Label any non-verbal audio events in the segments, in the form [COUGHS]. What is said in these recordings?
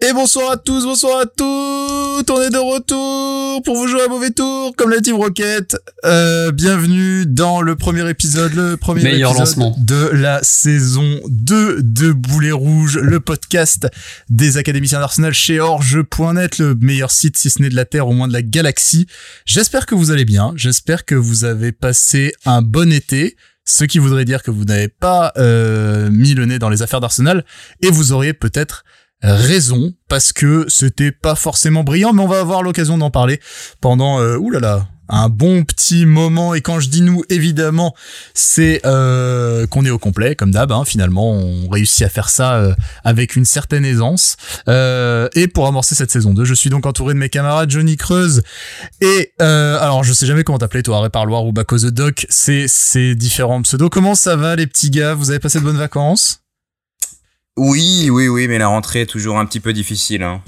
Et bonsoir à tous, bonsour à toutes, on est de retour pour vous jouer à mauvais tour comme la Team Rocket. Euh, bienvenue dans le premier épisode, le premier Meilleur épisode lancement. de la saison 2 de Boulet Rouge, le podcast des académiciens d'Arsenal chez Orge.net, le meilleur site si ce n'est de la Terre, au moins de la galaxie. J'espère que vous allez bien, j'espère que vous avez passé un bon été. Ce qui voudrait dire que vous n'avez pas euh, mis le nez dans les affaires d'Arsenal et vous auriez peut-être raison parce que c'était pas forcément brillant mais on va avoir l'occasion d'en parler pendant euh, oulala un bon petit moment. Et quand je dis nous évidemment c'est euh, qu'on est au complet comme d'hab hein, finalement on réussit à faire ça euh, avec une certaine aisance. Euh, et pour amorcer cette saison 2 je suis donc entouré de mes camarades Johnny Creuse et euh, alors je sais jamais comment t'appeler toi Réparloir ou Baco the Doc c'est c'est différents pseudos. Comment ça va les petits gars? Vous avez passé de bonnes vacances? Oui, oui, oui, mais la rentrée est toujours un petit peu difficile. Hein.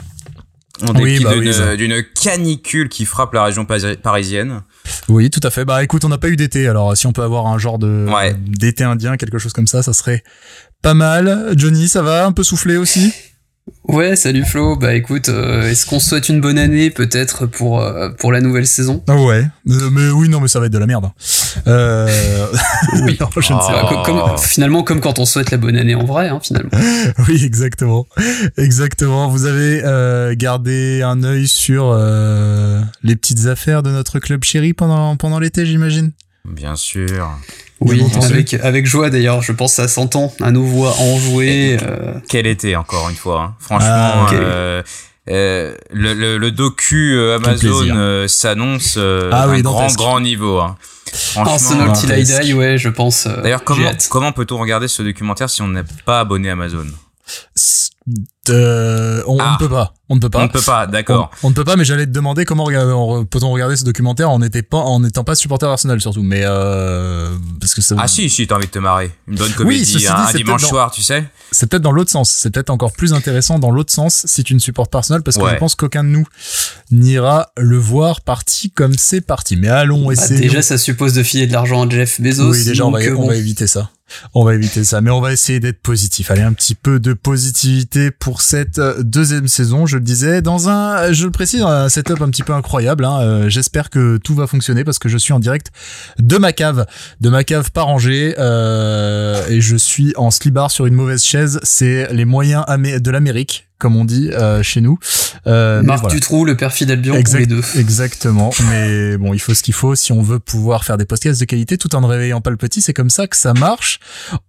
On Oui, dépit bah d'une oui, canicule qui frappe la région parisienne. Oui, tout à fait. Bah écoute, on n'a pas eu d'été, alors si on peut avoir un genre de Ouais. d'été indien, quelque chose comme ça, ça serait pas mal. Johnny, ça va Un peu soufflé aussi? Ouais, salut Flo. Bah écoute, euh, est-ce qu'on souhaite une bonne année peut-être pour euh, pour la nouvelle saison? Ah ouais. Euh, mais oui, non, mais ça va être de la merde. [LAUGHS] Oui. non, [LAUGHS] je ne sais pas. Co- comme, finalement, comme quand on souhaite la bonne année en vrai, hein, finalement. [LAUGHS] Oui, exactement. Exactement. Vous avez gardé un œil sur les petites affaires de notre club chéri pendant, pendant l'été, j'imagine? Bien sûr. Oui, avec avec joie d'ailleurs. Je pense que ça s'entend. À nos voix enjouées. euh, Quel été, encore une fois. hein. Franchement, Ah, euh, euh, le, le, le docu euh, Amazon s'annonce euh, Ah oui, grand, grand niveau. Hein. Franchement, Arsenal till I dantesque. die, ouais, je pense. euh, D'ailleurs, comment, comment peut-on regarder ce documentaire si on n'est pas abonné à Amazon? Euh, on, on Ah. ne peut pas. On ne peut pas. On ne peut pas, d'accord. On, on ne peut pas, mais j'allais te demander comment regarder- on- peut-on regarder ce documentaire en n'étant pas, en pas supporter d'Arsenal surtout. Mais euh, parce que ça, Ah si, si, t'as envie de te marrer. Une bonne comédie, ceci dit, un c'est dimanche dans- soir, tu sais c'est peut-être dans l'autre sens. C'est peut-être encore plus intéressant dans l'autre sens si tu ne supportes pas Arsenal, parce que Ouais. je pense qu'aucun de nous n'ira le voir parti comme c'est parti. Mais allons Bah, essayer. déjà, ça suppose de filer de l'argent à Jeff Bezos. oui, déjà on va, donc, euh, on va éviter ça. On va éviter ça, mais on va essayer d'être positif. Allez, un petit peu de positivité pour cette euh, deuxième saison. Je le disais, dans un, je le précise, un setup un petit peu incroyable. Hein. Euh, J'espère que tout va fonctionner parce que je suis en direct de ma cave, de ma cave par Angers, euh, et je suis en slibard sur une mauvaise chaise. C'est les moyens de l'Amérique, comme on dit euh, chez nous. Euh, Marc voilà. Dutroux, le perfide Albion, Exact- ou les deux. Exactement. Mais bon, il faut ce qu'il faut si on veut pouvoir faire des podcasts de qualité tout en ne réveillant pas le petit. C'est comme ça que ça marche.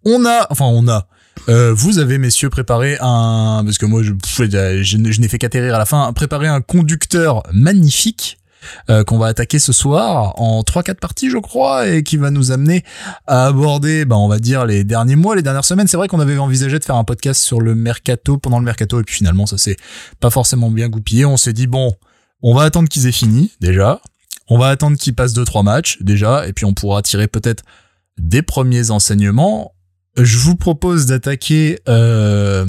On a, enfin, on a. Euh, vous avez, messieurs, préparé un, parce que moi, je, je, n'ai fait qu'atterrir à la fin, préparé un conducteur magnifique. euh, qu'on va attaquer ce soir en 3-4 parties je crois et qui va nous amener à aborder bah on va dire les derniers mois les dernières semaines c'est vrai qu'on avait envisagé de faire un podcast sur le mercato pendant le mercato et puis finalement ça s'est pas forcément bien goupillé on s'est dit bon on va attendre qu'ils aient fini, déjà. On va attendre qu'ils passent deux, trois matchs, déjà. Et puis on pourra tirer peut-être des premiers enseignements. Je vous propose d'attaquer euh,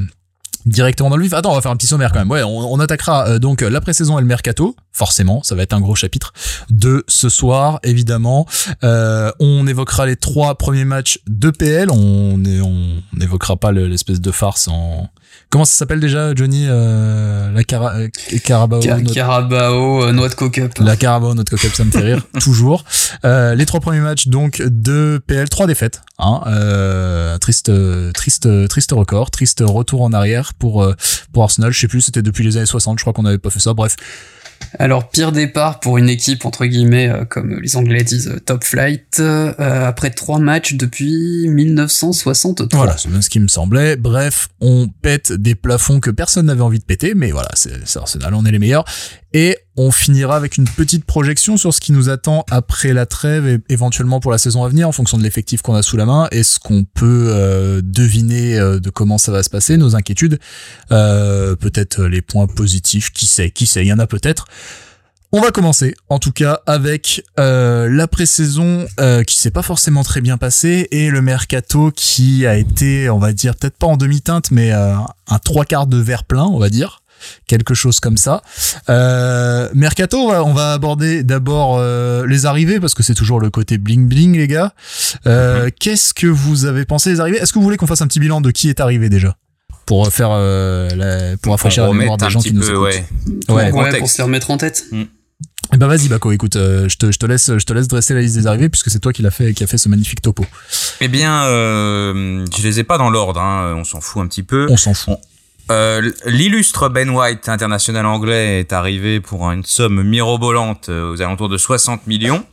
directement dans le vif. Attends, on va faire un petit sommaire quand même. Ouais, on, attaquera euh, donc la pré-saison et le mercato. Forcément, ça va être un gros chapitre de ce soir, évidemment. Euh, on évoquera les trois premiers matchs de PL. On n'évoquera pas le- l'espèce de farce en... Comment ça s'appelle déjà, Johnny euh, La Cara... euh, Carabao Ca- notre- Carabao, euh, Noix de Cocup. la Carabao, notre coquette, ça me fait rire, [LAUGHS] toujours. Euh, les trois premiers matchs, donc, de PL, trois défaites. Hein, euh, triste, triste, triste record, triste retour en arrière pour, pour Arsenal. Je sais plus, c'était depuis les années 60, je crois qu'on n'avait pas fait ça. Bref, Alors, pire départ pour une équipe, entre guillemets, euh, comme les Anglais disent, euh, top flight, euh, après trois matchs depuis 1963. voilà, c'est bien ce qui me semblait. Bref, on pète des plafonds que personne n'avait envie de péter, mais voilà, c'est Arsenal, on est les meilleurs. Et on finira avec une petite projection sur ce qui nous attend après la trêve et éventuellement pour la saison à venir en fonction de l'effectif qu'on a sous la main et ce qu'on peut euh, deviner euh, de comment ça va se passer, nos inquiétudes, euh, peut-être les points positifs, qui sait, qui sait, il y en a peut-être. On va commencer, en tout cas, avec euh, la pré-saison euh, qui s'est pas forcément très bien passée et le mercato qui a été, on va dire, peut-être pas en demi-teinte, mais euh, un trois quarts de verre plein, on va dire quelque chose comme ça. Euh, Mercato, on va, on va aborder d'abord euh, les arrivées parce que c'est toujours le côté bling bling les gars. Euh, Qu'est-ce que vous avez pensé des arrivées? Est-ce que vous voulez qu'on fasse un petit bilan de qui est arrivé déjà? Pour faire euh, la- pour rafraîchir la mémoire des gens qui nous peu, écoutent. ouais. Pour, Ouais, pour se les remettre en tête. Eh ben vas-y Baco, écoute, euh, je te je te laisse je te laisse dresser la liste des arrivées puisque c'est toi qui l'a fait qui a fait ce magnifique topo. Eh bien, euh, je les ai pas dans l'ordre, hein, on s'en fout un petit peu. On s'en fout. Euh, L'illustre Ben White, international anglais, est arrivé pour une somme mirobolante euh, aux alentours de 60 millions.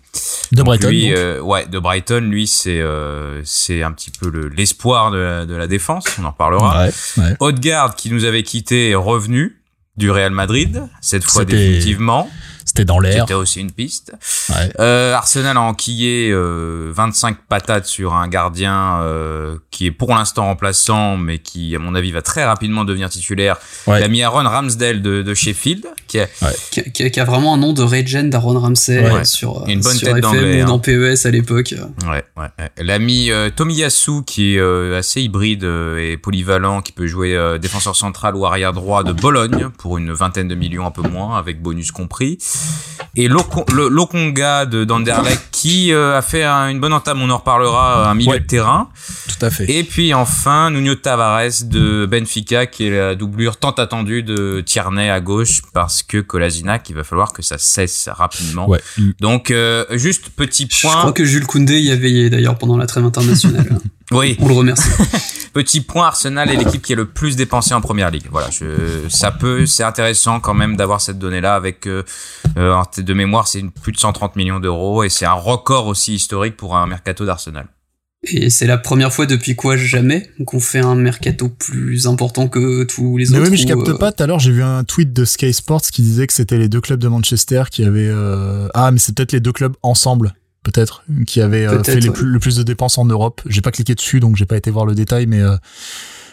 De Donc Brighton. lui, donc. euh, ouais, de Brighton, lui, c'est euh, c'est un petit peu le- l'espoir de, la- de la défense. On en reparlera. ouais, ouais. Odegaard, qui nous avait quitté, est revenu du Real Madrid, cette fois définitivement. C'était dans l'air. C'était aussi une piste. Ouais. Euh, Arsenal a enquillé euh, 25 patates sur un gardien euh, qui est pour l'instant remplaçant, mais qui, à mon avis, va très rapidement devenir titulaire. Ouais. Il a mis Aaron Ramsdale de, de Sheffield, qui a, Qui, a- qui a- qui a vraiment un nom de regen d'Aaron Ramsey Ouais. sur, Une bonne sur tête FM ou hein. dans PES à l'époque. Ouais, ouais. L'ami euh, Tomiyasu, qui est euh, assez hybride euh, et polyvalent, qui peut jouer euh, défenseur central ou arrière droit de Bologne pour une vingtaine de millions, un peu moins, avec bonus compris. Et Lokonga de d'Anderlecht, qui euh, a fait un- une bonne entame, on en reparlera, un milieu Ouais. de terrain. Tout à fait. Et puis enfin, Nuno Tavares de Benfica, qui est la doublure tant attendue de Tierney à gauche, parce que Kolasinac, il va falloir que ça cesse rapidement. Ouais. Donc, euh, juste petit Je point. crois que Jules Koundé y a veillé d'ailleurs pendant la trêve internationale. [LAUGHS] Oui, On le remercie. [LAUGHS] petit point. Arsenal est l'équipe qui est le plus dépensée en première ligue. Voilà, je, ça peut, c'est intéressant quand même d'avoir cette donnée-là avec, euh, euh, en tête de mémoire, c'est plus de 130 millions d'euros et c'est un record aussi historique pour un mercato d'Arsenal. Et c'est la première fois depuis quoi jamais qu'on fait un mercato plus important que tous les Mais autres. oui, mais je capte euh, pas. Tout à l'heure, j'ai vu un tweet de Sky Sports qui disait que c'était les deux clubs de Manchester qui avaient. euh, Ah, mais c'est peut-être les deux clubs ensemble, peut-être, qui avaient euh, fait les plus- le plus de dépenses en Europe. J'ai pas cliqué dessus, donc j'ai pas été voir le détail, mais. euh,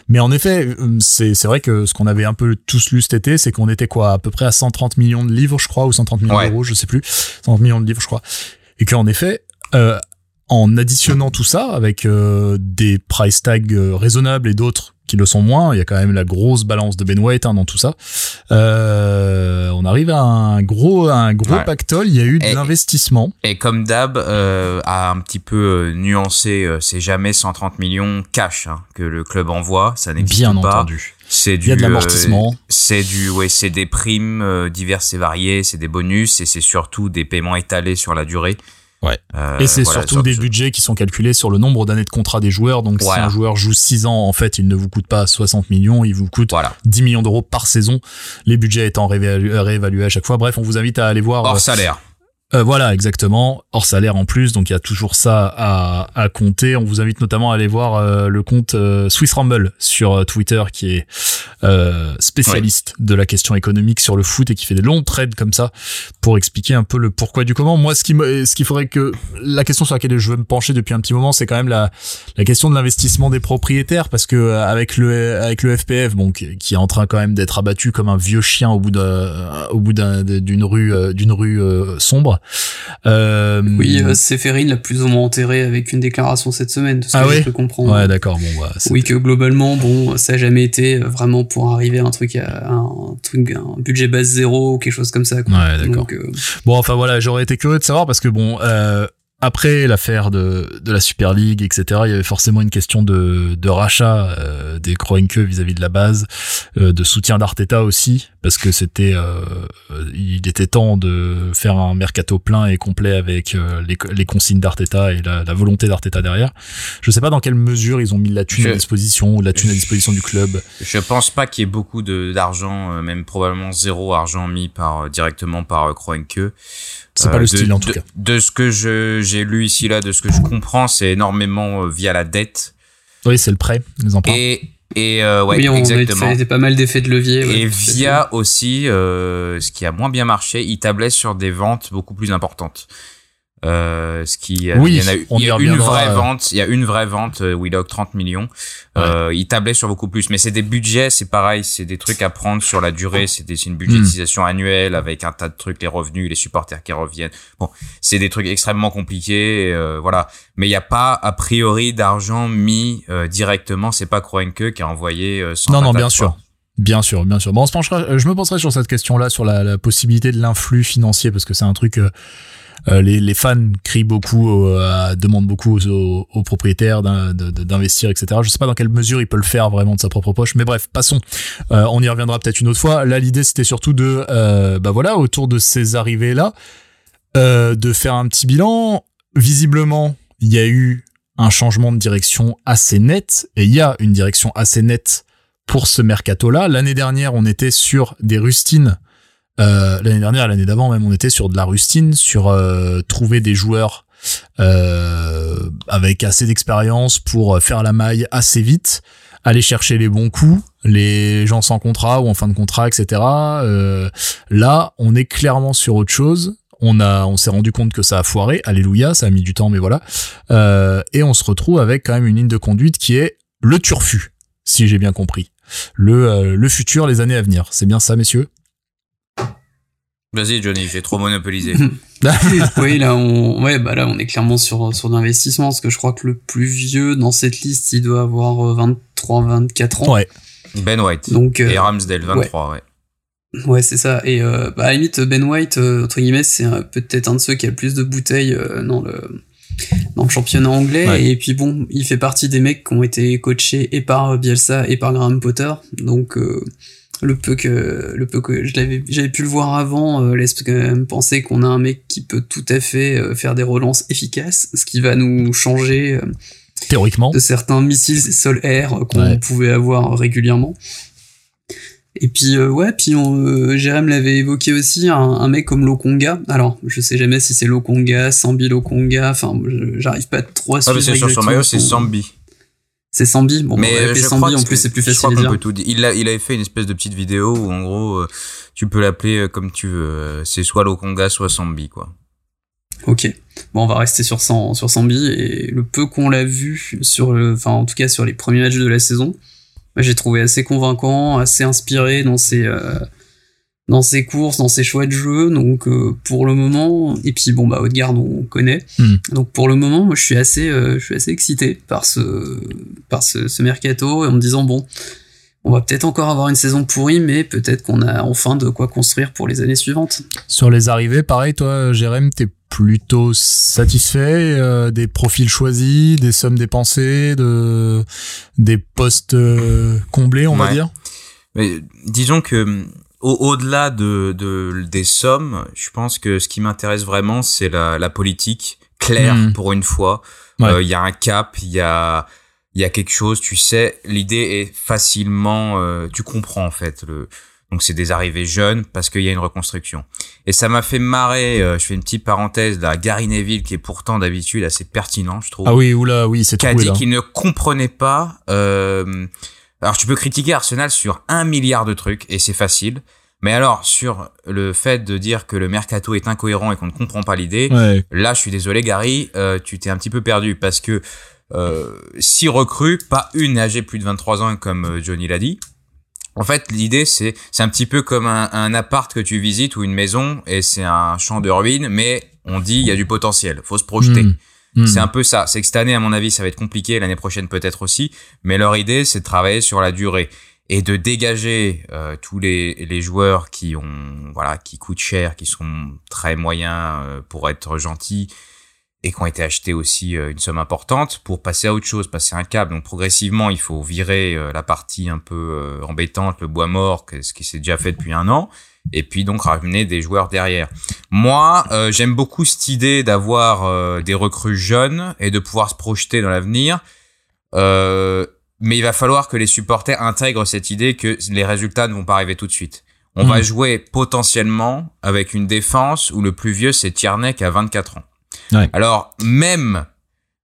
Mais en effet, euh, c'est c'est vrai que ce qu'on avait un peu tous lu cet été, c'est qu'on était quoi, à peu près à 130 millions de livres, je crois, ou 130 millions Ouais. d'euros, je sais plus, 130 millions de livres, je crois, et qu'en effet, euh, en additionnant tout ça avec euh, des price tags euh, raisonnables et d'autres qui le sont moins, il y a quand même la grosse balance de Ben White hein, dans tout ça. Euh, on arrive à un gros, à un gros Ouais. pactole. Il y a eu de l'investissement. Et comme d'hab, euh, a un petit peu euh, nuancé, euh, c'est jamais 130 millions cash hein, que le club envoie, ça n'existe Bien pas. entendu. C'est du Il y a de euh, l'amortissement. c'est du ouais, c'est des primes euh, diverses et variées, c'est des bonus et c'est surtout des paiements étalés sur la durée. Ouais. Euh, Et c'est voilà, surtout sur- des budgets qui sont calculés sur le nombre d'années de contrat des joueurs. Donc si un joueur joue 6 ans, en fait, il ne vous coûte pas 60 millions, il vous coûte Voilà. 10 millions d'euros par saison. Les budgets étant réévalu- réévalués à chaque fois. Bref, on vous invite à aller voir. Hors euh, salaire. Euh, voilà, exactement. Hors salaire en plus, donc il y a toujours ça à, à compter. On vous invite notamment à aller voir euh, le compte euh, Swiss Rumble sur euh, Twitter, qui est euh, spécialiste de la question économique sur le foot et qui fait des longs trades comme ça pour expliquer un peu le pourquoi du comment. Moi, ce qui me, ce qu'il faudrait que la question sur laquelle je veux me pencher depuis un petit moment, c'est quand même la, la question de l'investissement des propriétaires, parce que euh, avec le avec le FPF, bon, qui, qui est en train quand même d'être abattu comme un vieux chien au bout d'un au bout d'un- d'une rue d'une rue euh, Euh, Oui, euh, Séphérine l'a plus ou moins enterré avec une déclaration cette semaine, de ce que Ah j'ai oui pu comprendre. Ouais, d'accord. Bon, bah, Oui, que globalement, bon, ça a jamais été vraiment pour arriver à un truc, à un truc, un budget base zéro ou quelque chose comme ça. Quoi. Ouais, d'accord. Euh, Bon, enfin voilà, j'aurais été curieux de savoir parce que bon, euh, après l'affaire de, de la Super League, etc., il y avait forcément une question de, de rachat euh, des Kroenke vis-à-vis de la base, euh, de soutien d'Arteta aussi, parce que c'était, euh, il était temps de faire un mercato plein et complet avec euh, les, les consignes d'Arteta et la, la volonté d'Arteta derrière. Je sais pas dans quelle mesure ils ont mis la thune Je- à disposition ou la thune à disposition du club. Je pense pas qu'il y ait beaucoup de d'argent, euh, même probablement zéro argent mis par euh, directement par Kroenke. C'est pas Euh, le de- style en tout de- cas. De ce que je j'ai lu ici là, de ce que je comprends, c'est énormément euh, via la dette Oui, c'est le prêt, les emprunts. et et euh, ouais oui, on exactement. pas mal d'effets de levier. ouais, Et via aussi, euh, ce qui a moins bien marché, il tablait sur des ventes beaucoup plus importantes. Euh, ce qui, Oui, il y en a, y a une vraie euh. vente, il y a une vraie vente euh, octroie 30 millions. Euh, il tablait sur beaucoup plus, mais c'est des budgets, c'est pareil, c'est des trucs à prendre sur la durée, c'est une budgétisation Hmm. annuelle avec un tas de trucs, les revenus, les supporters qui reviennent. Bon, c'est des trucs extrêmement compliqués, euh, voilà. Mais il n'y a pas a priori d'argent mis euh, directement. C'est pas Kroenke qui a envoyé euh, 100 Non, non, bien quoi. sûr. Bien sûr, bien sûr. Bon, on se penchera, euh, je me penserai sur cette question-là, sur la, la possibilité de l'influx financier, parce que c'est un truc. Euh, les, fans crient beaucoup, euh, demandent beaucoup aux, propriétaires d'investir, etc. Je sais pas dans quelle mesure il peut le faire vraiment de sa propre poche, mais bref, passons. Euh, on y reviendra peut-être une autre fois. Là, l'idée c'était surtout de, bah voilà, autour de ces arrivées là, de faire un petit bilan. Visiblement, il y a eu un changement de direction assez net, et il y a une direction assez nette pour ce mercato-là. L'année dernière, on était sur des rustines. Euh, l'année dernière, l'année d'avant même, on était sur de la rustine, sur euh, trouver des joueurs euh, avec assez d'expérience pour faire la maille assez vite, aller chercher les bons coups, les gens sans contrat ou en fin de contrat, etc. Euh, là, on est clairement sur autre chose. On a, on s'est rendu compte que ça a foiré. Alléluia, ça a mis du temps, mais voilà. Euh, et on se retrouve avec quand même une ligne de conduite qui est le turfu, si j'ai bien compris le, euh, le futur, les années à venir. C'est bien ça, messieurs? Vas-y, Johnny, j'ai trop monopolisé. [LAUGHS] [LAUGHS] oui, là, on, ouais, bah là, on est clairement sur, sur l'investissement, parce que je crois que le plus vieux dans cette liste, il doit avoir 23, euh, 24 ans. Ouais. Ben White. Donc, euh, et Ramsdale, 23, ouais. ouais. c'est ça. Et bah, à la limite, Ben White, entre guillemets, c'est peut-être un de ceux qui a le plus de bouteilles dans le dans le championnat anglais. Et puis bon, il fait partie des mecs qui ont été coachés et par Bielsa et par Graham Potter. Donc euh, le peu que le peu que je l'avais j'avais pu le voir avant euh, laisse quand même penser qu'on a un mec qui peut tout à fait euh, faire des relances efficaces, ce qui va nous changer théoriquement de certains missiles sol-air qu'on pouvait avoir régulièrement. Et puis euh, ouais, puis euh, Jérém l'avait évoqué aussi, un, mec comme Lokonga. Alors, je sais jamais si c'est Lokonga, Sambi Lokonga, enfin, j'arrive pas trop à suivre. Ah, c'est sur son maillot, c'est Sambi. C'est Sambi. Bon, mais je Sambi en plus c'est plus facile à dire. Peut tout dire. Il, a, il avait fait une espèce de petite vidéo où en gros, euh, tu peux l'appeler euh, comme tu veux. C'est soit Lokonga, soit Sambi, quoi. Ok. Bon, on va rester sur, sur Sambi et le peu qu'on l'a vu sur le, enfin, en tout cas sur les premiers matchs de la saison, j'ai trouvé assez convaincant, assez inspiré dans ses euh, dans ses courses, dans ses choix de jeu. Donc euh, pour le moment, et puis bon bah Haute-Garde on connaît. Hmm. Donc pour le moment, moi, je suis assez euh, je suis assez excité par ce par ce, ce mercato et en me disant bon, on va peut-être encore avoir une saison pourrie, mais peut-être qu'on a enfin de quoi construire pour les années suivantes. Sur les arrivées, pareil, toi, Jérém, t'es plutôt satisfait euh, des profils choisis, des sommes dépensées, de des postes euh, comblés, on va dire? Mais disons que au-delà de, de, des sommes, je pense que ce qui m'intéresse vraiment, c'est la, la politique claire hmm. pour une fois. Euh, il y a un cap, il y a il y a quelque chose, tu sais, l'idée est facilement, euh, tu comprends en fait. Le, donc c'est des arrivées jeunes parce qu'il y a une reconstruction. Et ça m'a fait marrer, euh, je fais une petite parenthèse, là, Gary Neville qui est pourtant d'habitude assez pertinent, je trouve. Ah oui, oula, oui, c'est Qui a dit qu'il ne comprenait pas. Euh, alors tu peux critiquer Arsenal sur un milliard de trucs et c'est facile. Mais alors, sur le fait de dire que le mercato est incohérent et qu'on ne comprend pas l'idée, là, je suis désolé, Gary, euh, tu t'es un petit peu perdu parce que euh, six recrues, pas une âgée plus de 23 ans comme euh, Johnny l'a dit. En fait, l'idée c'est c'est un petit peu comme un, un, appart que tu visites ou une maison et c'est un champ de ruines, mais on dit il y a du potentiel, faut se projeter. Hmm. Hmm. C'est un peu ça. C'est que cette année, à mon avis, ça va être compliqué. L'année prochaine, peut-être aussi. Mais leur idée, c'est de travailler sur la durée et de dégager euh, tous les, les joueurs qui ont voilà qui coûtent cher, qui sont très moyens euh, pour être gentils et qui ont été achetés aussi euh, une somme importante pour passer à autre chose, passer un câble. Donc progressivement, il faut virer euh, la partie un peu euh, embêtante, le bois mort, ce qui s'est déjà fait depuis un an, et puis donc ramener des joueurs derrière. Moi, j'aime beaucoup cette idée d'avoir des recrues jeunes et de pouvoir se projeter dans l'avenir. mais il va falloir que les supporters intègrent cette idée que les résultats ne vont pas arriver tout de suite. On va mmh. jouer potentiellement avec une défense où le plus vieux c'est Tierney qui a 24 ans. Alors, même,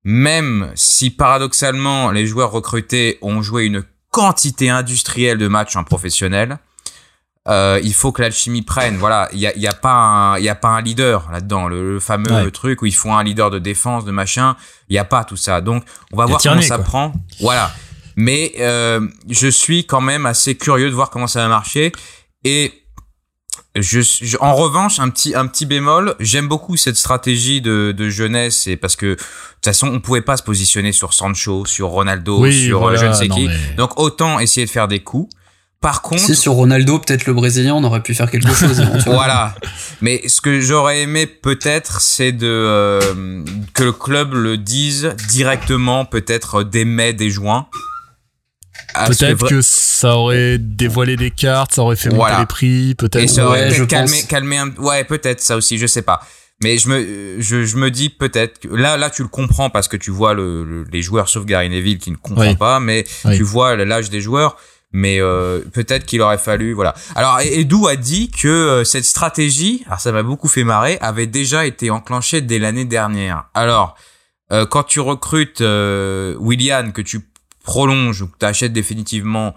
même si paradoxalement les joueurs recrutés ont joué une quantité industrielle de matchs en professionnel, euh, il faut que l'alchimie prenne. Voilà, il y a, y a pas il y a pas un leader là-dedans, le, fameux truc où il faut un leader de défense, de machin. Il y a pas tout ça. Donc, on va voir comment ça prend. Voilà. Mais euh, je suis quand même assez curieux de voir comment ça va marcher. Et je, en revanche, un petit, un petit bémol, j'aime beaucoup cette stratégie de, de jeunesse et parce que de toute façon, on pouvait pas se positionner sur Sancho, sur Ronaldo, sur euh, je ne sais qui. Donc autant essayer de faire des coups. Par contre, Si sur Ronaldo, peut-être le Brésilien, on aurait pu faire quelque chose. éventuellement. voilà. Mais ce que j'aurais aimé peut-être, c'est de euh, que le club le dise directement, peut-être dès mai, dès juin. Ah, Peut-être que ça aurait dévoilé des cartes, ça aurait fait monter Voilà. les prix, et peut-être. ça aurait Ouais, calmé, calmé un, ouais, peut-être ça aussi, je sais pas. Mais je me, je, je me dis peut-être que là, là, tu le comprends parce que tu vois le, le- les joueurs, sauf Gary Neville qui ne comprend Oui. pas, mais Oui. tu vois l'âge des joueurs. Mais euh, peut-être qu'il aurait fallu, voilà. Alors Edu a dit que euh, cette stratégie, alors ça m'a beaucoup fait marrer, avait déjà été enclenchée dès l'année dernière. Alors euh, quand tu recrutes euh, Willian, que tu prolonges ou que tu achètes définitivement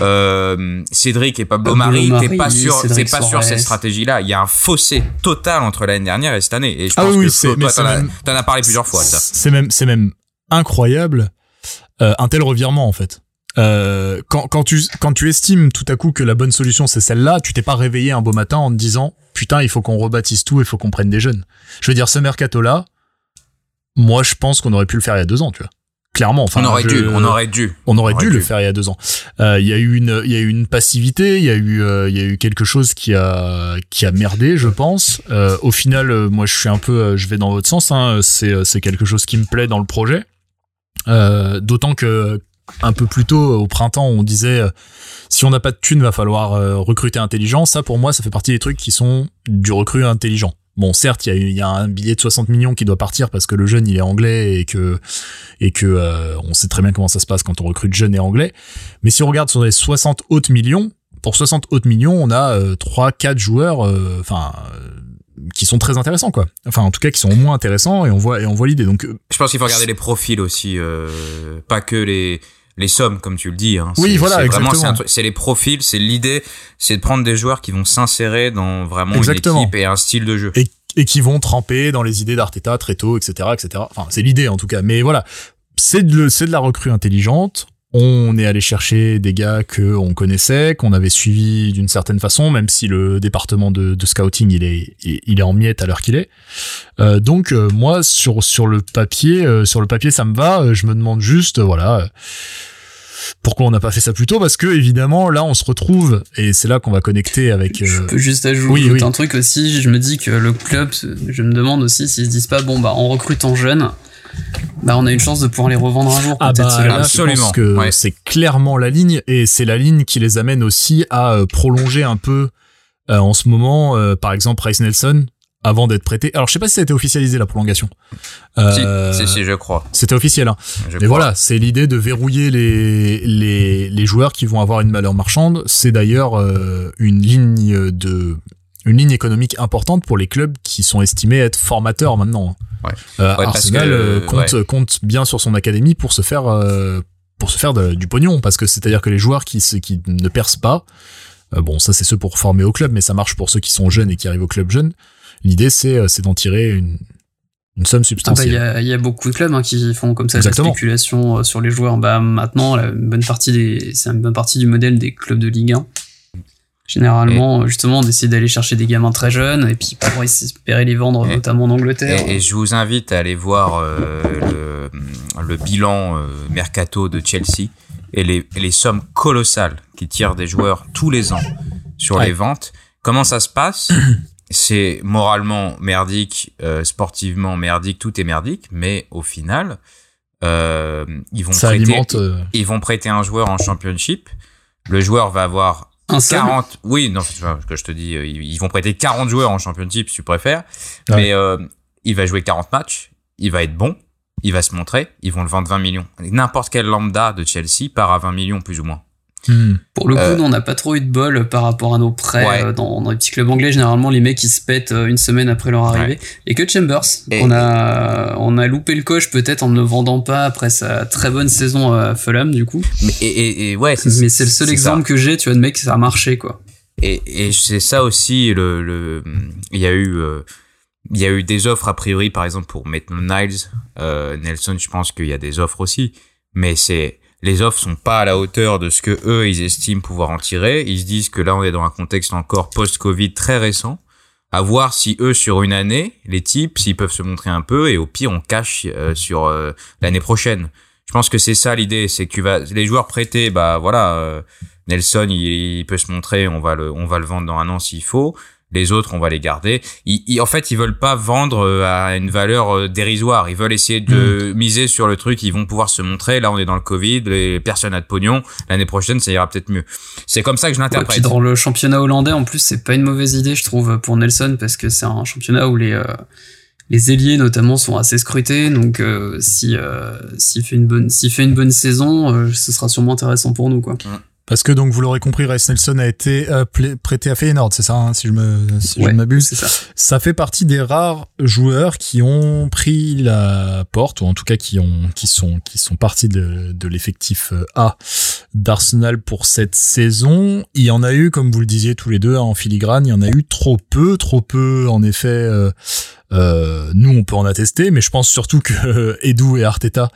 euh, Cédric et Pablo Mari, t'es pas sûr, t'es Cédric pas sûr Suarez. cette stratégie-là. Il y a un fossé total entre l'année dernière et cette année. Et je Ah pense oui, que c'est- toi, c'est t'en as, même- as parlé plusieurs fois. C'est même, c'est même incroyable euh, un tel revirement en fait. Euh, quand, quand tu quand tu estimes tout à coup que la bonne solution c'est celle-là, tu t'es pas réveillé un beau matin en te disant putain il faut qu'on rebâtisse tout, il faut qu'on prenne des jeunes. Je veux dire ce mercato là, moi je pense qu'on aurait pu le faire il y a deux ans, tu vois. Clairement, enfin, on aurait je- dû, on aurait dû. on aurait aurait dû dû. le faire il y a deux ans. Euh, Il y a eu une, il y a eu une passivité, il y a eu, euh, il y a eu quelque chose qui a, qui a merdé, je pense. Euh, au final, moi, je suis un peu, je vais dans votre sens. Hein, c'est, c'est quelque chose qui me plaît dans le projet. Euh, D'autant que un peu plus tôt au printemps, on disait euh, si on n'a pas de thunes, va falloir euh, recruter intelligent. Ça, pour moi, ça fait partie des trucs qui sont du recrut intelligent. Bon, certes, il y, y a un billet de 60 millions qui doit partir parce que le jeune il est anglais et que et que euh, on sait très bien comment ça se passe quand on recrute jeune et anglais. Mais si on regarde sur les 60 autres millions, pour 60 autres millions, on a euh, 3 4 joueurs euh, enfin euh, qui sont très intéressants quoi. Enfin en tout cas qui sont au moins intéressants et on voit et on voit l'idée. Donc euh, Je pense qu'il faut regarder les profils aussi, euh, pas que les les sommes comme tu le dis. Hein. Oui, C'est- voilà, exactement. c'est les profils, c'est l'idée, c'est de prendre des joueurs qui vont s'insérer dans vraiment Exactement. une équipe et un style de jeu. et, et qui vont tremper dans les idées d'Arteta très tôt, etc., etc. Enfin, c'est l'idée en tout cas. Mais voilà, c'est de, de la recrue intelligente. On est allé chercher des gars que on connaissait, qu'on avait suivis d'une certaine façon, même si le département de, de scouting il est il est en miettes à l'heure qu'il est. Euh, donc euh, moi sur sur le papier euh, sur le papier ça me va. Euh, Je me demande juste voilà. euh, pourquoi on n'a pas fait ça plus tôt Parce que évidemment là on se retrouve et c'est là qu'on va connecter avec. Je euh, peux juste ajouter oui, oui. un truc aussi. Je me dis que le club, je me demande aussi s'ils se disent pas, bon, bah, en recrutant jeune, bah, on a une chance de pouvoir les revendre un jour. Ah peut-être, bah je Absolument, pense que ouais. c'est clairement la ligne et c'est la ligne qui les amène aussi à euh, prolonger un peu euh, en ce moment, euh, par exemple Rice Nelson avant d'être prêté. Alors je sais pas si ça a été officialisé la prolongation. Euh, Si, si, si, je crois. C'était officiel. Hein. Je Mais crois. voilà, c'est l'idée de verrouiller les, les, les joueurs qui vont avoir une valeur marchande. C'est d'ailleurs euh, une ligne de une ligne économique importante pour les clubs qui sont estimés être formateurs maintenant. Ouais. Euh, Ouais, parce Arsenal que, euh, compte, ouais. compte bien sur son académie pour se faire euh, pour se faire de- du pognon parce que c'est-à-dire que les joueurs qui qui ne percent pas euh, bon ça c'est ceux pour former au club mais ça marche pour ceux qui sont jeunes et qui arrivent au club jeune. L'idée c'est euh, c'est d'en tirer une une somme Ah bah, il substantielle. y, a, il y a beaucoup de clubs hein, qui font comme ça Exactement. la spéculation euh, sur les joueurs. Bah, maintenant, la bonne partie des, c'est une bonne partie du modèle des clubs de Ligue 1. Généralement, justement, on décide d'aller chercher des gamins très jeunes et puis pour espérer les vendre, Et- notamment en Angleterre. Et, et je vous invite à aller voir euh, le, le bilan euh, mercato de Chelsea et les, et les sommes colossales qui tirent des joueurs tous les ans sur Ouais. les ventes. Comment ça se passe? [COUGHS] C'est moralement merdique, euh, sportivement merdique, tout est merdique, mais au final, euh, ils vont ça prêter, alimente ils vont prêter un joueur en championship. Le joueur va avoir Un seul 40 oui non que je te dis euh, ils ils vont prêter 40 joueurs en championship si tu préfères. Ouais. mais euh, il va jouer 40 matchs il va être bon il va se montrer ils vont le vendre 20 millions. N'importe quel lambda de Chelsea part à 20 millions plus ou moins hmm. Pour le coup, Euh, nous, on n'a pas trop eu de bol par rapport à nos prêts Ouais. euh, dans, dans les petits clubs anglais. Généralement, les mecs ils se pètent euh, une semaine après leur arrivée. Et que Chambers, Et- on a on a loupé le coche peut-être en ne le vendant pas après sa très bonne saison à Fulham du coup. mais et, et, et ouais Mais c'est le seul ça. exemple que j'ai, tu vois, de mec ça a marché quoi. Et, et c'est ça aussi le, le il y a eu euh, il y a eu des offres a priori par exemple pour Maitland Niles euh, Nelson je pense qu'il y a des offres aussi mais c'est les offres sont pas à la hauteur de ce que eux ils estiment pouvoir en tirer. Ils se disent que là on est dans un contexte encore post-Covid très récent. À voir si eux sur une année les types s'ils peuvent se montrer un peu et au pire on cache euh, sur euh, l'année prochaine. Je pense que c'est ça l'idée c'est que tu vas les joueurs prêtés bah voilà euh, Nelson, il, il peut se montrer, on va le, on va le vendre dans un an s'il faut. Les autres, on va les garder. Ils, en fait, ils veulent pas vendre euh, à une valeur euh, dérisoire. Ils veulent essayer de miser sur le truc. Ils vont pouvoir se montrer. Là, on est dans le Covid. Les personnes n'a de pognon. L'année prochaine, ça ira peut-être mieux. C'est comme ça que je l'interprète. Ouais, dans le championnat hollandais, en plus, c'est pas une mauvaise idée, je trouve, pour Nelson, parce que c'est un championnat où les euh, les ailiers notamment sont assez scrutés. Donc, euh, si s'il fait une bonne s'il fait une bonne saison, ce sera sûrement intéressant pour nous, quoi. Parce que donc vous l'aurez compris, Rice Nelson a été euh, prêté à Feyenoord, c'est ça, hein, si je me si je m'abuse. Ça. ça fait partie des rares joueurs qui ont pris la porte ou en tout cas qui ont qui sont qui sont partis de, de l'effectif euh, A d'Arsenal pour cette saison. Il y en a eu, comme vous le disiez tous les deux hein, en filigrane, il y en a eu trop peu, trop peu en effet. Euh, euh, nous, on peut en attester, mais je pense surtout que Edu et Arteta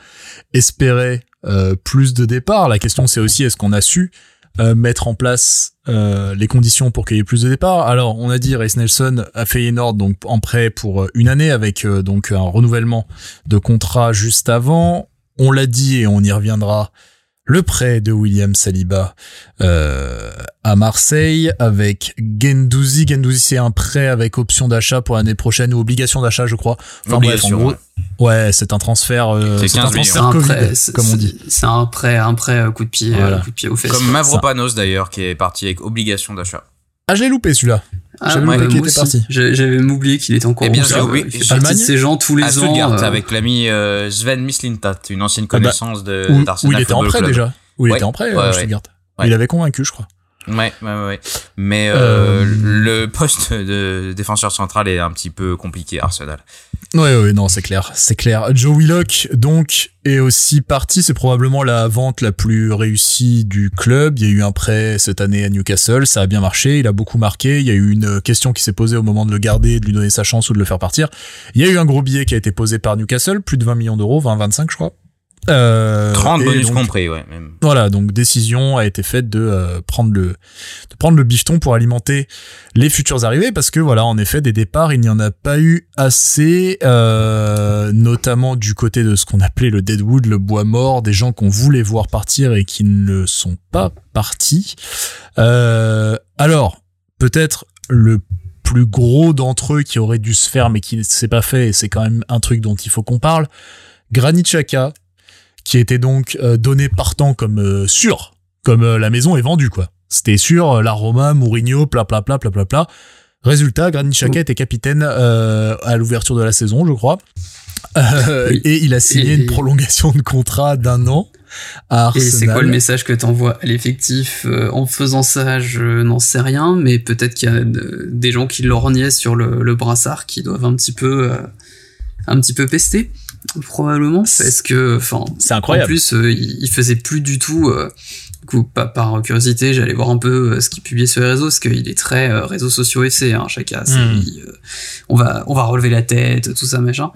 espéraient euh, plus de départs. La question c'est aussi est-ce qu'on a su euh, mettre en place euh, les conditions pour qu'il y ait plus de départs. Alors, on a dit Race Nelson a fait Feyenoord donc en prêt pour une année avec donc un renouvellement de contrat juste avant. On l'a dit et on y reviendra le prêt de William Saliba euh, à Marseille avec Gendouzi. Gendouzi, c'est un prêt avec option d'achat pour l'année prochaine ou obligation d'achat, je crois. Enfin bref, en gros, ouais, c'est un transfert. Euh, c'est un transfert un prêt, comme on dit. C'est un prêt, un prêt euh, coup de pied, Voilà. euh, coup de pied aux fesses. Comme Mavropanos d'ailleurs, qui est parti avec obligation d'achat. Ah, je l'ai loupé celui-là. Ah, J'avais ouais, oublié qu'il moi était parti. J'avais oublié qu'il était encore Eh bien, en oublié- Il fait partie de ces gens tous les à ans. Euh, avec l'ami euh, Sven Mislintat, une ancienne Ah bah, connaissance de Où, il était en prêt Club. déjà. Où il Ouais, était en prêt, ouais, euh, ouais. Stuttgart. Ouais. Il avait convaincu, je crois. Ouais, ouais, ouais. Mais euh, Euh, le poste de défenseur central est un petit peu compliqué Arsenal. Ouais, ouais, non, c'est clair, c'est clair. Joe Willock, donc, est aussi parti. C'est probablement la vente la plus réussie du club. Il y a eu un prêt cette année à Newcastle. Ça a bien marché. Il a beaucoup marqué. Il y a eu une question qui s'est posée au moment de le garder, de lui donner sa chance ou de le faire partir. Il y a eu un gros billet qui a été posé par Newcastle, plus de 20 millions d'euros, 20, 25, je crois. Euh, 30 et bonus donc- compris, ouais. Même. Voilà, donc décision a été faite de euh, prendre le de prendre le bifton pour alimenter les futures arrivées parce que voilà, en effet, des départs, il n'y en a pas eu assez, euh, notamment du côté de ce qu'on appelait le deadwood, le bois mort, des gens qu'on voulait voir partir et qui ne sont pas partis. Euh, alors, peut-être le plus gros d'entre eux qui aurait dû se faire mais qui ne s'est pas fait, et c'est quand même un truc dont il faut qu'on parle. Granit Xhaka, qui était donc euh, donné partant comme euh, sûr, comme euh, la maison est vendue quoi. C'était sûr, la Roma, Mourinho, pla pla pla pla pla pla. Résultat, Granit Xhaka était capitaine euh, à l'ouverture de la saison, je crois. Euh, Oui. Et il a signé Et- une prolongation de contrat d'un an à Et Arsenal. c'est quoi le message que t'envoies à l'effectif en faisant ça Je n'en sais rien, mais peut-être qu'il y a de- des gens qui lorgnaient sur le, le brassard qui doivent un petit peu, euh, un petit peu pester, probablement, parce que, enfin, C'est en incroyable. plus, euh, il, faisait plus du tout. euh, du coup, pas par curiosité, j'allais voir un peu euh, ce qu'il publiait sur les réseaux, parce qu'il est très euh, réseaux sociaux FC, hein, chacun. euh, on va, on va relever la tête, tout ça machin.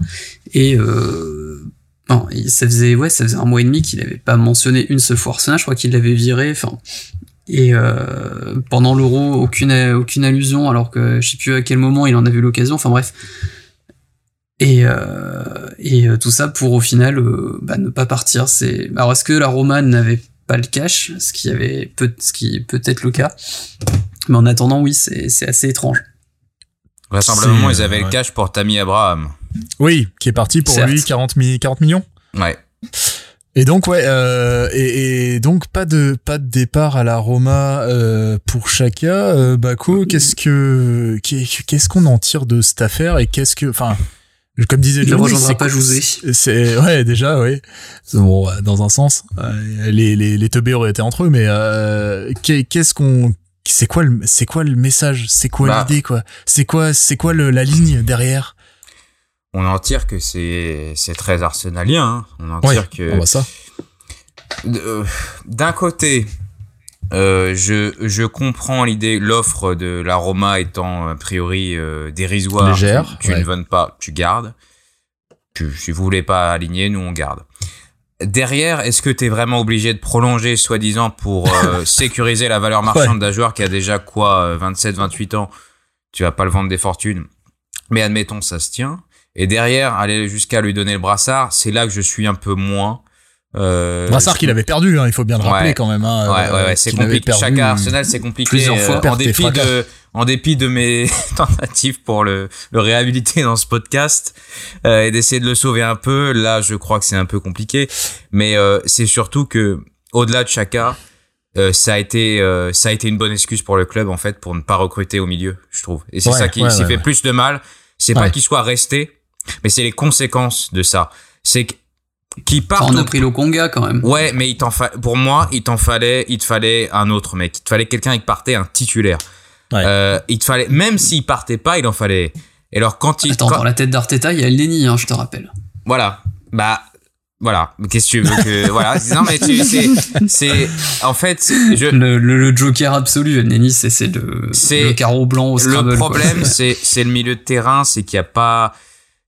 Et euh, non, ça faisait ouais, ça faisait un mois et demi qu'il avait pas mentionné une seule fois Arsenal. Je crois qu'il l'avait viré. Enfin, et euh, pendant l'Euro, aucune aucune allusion, alors que je sais plus à quel moment il en a vu l'occasion. Enfin bref. Et euh, et euh, tout ça pour au final euh, bah, ne pas partir. C'est alors est-ce que la Roma n'avait pas le cash, ce qui avait peut ce qui peut être le cas. Mais en attendant, oui, c'est c'est assez étrange. Vraisemblablement, ils avaient le cash pour Tammy Abraham. Oui, qui est parti pour Certes. lui 40, mi- 40 millions. Ouais. Et donc ouais, euh, et, et donc pas de pas de départ à la Roma euh, pour Chaka. Euh, Bako, qu'est-ce que qu'est- qu'est-ce qu'on en tire de cette affaire et qu'est-ce que, enfin, comme disait Il Johnny, c'est- pas José. C'est ouais déjà oui. Bon euh, dans un sens, euh, les les les teubés auraient été entre eux, mais euh, qu'est- qu'est-ce qu'on c'est quoi le c'est quoi le message? C'est quoi Bah. l'idée quoi? C'est quoi c'est quoi le, la ligne derrière? On en tire que c'est c'est très arsenalien. hein. On en Ouais, tire que on voit ça. Euh, d'un côté, euh, je, je comprends l'idée, l'offre de la Roma étant a priori euh, dérisoire. Légère, Tu, tu ouais. ne vends pas, tu gardes. Tu, si vous voulez pas aligner, nous on garde. Derrière, est-ce que tu es vraiment obligé de prolonger, soi-disant, pour euh, [LAUGHS] sécuriser la valeur marchande d'un joueur qui a déjà quoi, 27, 28 ans? Tu vas pas le vendre des fortunes. Mais admettons, ça se tient. Et derrière, aller jusqu'à lui donner le brassard, c'est là que je suis un peu moins. Euh, Brassard qu'il avait perdu, hein, il faut bien le rappeler Ouais. quand même. Hein, Ouais, euh, ouais, ouais, c'est qu'il avait compliqué. Chaque Arsenal, c'est compliqué. Plusieurs euh, fois. en dépit de, en dépit de mes [LAUGHS] tentatives pour le, le réhabiliter dans ce podcast euh, et d'essayer de le sauver un peu, là, je crois que c'est un peu compliqué. Mais euh, c'est surtout que, au-delà de Chaka, euh, ça a été, euh, ça a été une bonne excuse pour le club en fait pour ne pas recruter au milieu, je trouve. Et c'est Ouais, ça qui ouais, s'y ouais, fait plus de mal. C'est pas qu'il soit resté, mais c'est les conséquences de ça. C'est que- qu'il parte Enfin, on a pris le Conga quand même. Ouais, mais il t'en fa... pour moi, il t'en fallait, il te fallait un autre mec. Il te fallait quelqu'un qui partait un titulaire. Ouais. Euh, il te fallait, même s'il partait pas, il en fallait. Et alors quand il, Attends, quand- dans la tête d'Arteta, il y a Lenny, hein, je te rappelle. voilà, bah voilà. Qu'est-ce que tu veux que [LAUGHS] voilà Non mais tu c'est c'est en fait je Le, le, le Joker absolu, Lenny, c'est c'est le, C'est- le carreau blanc au Scrabble. le problème [LAUGHS] c'est c'est le milieu de terrain, c'est qu'il y a pas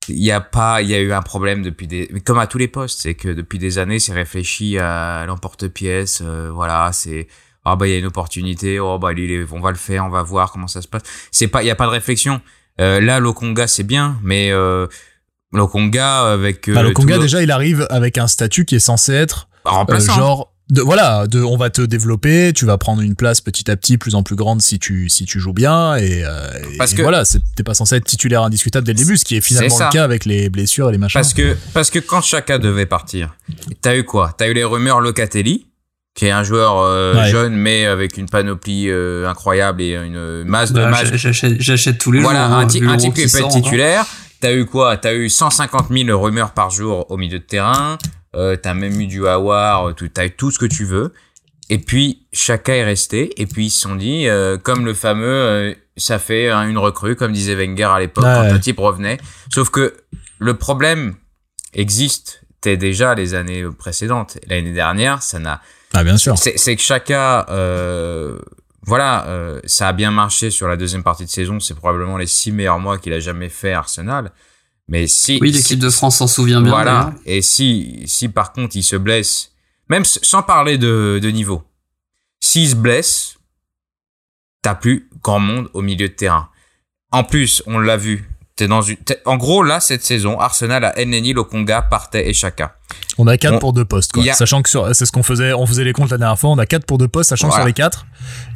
il y a pas il y a eu un problème depuis des comme à tous les postes, c'est que depuis des années c'est réfléchi à l'emporte-pièce, euh, voilà, c'est ah bah il y a une opportunité, oh bah il on va le faire, on va voir comment ça se passe. C'est pas il y a pas de réflexion. Euh, là Lokonga c'est bien, mais euh, Lokonga avec euh, Bah, le- déjà, il arrive avec un statut qui est censé être euh, remplaçant. genre de voilà, de on va te développer, tu vas prendre une place petit à petit plus en plus grande si tu si tu joues bien et, euh, Parce et que- voilà, t'es pas censé être titulaire indiscutable dès le début, ce qui est finalement le cas avec les blessures et les machins. Parce que, parce que quand Chaka devait partir, t'as eu quoi? T'as eu les rumeurs Locatelli, qui est un joueur euh, Ouais. jeune mais avec une panoplie euh, incroyable et une masse de Bah, matchs. j'a- J'achète tous les Voilà, jours. hein, un, ti- un type qui peut être encore. titulaire. T'as eu quoi? T'as eu 150 000 rumeurs par jour au milieu de terrain. Euh, t'as même eu du Hawar, tout- t'as eu tout ce que tu veux. Et puis Chaka est resté. Et puis ils se sont dit, euh, comme le fameux, euh, ça fait hein, une recrue, comme disait Wenger à l'époque quand ouais. un type revenait. Sauf que le problème existe. T'es déjà les années précédentes. L'année dernière, ça n'a Ah bien sûr. c'est que Chaka, euh, voilà, euh, ça a bien marché sur la deuxième partie de saison. C'est probablement les six meilleurs mois qu'il a jamais fait Arsenal. Mais si, Oui, si- l'équipe de France s'en souvient bien. voilà. Et si, si par contre il se blesse, même sans parler de, de niveau, s'il se blesse, t'as plus grand monde au milieu de terrain. En plus, on l'a vu. T'es dans une, en gros, là, cette saison, Arsenal a Elneny, Lokonga, Partey et Chaka. On a 4 On- pour deux postes quoi. a- Sachant que sur c'est ce qu'on faisait, on faisait les comptes la dernière fois, on a 4 pour deux postes sachant que sur les 4,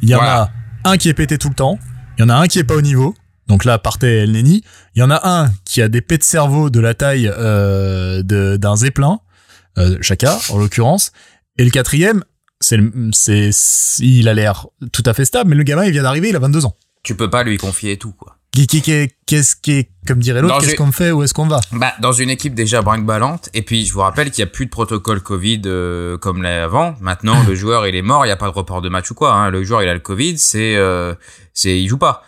il y en Voilà. a un qui est pété tout le temps, il y en a un qui est pas au niveau. Donc là, partez El Neni. Il y en a un qui a des pets de cerveau de la taille euh, d'un zeppelin, euh, Chaka en l'occurrence. Et le quatrième, c'est, il a l'air tout à fait stable, mais le gamin il vient d'arriver, il a 22 ans. Tu peux pas lui confier tout, quoi. Qu'est-ce qui est, comme dirait l'autre, qu'est-ce qu'on fait, où est-ce qu'on va? Bah, dans une équipe déjà brinque-ballante. Et puis, je vous rappelle qu'il n'y a plus de protocole Covid euh, comme l'avant. Maintenant, le [COUGHS] joueur, il est mort, il n'y a pas de report de match ou quoi. Hein. Le joueur, il a le Covid, c'est, euh, c'est, il joue pas.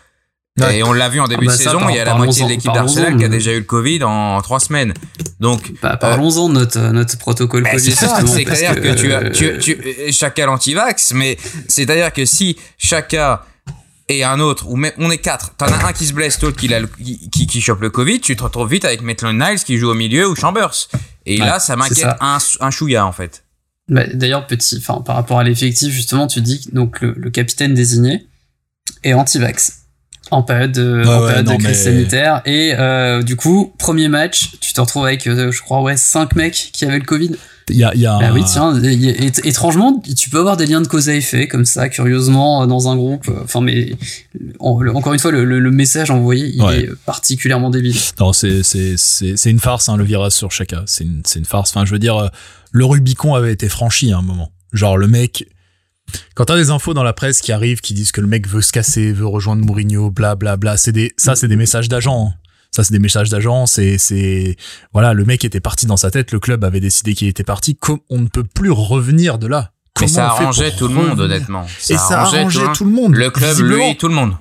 Ouais. Et on l'a vu en début Ah bah de ça, saison, par- il y a la moitié de l'équipe d'Arsenal qui a déjà eu le Covid en, en trois semaines. Donc, Bah, Parlons-en de notre, notre protocole bah, Covid. c'est ça, c'est-à-dire que, tu as, euh, tu, tu, chacun l'antivax, mais c'est-à-dire que si chacun et un autre, ou même, on est quatre, t'en as un qui se blesse, l'autre qui, qui, qui, qui chope le Covid, tu te retrouves vite avec Maitland Niles qui joue au milieu ou Chambers. Et Ouais, là, ça m'inquiète un, un chouïa, en fait. Bah, D'ailleurs, petit, enfin, par rapport à l'effectif, justement, tu dis que donc le, le capitaine désigné est anti-vax en période de, Ouais, en ouais, période de non, crise mais- sanitaire. Et euh, du coup, premier match, tu te retrouves avec, euh, je crois, ouais, cinq mecs qui avaient le Covid. Il y a, y a Bah un- oui, tiens, étrangement, tu peux avoir des liens de cause à effet comme ça, curieusement, euh, dans un groupe. Enfin, mais le- encore une fois, le, le- le message envoyé, il Ouais. est particulièrement débile. Non, c'est une farce hein, le virage sur Chaka. C'est une une farce. Enfin, je veux dire, le Rubicon avait été franchi à un moment. Genre le mec. Quand t'as des infos dans la presse qui arrivent, qui disent que le mec veut se casser, veut rejoindre Mourinho, bla bla bla, c'est des ça c'est des messages d'agents. hein. Ça c'est des messages d'agents. C'est c'est voilà, le mec était parti dans sa tête. Le club avait décidé qu'il était parti. Com- on ne peut plus revenir de là. Mais Comment ça on fait arrangeait tout le monde, honnêtement. Et ça arrangeait le tout le monde. Le club, lui, tout le monde.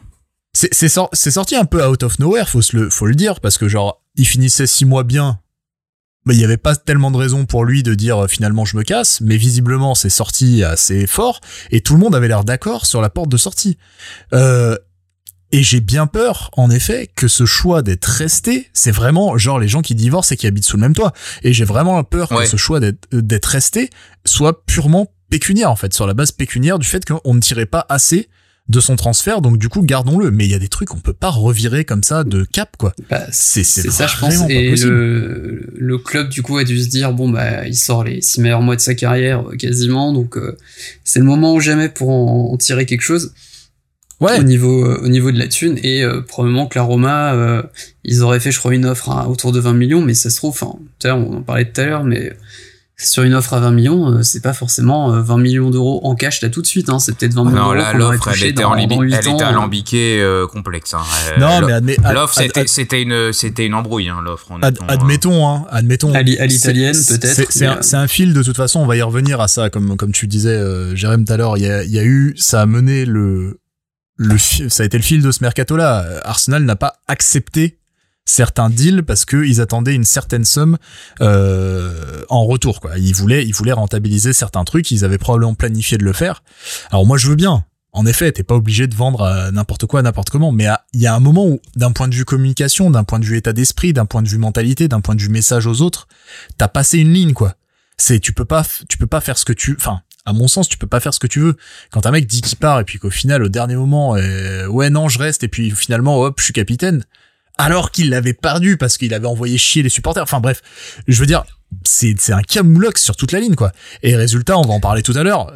C'est c'est sorti un peu out of nowhere, faut se le faut le dire parce que genre il finissait six mois bien, mais il y avait pas tellement de raison pour lui de dire euh, finalement je me casse, mais visiblement c'est sorti assez fort et tout le monde avait l'air d'accord sur la porte de sortie. Euh, et j'ai bien peur, en effet, que ce choix d'être resté, c'est vraiment genre les gens qui divorcent et qui habitent sous le même toit. Et j'ai vraiment peur Ouais. que ce choix d'être euh, d'être resté soit purement pécuniaire en fait, sur la base pécuniaire du fait qu'on ne tirait pas assez de son transfert, donc du coup gardons-le. Mais il y a des trucs qu'on peut pas revirer comme ça de cap, quoi. Bah, C'est- ça, je pense. Et le, le club, du coup, a dû se dire bon, bah, il sort les six meilleurs mois de sa carrière euh, quasiment, donc euh, c'est le moment ou jamais pour en, en tirer quelque chose Ouais. au niveau euh, au niveau de la thune. Et euh, probablement que la Roma, euh, ils auraient fait, je crois, une offre à autour de 20 millions, mais ça se trouve, enfin, on en parlait tout à l'heure, mais sur une offre à 20 millions, euh, c'est pas forcément euh, 20 millions d'euros en cash là tout de suite. Hein, c'est peut-être 20 millions Non, d'euros là, qu'on aurait l'offre, elle était, dans, en dans 8 elle ans. était alambiquée euh, complexe. Hein. Euh, Non, mais L'offre, ad- c'était, ad- c'était une, c'était une embrouille, hein, l'offre. ad- admettons, hein, admettons. À l'i- à l'italienne, C'est- peut-être, C'est un, euh, c'est un fil de toute façon. On va y revenir à ça, comme comme tu disais, euh, Jérém tout à l'heure. Il y a, il y a eu, ça a mené le le ça a été le fil de ce mercato-là. Euh, Arsenal n'a pas accepté certains deals parce que ils attendaient une certaine somme euh, en retour. Quoi. Ils voulaient ils voulaient rentabiliser certains trucs. Ils avaient probablement planifié de le faire. Alors moi je veux bien. En effet, t'es pas obligé de vendre n'importe quoi, n'importe comment, mais il y a un moment où, d'un point de vue communication, d'un point de vue état d'esprit, d'un point de vue mentalité, d'un point de vue message aux autres, t'as passé une ligne, quoi. C'est, tu peux pas, tu peux pas faire ce que tu, enfin, à mon sens, tu peux pas faire ce que tu veux. Quand un mec dit qu'il part et puis qu'au final, au dernier moment, euh, ouais, non, je reste et puis finalement, hop, je suis capitaine. Alors qu'il l'avait perdu parce qu'il avait envoyé chier les supporters. Enfin bref, je veux dire, c'est, c'est un camoulox sur toute la ligne, quoi. Et résultat, on va en parler tout à l'heure.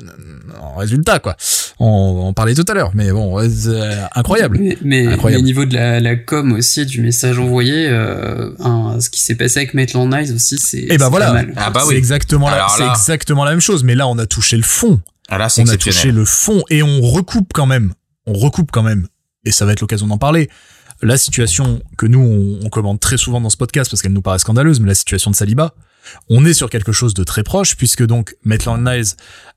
Résultat, quoi. On va en parler tout à l'heure. Mais bon, c'est, euh, incroyable. Mais, mais, Incroyable. mais au niveau de la, la com aussi, du message envoyé, euh, un- ce qui s'est passé avec Maitland Nice aussi, c'est Et ben c'est voilà. pas mal. Ah bah c'est oui. exactement la, c'est exactement la même chose. Mais là, on a touché le fond. Ah là, c'est on a touché le fond et on recoupe quand même. On recoupe quand même. Et ça va être l'occasion d'en parler. La situation que nous, on, on commande très souvent dans ce podcast parce qu'elle nous paraît scandaleuse, mais la situation de Saliba, on est sur quelque chose de très proche puisque donc Maitland Niles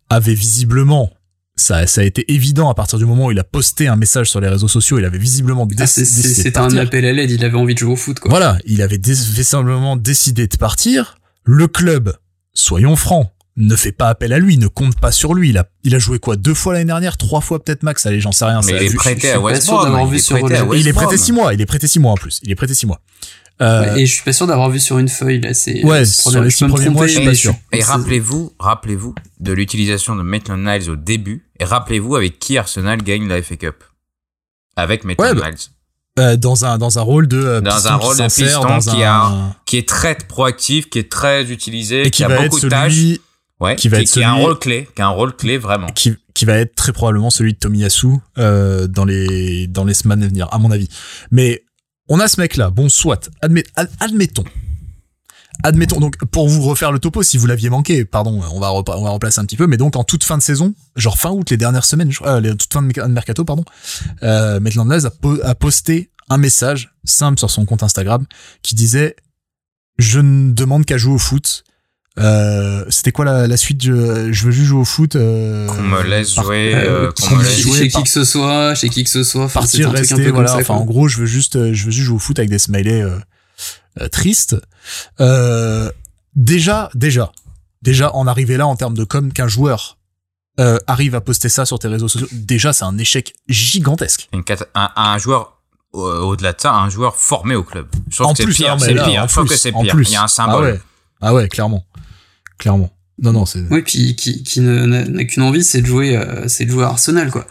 avait visiblement, ça, ça a été évident à partir du moment où il a posté un message sur les réseaux sociaux, il avait visiblement Ah, déc- c'est- c'est- décidé de C'était un appel à l'aide, il avait envie de jouer au foot, quoi. Voilà, il avait vraisemblablement décidé de partir. Le club, soyons francs, ne fait pas appel à lui, ne compte pas sur lui. Il a, il a joué quoi Deux fois l'année dernière Trois fois peut-être max Allez, j'en sais rien. Mais ça il est vu- prêté je à West sûr d'avoir Brom. vu Il est sur prêté à il est prêté six mois. Il est prêté six mois en plus. Il est prêté six mois. Euh, Et je suis pas sûr d'avoir vu sur une feuille, là, c'est... Ouais, c'est sur les je six premiers mois, je suis pas sûr. Et c'est- rappelez-vous, rappelez-vous de l'utilisation de Maitland Niles au début. Et rappelez-vous avec qui Arsenal gagne la FA Cup. Avec Maitland Ouais, bah, Niles. euh, dans un dans un rôle de euh, Dans un qui rôle de piston dans qui un- a- Qui est très proactif, qui est très utilisé, et qui, qui a va beaucoup être de tâches. celui Ouais, qui va être qui a un celui- rôle clé, qui a un rôle clé vraiment. qui qui va être très probablement celui de Tomiyasu euh, dans les dans les semaines à venir, à mon avis. Mais on a ce mec là. Bon, soit admet, ad- admettons. Admettons donc pour vous refaire le topo si vous l'aviez manqué, pardon, on va on va remplacer un petit peu, mais donc en toute fin de saison, genre fin août, les dernières semaines, euh, les toute fin de merc- de mercato, pardon, euh, Maitland a, po- a posté un message simple sur son compte Instagram qui disait je ne demande qu'à jouer au foot. Euh, c'était quoi la, la suite je, je veux juste jouer au foot. Euh, Qu'on me laisse par- jouer, Euh, euh, qu'on qu'on me laisse chez, jouer chez par- qui que ce soit, chez qui que ce soit, partir, un truc un rester, comme voilà. ça, enfin, quoi. en gros, je veux juste, euh, je veux juste jouer au foot avec des smileys euh, euh, tristes. Euh, déjà, déjà, déjà, en arriver là en termes de com, qu'un joueur euh, arrive à poster ça sur tes réseaux sociaux, déjà, c'est un échec gigantesque. une cata- un, un joueur euh, au-delà de ça, un joueur formé au club. Je trouve En que c'est plus, pire, c'est là, pire. en Je trouve plus, que c'est en pire. plus. Il y a un Ah symbole. ouais, ah ouais, clairement, clairement. Non, non, c'est. Oui, puis qui, n'a qu'une envie, c'est de jouer, euh, c'est de jouer à Arsenal, quoi.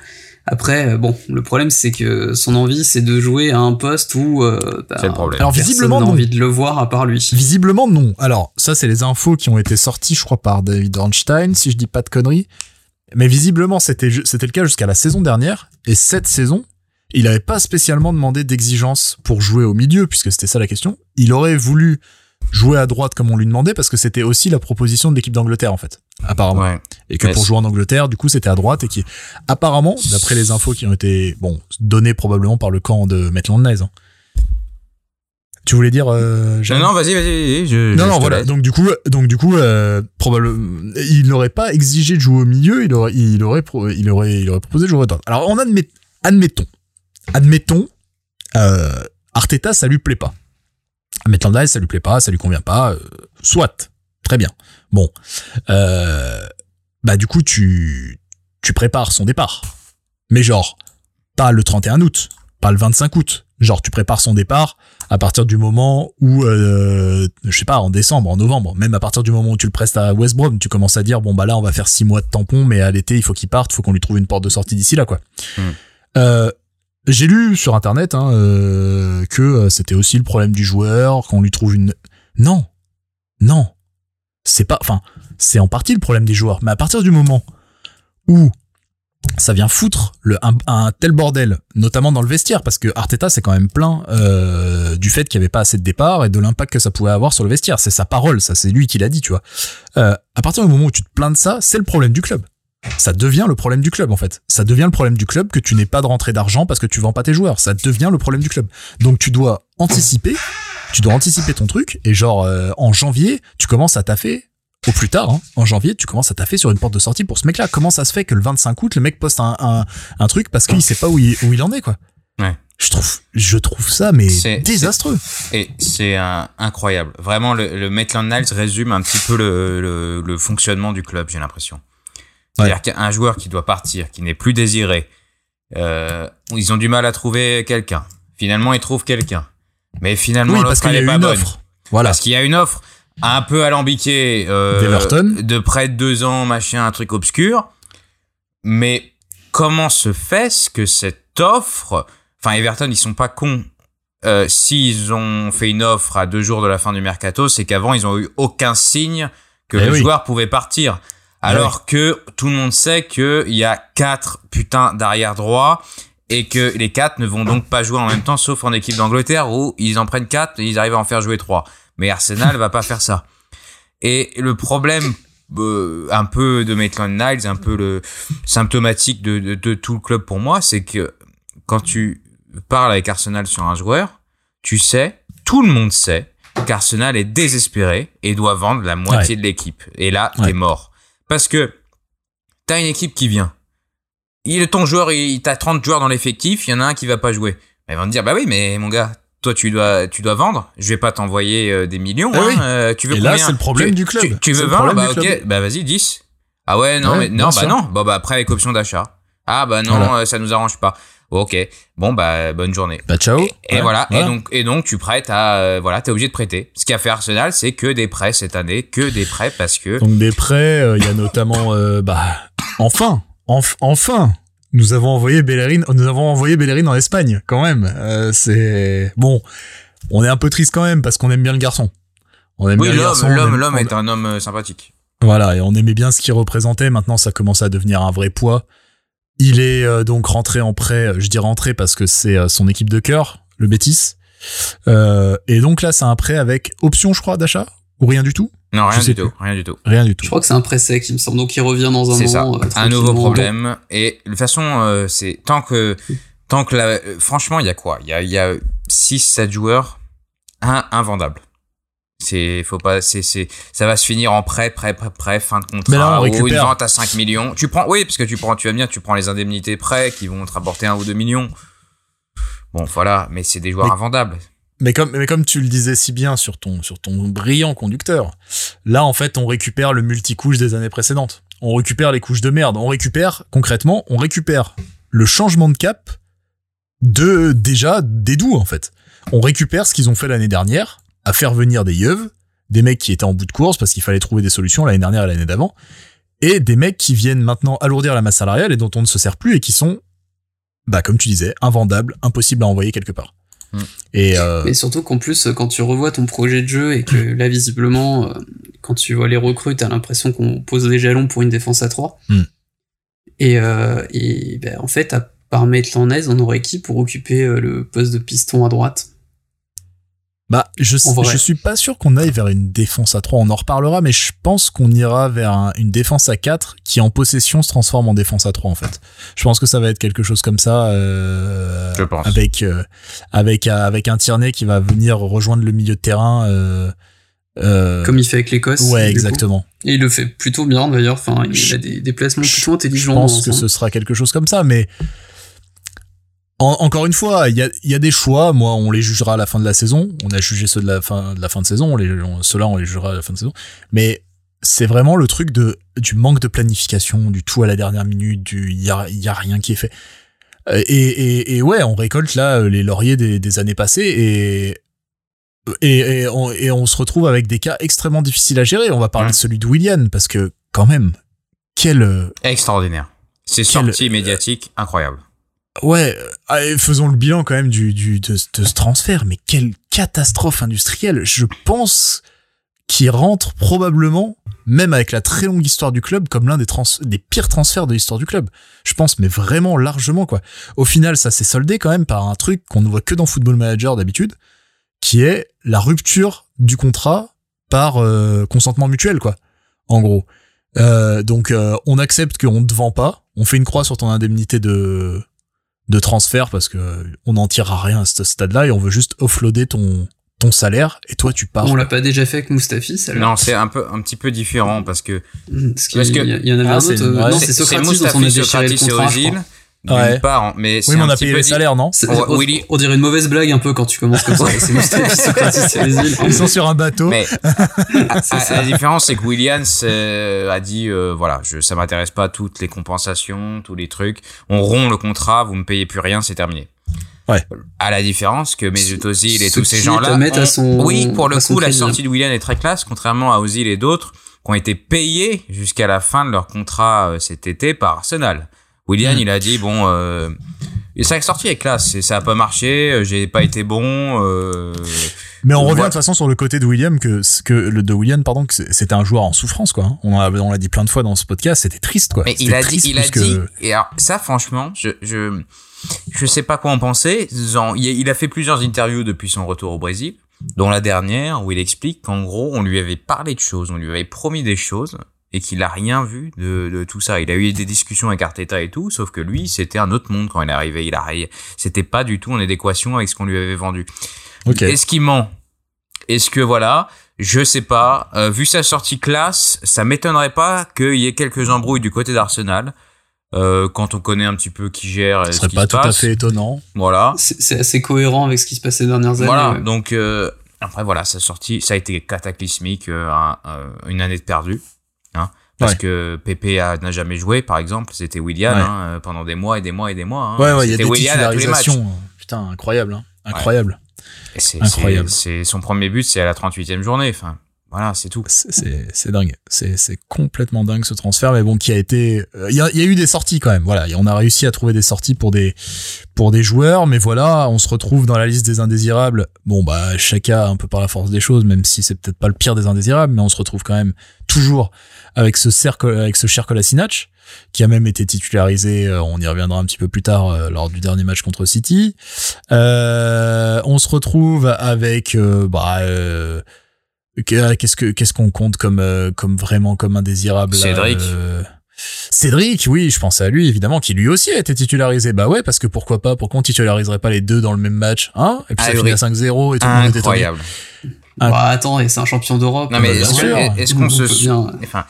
Après, euh, bon, le problème c'est que son envie, c'est de jouer à un poste où euh, bah, C'est le problème. Alors personne visiblement, n'a non. envie de le voir à part lui. Visiblement non. Alors ça c'est les infos qui ont été sorties je crois par David Ornstein si je dis pas de conneries. Mais visiblement c'était c'était le cas jusqu'à la saison dernière et cette saison il avait pas spécialement demandé d'exigence pour jouer au milieu puisque c'était ça la question. Il aurait voulu jouer à droite comme on lui demandait parce que c'était aussi la proposition de l'équipe d'Angleterre en fait apparemment Ouais. et que pour jouer en Angleterre du coup c'était à droite et qui apparemment d'après les infos qui ont été bon données probablement par le camp de Maitland Niles. hein. Tu voulais dire euh, Non, non, vas-y, vas-y, je, non, je non, voilà. Donc du coup, donc du coup, euh, probablement, il n'aurait pas exigé de jouer au milieu. Il aurait, il aurait, pro- il aurait, il aurait proposé de jouer à droite. Alors on admet, admettons, admettons, euh, Arteta, ça lui plaît pas. Maitland Niles, ça lui plaît pas, ça lui convient pas. euh, soit, très bien. Bon, euh, bah du coup, tu, tu prépares son départ. Mais genre, pas le 31 août, pas le 25 août. Genre, tu prépares son départ à partir du moment où, euh, je sais pas, en décembre, en novembre, même à partir du moment où tu le prestes à West Brom, tu commences à dire, bon bah là, on va faire six mois de tampon, mais à l'été, il faut qu'il parte, faut qu'on lui trouve une porte de sortie d'ici là, quoi. Hmm. Euh, j'ai lu sur internet hein, euh, que euh, c'était aussi le problème du joueur, qu'on lui trouve une. Non, non, c'est pas. Enfin, c'est en partie le problème des joueurs, mais à partir du moment où ça vient foutre le, un, un tel bordel, notamment dans le vestiaire, parce que Arteta c'est quand même plein euh, du fait qu'il n'y avait pas assez de départ et de l'impact que ça pouvait avoir sur le vestiaire. C'est sa parole, ça c'est lui qui l'a dit, tu vois. Euh, à partir du moment où tu te plains de ça, c'est le problème du club. Ça devient le problème du club en fait. Ça devient le problème du club que tu n'aies pas de rentrée d'argent parce que tu vends pas tes joueurs. Ça devient le problème du club. Donc tu dois anticiper, tu dois anticiper ton truc et genre euh, en janvier, tu commences à taffer au plus tard, hein, en janvier, tu commences à taffer sur une porte de sortie pour ce mec-là. Comment ça se fait que le 25 août, le mec poste un, un, un truc parce qu'il sait pas où il, où il en est, quoi? Ouais. Je trouve, je trouve ça, mais C'est- désastreux. Et c'est incroyable. Vraiment, le, le Maitland Niles résume un petit peu le, le, le fonctionnement du club, j'ai l'impression. C'est-à-dire qu'un joueur qui doit partir, qui n'est plus désiré, euh, ils ont du mal à trouver quelqu'un. Finalement, ils trouvent quelqu'un. Mais finalement, Oui, parce l'offre, qu'il y a elle eu est pas une bonne. offre. Voilà. Parce qu'il y a une offre un peu alambiquée euh, de près de deux ans, machin, un truc obscur. Mais comment se fait-ce que cette offre, enfin Everton, ils sont pas cons. Euh, S'ils ont fait une offre à deux jours de la fin du mercato, c'est qu'avant ils ont eu aucun signe que Eh le oui. joueur pouvait partir. Alors que tout le monde sait qu'il y a quatre putains d'arrière droit et que les quatre ne vont donc pas jouer en même temps, sauf en équipe d'Angleterre où ils en prennent quatre et ils arrivent à en faire jouer trois. Mais Arsenal va pas faire ça. Et le problème euh, un peu de Maitland Niles, un peu le symptomatique de, de, de tout le club pour moi, c'est que quand tu parles avec Arsenal sur un joueur, tu sais, tout le monde sait qu'Arsenal est désespéré et doit vendre la moitié de l'équipe. Et là, Ouais. t'es mort. Parce que t'as une équipe qui vient. Il, ton joueur, il, t'as 30 joueurs dans l'effectif, il y en a un qui va pas jouer. Ils vont te dire, bah oui, mais mon gars, toi tu dois, tu dois vendre. Je vais pas t'envoyer euh, des millions. Eh hein. oui. Euh, tu veux Et là, c'est le problème Tu- du club. Tu, veux le vendre problème Bah du ok, bah vas-y 10. Ah ouais, non, Ouais, mais non, bah sûr. non. Bon bah après avec option d'achat. Ah bah non, Voilà. euh, ça nous arrange pas. Ok, bon bah bonne journée. Bah ciao. Et Ouais, voilà. Et donc, et donc, tu prêtes à, euh, voilà, t'es obligé de prêter. Ce qui a fait Arsenal, c'est que des prêts cette année, que des prêts parce que. Donc des prêts, euh, il y a notamment, euh, bah, enfin, enf- enfin, nous avons envoyé Bellerin, nous avons envoyé Bellerin en Espagne, quand même. Euh, c'est bon, on est un peu triste quand même parce qu'on aime bien le garçon. On aime Oui, l'homme, l'homme, l'homme est un homme sympathique. Voilà, et on aimait bien ce qu'il représentait. Maintenant, ça commence à devenir un vrai poids. Il est euh, donc rentré en prêt. euh, Je dis rentré parce que c'est euh, son équipe de cœur, le Bétis. Euh, et donc là, c'est un prêt avec option, je crois, d'achat ou rien du tout? Non, rien du tout, rien du tout. Rien du tout. Je crois que c'est un pré sec, il me semble. Donc il revient dans un C'est ça. moment. euh, un nouveau problème. Et de toute façon, euh, c'est tant que, tant que la, euh, franchement, il y a quoi? Il y a, il y a 6, 7 joueurs, un invendable. C'est, faut pas, c'est, c'est, ça va se finir en prêt, prêt, prêt, prêt, fin de contrat. Mais là, on ou une récupère. vente à 5 millions. Tu prends, oui, parce que tu prends, tu vas bien, tu prends les indemnités prêts qui vont te rapporter 1 ou 2 millions. Bon, voilà, mais c'est des joueurs Mais- invendables. Mais comme, mais comme tu le disais si bien sur ton, sur ton brillant conducteur, là, en fait, on récupère le multicouche des années précédentes. On récupère les couches de merde. On récupère, concrètement, on récupère le changement de cap de, déjà, des doux, en fait. On récupère ce qu'ils ont fait l'année dernière, à faire venir des yeux, des mecs qui étaient en bout de course parce qu'il fallait trouver des solutions l'année dernière et l'année d'avant, et des mecs qui viennent maintenant alourdir la masse salariale et dont on ne se sert plus et qui sont, bah, comme tu disais, invendables, impossibles à envoyer quelque part. Mm. Et, euh, Mais surtout qu'en plus, quand tu revois ton projet de jeu et que là, visiblement, euh, quand tu vois les recrues, t'as l'impression qu'on pose des jalons pour une défense à 3. Hmm. Et, euh, et ben, en fait, à part Maitland Niles, on aurait qui pour occuper le poste de piston à droite? Bah, je, je suis pas sûr qu'on aille vers une défense à 3, on en reparlera, mais je pense qu'on ira vers un- une défense à 4 qui en possession se transforme en défense à 3 en fait. Je pense que ça va être quelque chose comme ça euh, Je pense. avec euh, avec euh, avec un Tierney qui va venir rejoindre le milieu de terrain euh, euh, Comme il fait avec l'Écosse. ouais, coup. exactement. Et il le fait plutôt bien d'ailleurs. Enfin, il Je- a des déplacements Je plutôt intelligents. pense que ce sera quelque chose comme ça, mais en- encore une fois, il y a, il y a des choix. Moi, on les jugera à la fin de la saison. On a jugé ceux de la fin de la fin de saison. On les, on- ceux-là, on les jugera à la fin de saison. Mais c'est vraiment le truc de du manque de planification, du tout à la dernière minute, du il y a, il y a rien qui est fait. Euh, Et, et, et ouais, on récolte là euh, les lauriers des, des années passées et et, on, et on se retrouve avec des cas extrêmement difficiles à gérer. On va parler Ouais. de celui de William parce que quand même, quel euh, Extraordinaire. C'est sorti médiatique incroyable. Ouais, euh, faisons le bilan quand même du, du de, ce transfert. Mais quelle catastrophe industrielle Je pense qu'il rentre probablement, même avec la très longue histoire du club, comme l'un des, pires transferts de l'histoire du club. Je pense, mais vraiment largement quoi. Au final, ça s'est soldé quand même par un truc qu'on ne voit que dans Football Manager d'habitude, qui est la rupture du contrat par euh, consentement mutuel quoi. En gros. Euh, donc on accepte qu'on ne te vend pas, on fait une croix sur ton indemnité de de transfert parce que on n'en tirera rien à ce stade-là et on veut juste offloader ton ton salaire et toi tu pars. On l'a pas déjà fait avec Mustafi, ça Non, c'est un peu un petit peu différent parce que parce, qu'il y, en avait ah, un autre. Euh, non, c'est Socrates dont on a déchiré le contrat. Ouais. Part, mais oui, mais on a payé les salaires, non on, on, dirait une mauvaise blague un peu quand tu commences comme ça. [LAUGHS] [LAUGHS] Ils sont sur un bateau. Mais [LAUGHS] la différence, c'est que Williams euh, a dit euh, voilà, je, ça m'intéresse pas toutes les compensations, tous les trucs. On rompt le contrat, vous me payez plus rien, c'est terminé. Ouais. À la différence que Mesut Ozil et tous ces gens-là. Oui, pour le coup, la sortie de Willian est très classe, contrairement à Ozil et d'autres qui ont été payés jusqu'à la fin de leur contrat euh, cet été par Arsenal. Willian, hmm. il a dit bon, euh, sa sortie est classe, et ça a pas marché, euh, j'ai pas été bon. Euh, mais on revient de toute façon sur le côté de William que que le de William pardon que c'était un joueur en souffrance quoi. Hein. On on l'a dit plein de fois dans ce podcast, c'était triste quoi. Mais il a dit, il a dit. Et alors ça franchement, je je je sais pas quoi en penser. Il a fait plusieurs interviews depuis son retour au Brésil, dont la dernière où il explique qu'en gros, on lui avait parlé de choses, on lui avait promis des choses et qu'il a rien vu de, de, tout ça. Il a eu des discussions avec Arteta et tout, sauf que lui, c'était un autre monde quand il est arrivé. Il a, c'était pas du tout en adéquation avec ce qu'on lui avait vendu. Est-ce qu'il ment? Est-ce que voilà Je sais pas. Euh, vu sa sortie classe, ça m'étonnerait pas qu'il y ait quelques embrouilles du côté d'Arsenal. Euh, quand on connaît un petit peu qui gère. Ce serait pas tout à fait étonnant. Voilà. C'est assez cohérent avec ce qui se passait ces dernières années. Voilà. Donc euh, après voilà, sa sortie, ça a été cataclysmique, euh, une année de perdu. Hein, parce que Pepe n'a jamais joué, par exemple. C'était William hein, pendant des mois et des mois et des mois. Hein. Ouais, ouais, il y a des. Putain, incroyable, hein. incroyable. C'est incroyable. C'est son premier but, c'est à la 38e journée. Enfin, voilà, c'est tout. C'est dingue. C'est complètement dingue ce transfert, mais bon, qui a été. Il euh, y, a, y, a, eu des sorties quand même. Voilà, on a réussi à trouver des sorties pour des pour des joueurs, mais voilà, on se retrouve dans la liste des indésirables. Bon, bah, chacun un peu par la force des choses, même si c'est peut-être pas le pire des indésirables, mais on se retrouve quand même toujours avec ce cercle, avec ce cher Kolasinac qui a même été titularisé, euh, on y reviendra un petit peu plus tard euh, lors du dernier match contre City. on se retrouve avec bah, Qu'est-ce que qu'est-ce qu'on compte comme euh, comme vraiment comme indésirable Cédric. Euh, Cédric, oui, je pense à lui évidemment, qui lui aussi a été titularisé. Bah ouais, parce que pourquoi pas Pourquoi on titulariserait pas les deux dans le même match, hein? Et puis ça ah finit à 5-0 et tout le monde était incroyable. Bah attends, et c'est un champion d'Europe. Non mais est-ce qu'on se, enfin,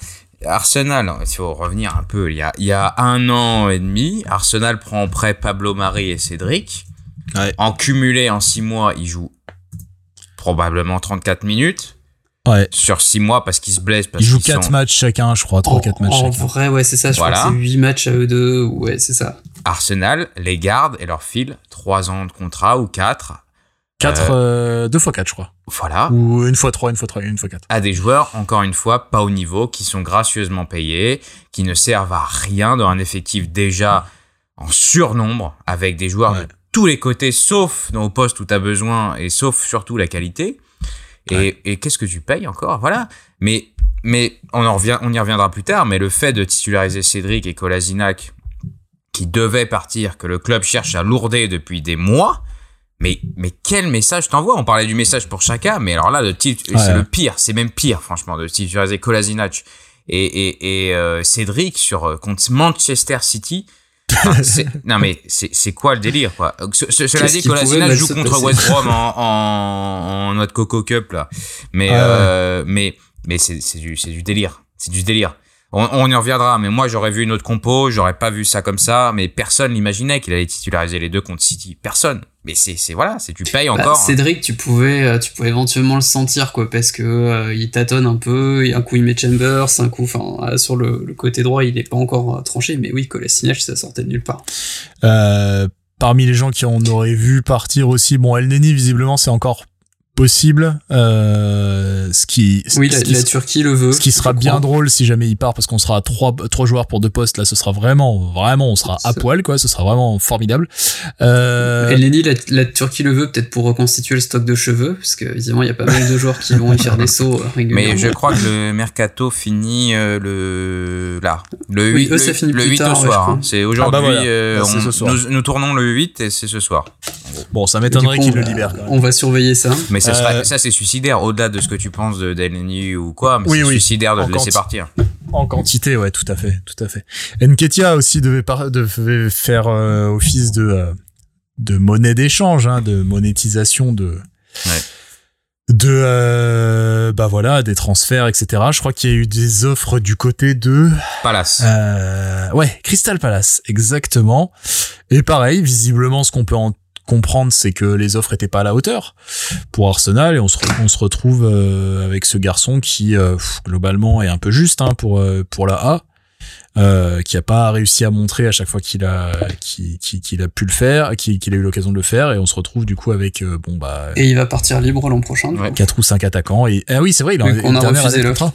Arsenal, il faut revenir un peu. Il y a il y a un an et demi, Arsenal prend en prêt Pablo Mari et Cédric. Ouais. En cumulé en six mois, ils jouent probablement 34 minutes. Ouais. Sur 6 mois parce qu'ils se blessent. Parce ils jouent 4 matchs chacun, je crois, 3 4 matchs en chacun. vrai, ouais, c'est ça, je crois que c'est 8 matchs à eux deux, ouais, c'est ça. Arsenal les garde et leur file 3 ans de contrat ou 4. 4, euh, 2 fois 4, je crois. Voilà. Ou une fois 3, une fois 3, une fois 4. À des joueurs, encore une fois, pas au niveau, qui sont gracieusement payés, qui ne servent à rien dans un effectif déjà en surnombre, avec des joueurs de tous les côtés, sauf dans le poste où tu as besoin, et sauf surtout la qualité. Et, et qu'est-ce que tu payes encore? Voilà. Mais, mais on, en revient, on y reviendra plus tard, mais le fait de titulariser Cédric et Kolasinac, qui devaient partir, que le club cherche à lourder depuis des mois, mais, mais quel message t'envoie? On parlait du message pour chacun, mais alors là, de c'est le pire, c'est même pire, franchement, de titulariser Kolasinac et, et, et euh, Cédric sur euh, contre Manchester City [LAUGHS] non mais c'est quoi le délire quoi? Cela dit, Colasina joue contre West Brom en, en, en, notre Coco Cup là, mais euh, mais mais c'est du c'est du délire, c'est du délire. On, on, y reviendra, mais moi j'aurais vu une autre compo, j'aurais pas vu ça comme ça, mais personne n'imaginait qu'il allait titulariser les deux contre City, personne. Mais c'est c'est voilà, c'est tu payes bah, encore. Cédric, tu pouvais euh, tu pouvais éventuellement le sentir quoi, parce que euh, il tâtonne un peu, un coup il met Chambers, un coup, enfin euh, sur le, le, côté droit il est pas encore tranché, mais oui, Kolasinac ça sortait de nulle part. parmi les gens qui en auraient vu partir aussi, bon El Neni visiblement c'est encore possible. Euh, ce qui, oui, ce la, qui, la, Turquie le veut. Ce qui sera bien drôle si jamais il part parce qu'on sera à trois, trois joueurs pour deux postes. Là, ce sera vraiment, vraiment, on sera à poil, quoi. Ce sera vraiment formidable. Euh... Et Lenny, la, la, Turquie le veut peut-être pour reconstituer le stock de cheveux, parce que évidemment, il y a pas mal de joueurs qui vont y faire des sauts euh, régulièrement. Mais je crois que le mercato finit euh, le là, le 8, oui, eux, ça finit le, plus 8 tard, au soir. ouais, hein. C'est aujourd'hui. Ah bah voilà. euh, Bah, nous, nous tournons le 8 et c'est ce soir. Bon, ça m'étonnerait qu'il le libère. Quand même. On va surveiller ça. Mais Euh, ça, c'est suicidaire. Au-delà de ce que tu penses de d'Elneny ou quoi, mais Oui, c'est oui. suicidaire de En le laisser partir. En quantité, ouais, tout à fait, tout à fait. Nketia aussi devait, par- devait faire euh, office de euh, de monnaie d'échange, hein, de monétisation de Ouais. de euh, bah voilà des transferts, etc. Je crois qu'il y a eu des offres du côté de Palace. euh, ouais Crystal Palace, exactement. Et pareil, visiblement, ce qu'on peut en comprendre, c'est que les offres étaient pas à la hauteur pour Arsenal et on se, re- on se retrouve euh, avec ce garçon qui euh, globalement est un peu juste hein, pour euh, pour la A. Euh, qui a pas réussi à montrer à chaque fois qu'il a qu'il a pu le faire, qu'il qu'il a eu l'occasion de le faire, et on se retrouve du coup avec euh, bon bah Et il va partir libre l'an prochain. Ouais. quatre ou cinq attaquants. Et ah oui, c'est vrai, il en Vu qu'on a refusé l'offre.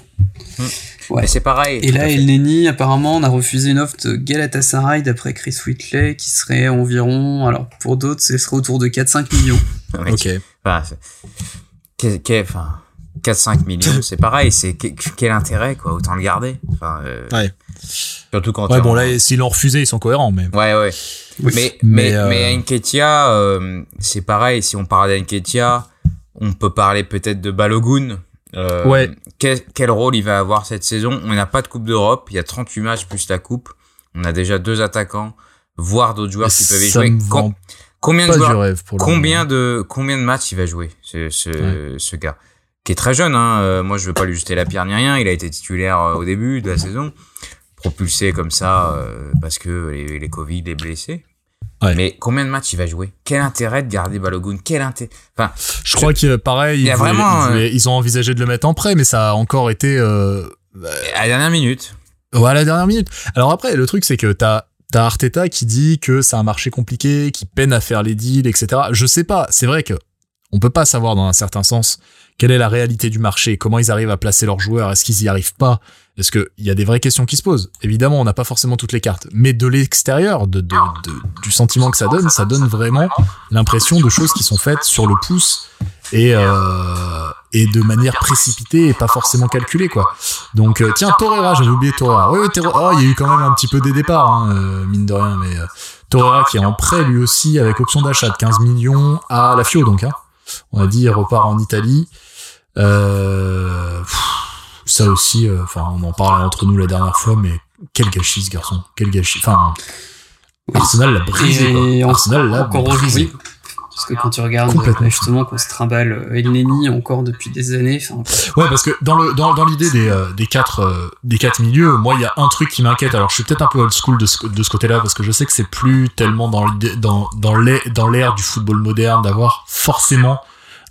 Ouais. Mais c'est pareil. Et là. El Neni, apparemment, on a refusé une offre de Galatasaray d'après Chris Whitley qui serait environ, alors pour d'autres, ce serait autour de 4-5 millions. Ok. enfin, c'est- qu'est- qu'est- enfin, 4-5 millions, [LAUGHS] c'est pareil. C'est que- quel intérêt, quoi. Autant le garder. Enfin, euh, Ouais. Surtout quand Ouais, bon en- là, s'ils l'ont refusé, ils sont cohérents, mais Ouais, ouais. Oui. Mais, Mais, mais, euh, mais Nketiah, euh, c'est pareil. Si on parle d'Nketiah, on peut parler peut-être de Balogun. Euh, Ouais. Quel, quel rôle il va avoir cette saison? On n'a pas de Coupe d'Europe. Il y a 38 matchs plus la Coupe. On a déjà deux attaquants, voire d'autres joueurs qui peuvent y jouer. Com- combien de joueurs rêve pour Combien de combien de matchs il va jouer ce ce, ce gars? Qui est très jeune hein. Euh, moi je veux pas lui jeter la pierre ni rien il a été titulaire euh, au début de la saison propulsé comme ça euh, parce que les, les Covid les blessés Ouais. mais combien de matchs il va jouer? Quel intérêt de garder Balogun? Quel intérêt enfin Je crois que pareil, Il y a ils, voulaient- vraiment, ils, voulaient- ils ont envisagé de le mettre en prêt, mais ça a encore été euh, à la dernière minute ouais, à la dernière minute. Alors après, le truc c'est que t'as t'as Arteta qui dit que c'est un marché compliqué, qui peine à faire les deals, etc. Je sais pas. C'est vrai que on peut pas savoir dans un certain sens quelle est la réalité du marché, comment ils arrivent à placer leurs joueurs, est-ce qu'ils y arrivent pas? Est-ce que il y a des vraies questions qui se posent Évidemment, on n'a pas forcément toutes les cartes, mais de l'extérieur, du sentiment que ça donne, ça donne vraiment l'impression de choses qui sont faites sur le pouce et euh, de manière précipitée et pas forcément calculée quoi. Donc euh, tiens Torreira, j'avais oublié Torreira. Oui, oui oh, il y a eu quand même un petit peu des départs hein, euh, mine de rien mais Torreira qui est en prêt lui aussi avec option d'achat de 15 millions à la Fio donc hein. On a dit il repart en Italie. Ça aussi euh, enfin on en parlait entre nous la dernière fois mais quel gâchis ce garçon, quel gâchis. Enfin Arsenal l'a brisé Et quoi. en- Arsenal l'a encore brisé. Parce que quand tu regardes justement qu'on se trimballe euh, El Neni encore depuis des années, Ouais, parce que dans le dans, dans l'idée des euh, des quatre euh, des quatre milieux, moi il y a un truc qui m'inquiète. Alors je suis peut-être un peu old school de ce de ce côté-là parce que je sais que c'est plus tellement dans l'idée- dans dans l'ère du football moderne d'avoir forcément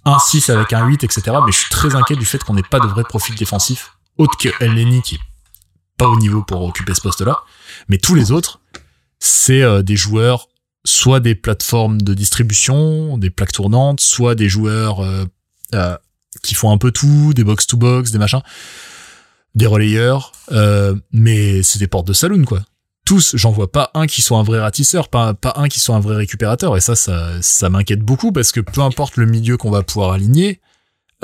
un 6 avec un 8 etc. Mais je suis très inquiet du fait qu'on n'ait pas de vrai profil défensif autre que El Neni qui est pas au niveau pour occuper ce poste-là. Mais tous les autres, c'est euh, des joueurs soit des plateformes de distribution, des plaques tournantes, soit des joueurs euh, euh, qui font un peu tout, des box-to-box, des machins, des relayeurs, mais c'est des portes de saloon, quoi. Tous, j'en vois pas un qui soit un vrai ratisseur, pas, pas un qui soit un vrai récupérateur, et ça, ça, ça m'inquiète beaucoup, parce que peu importe le milieu qu'on va pouvoir aligner,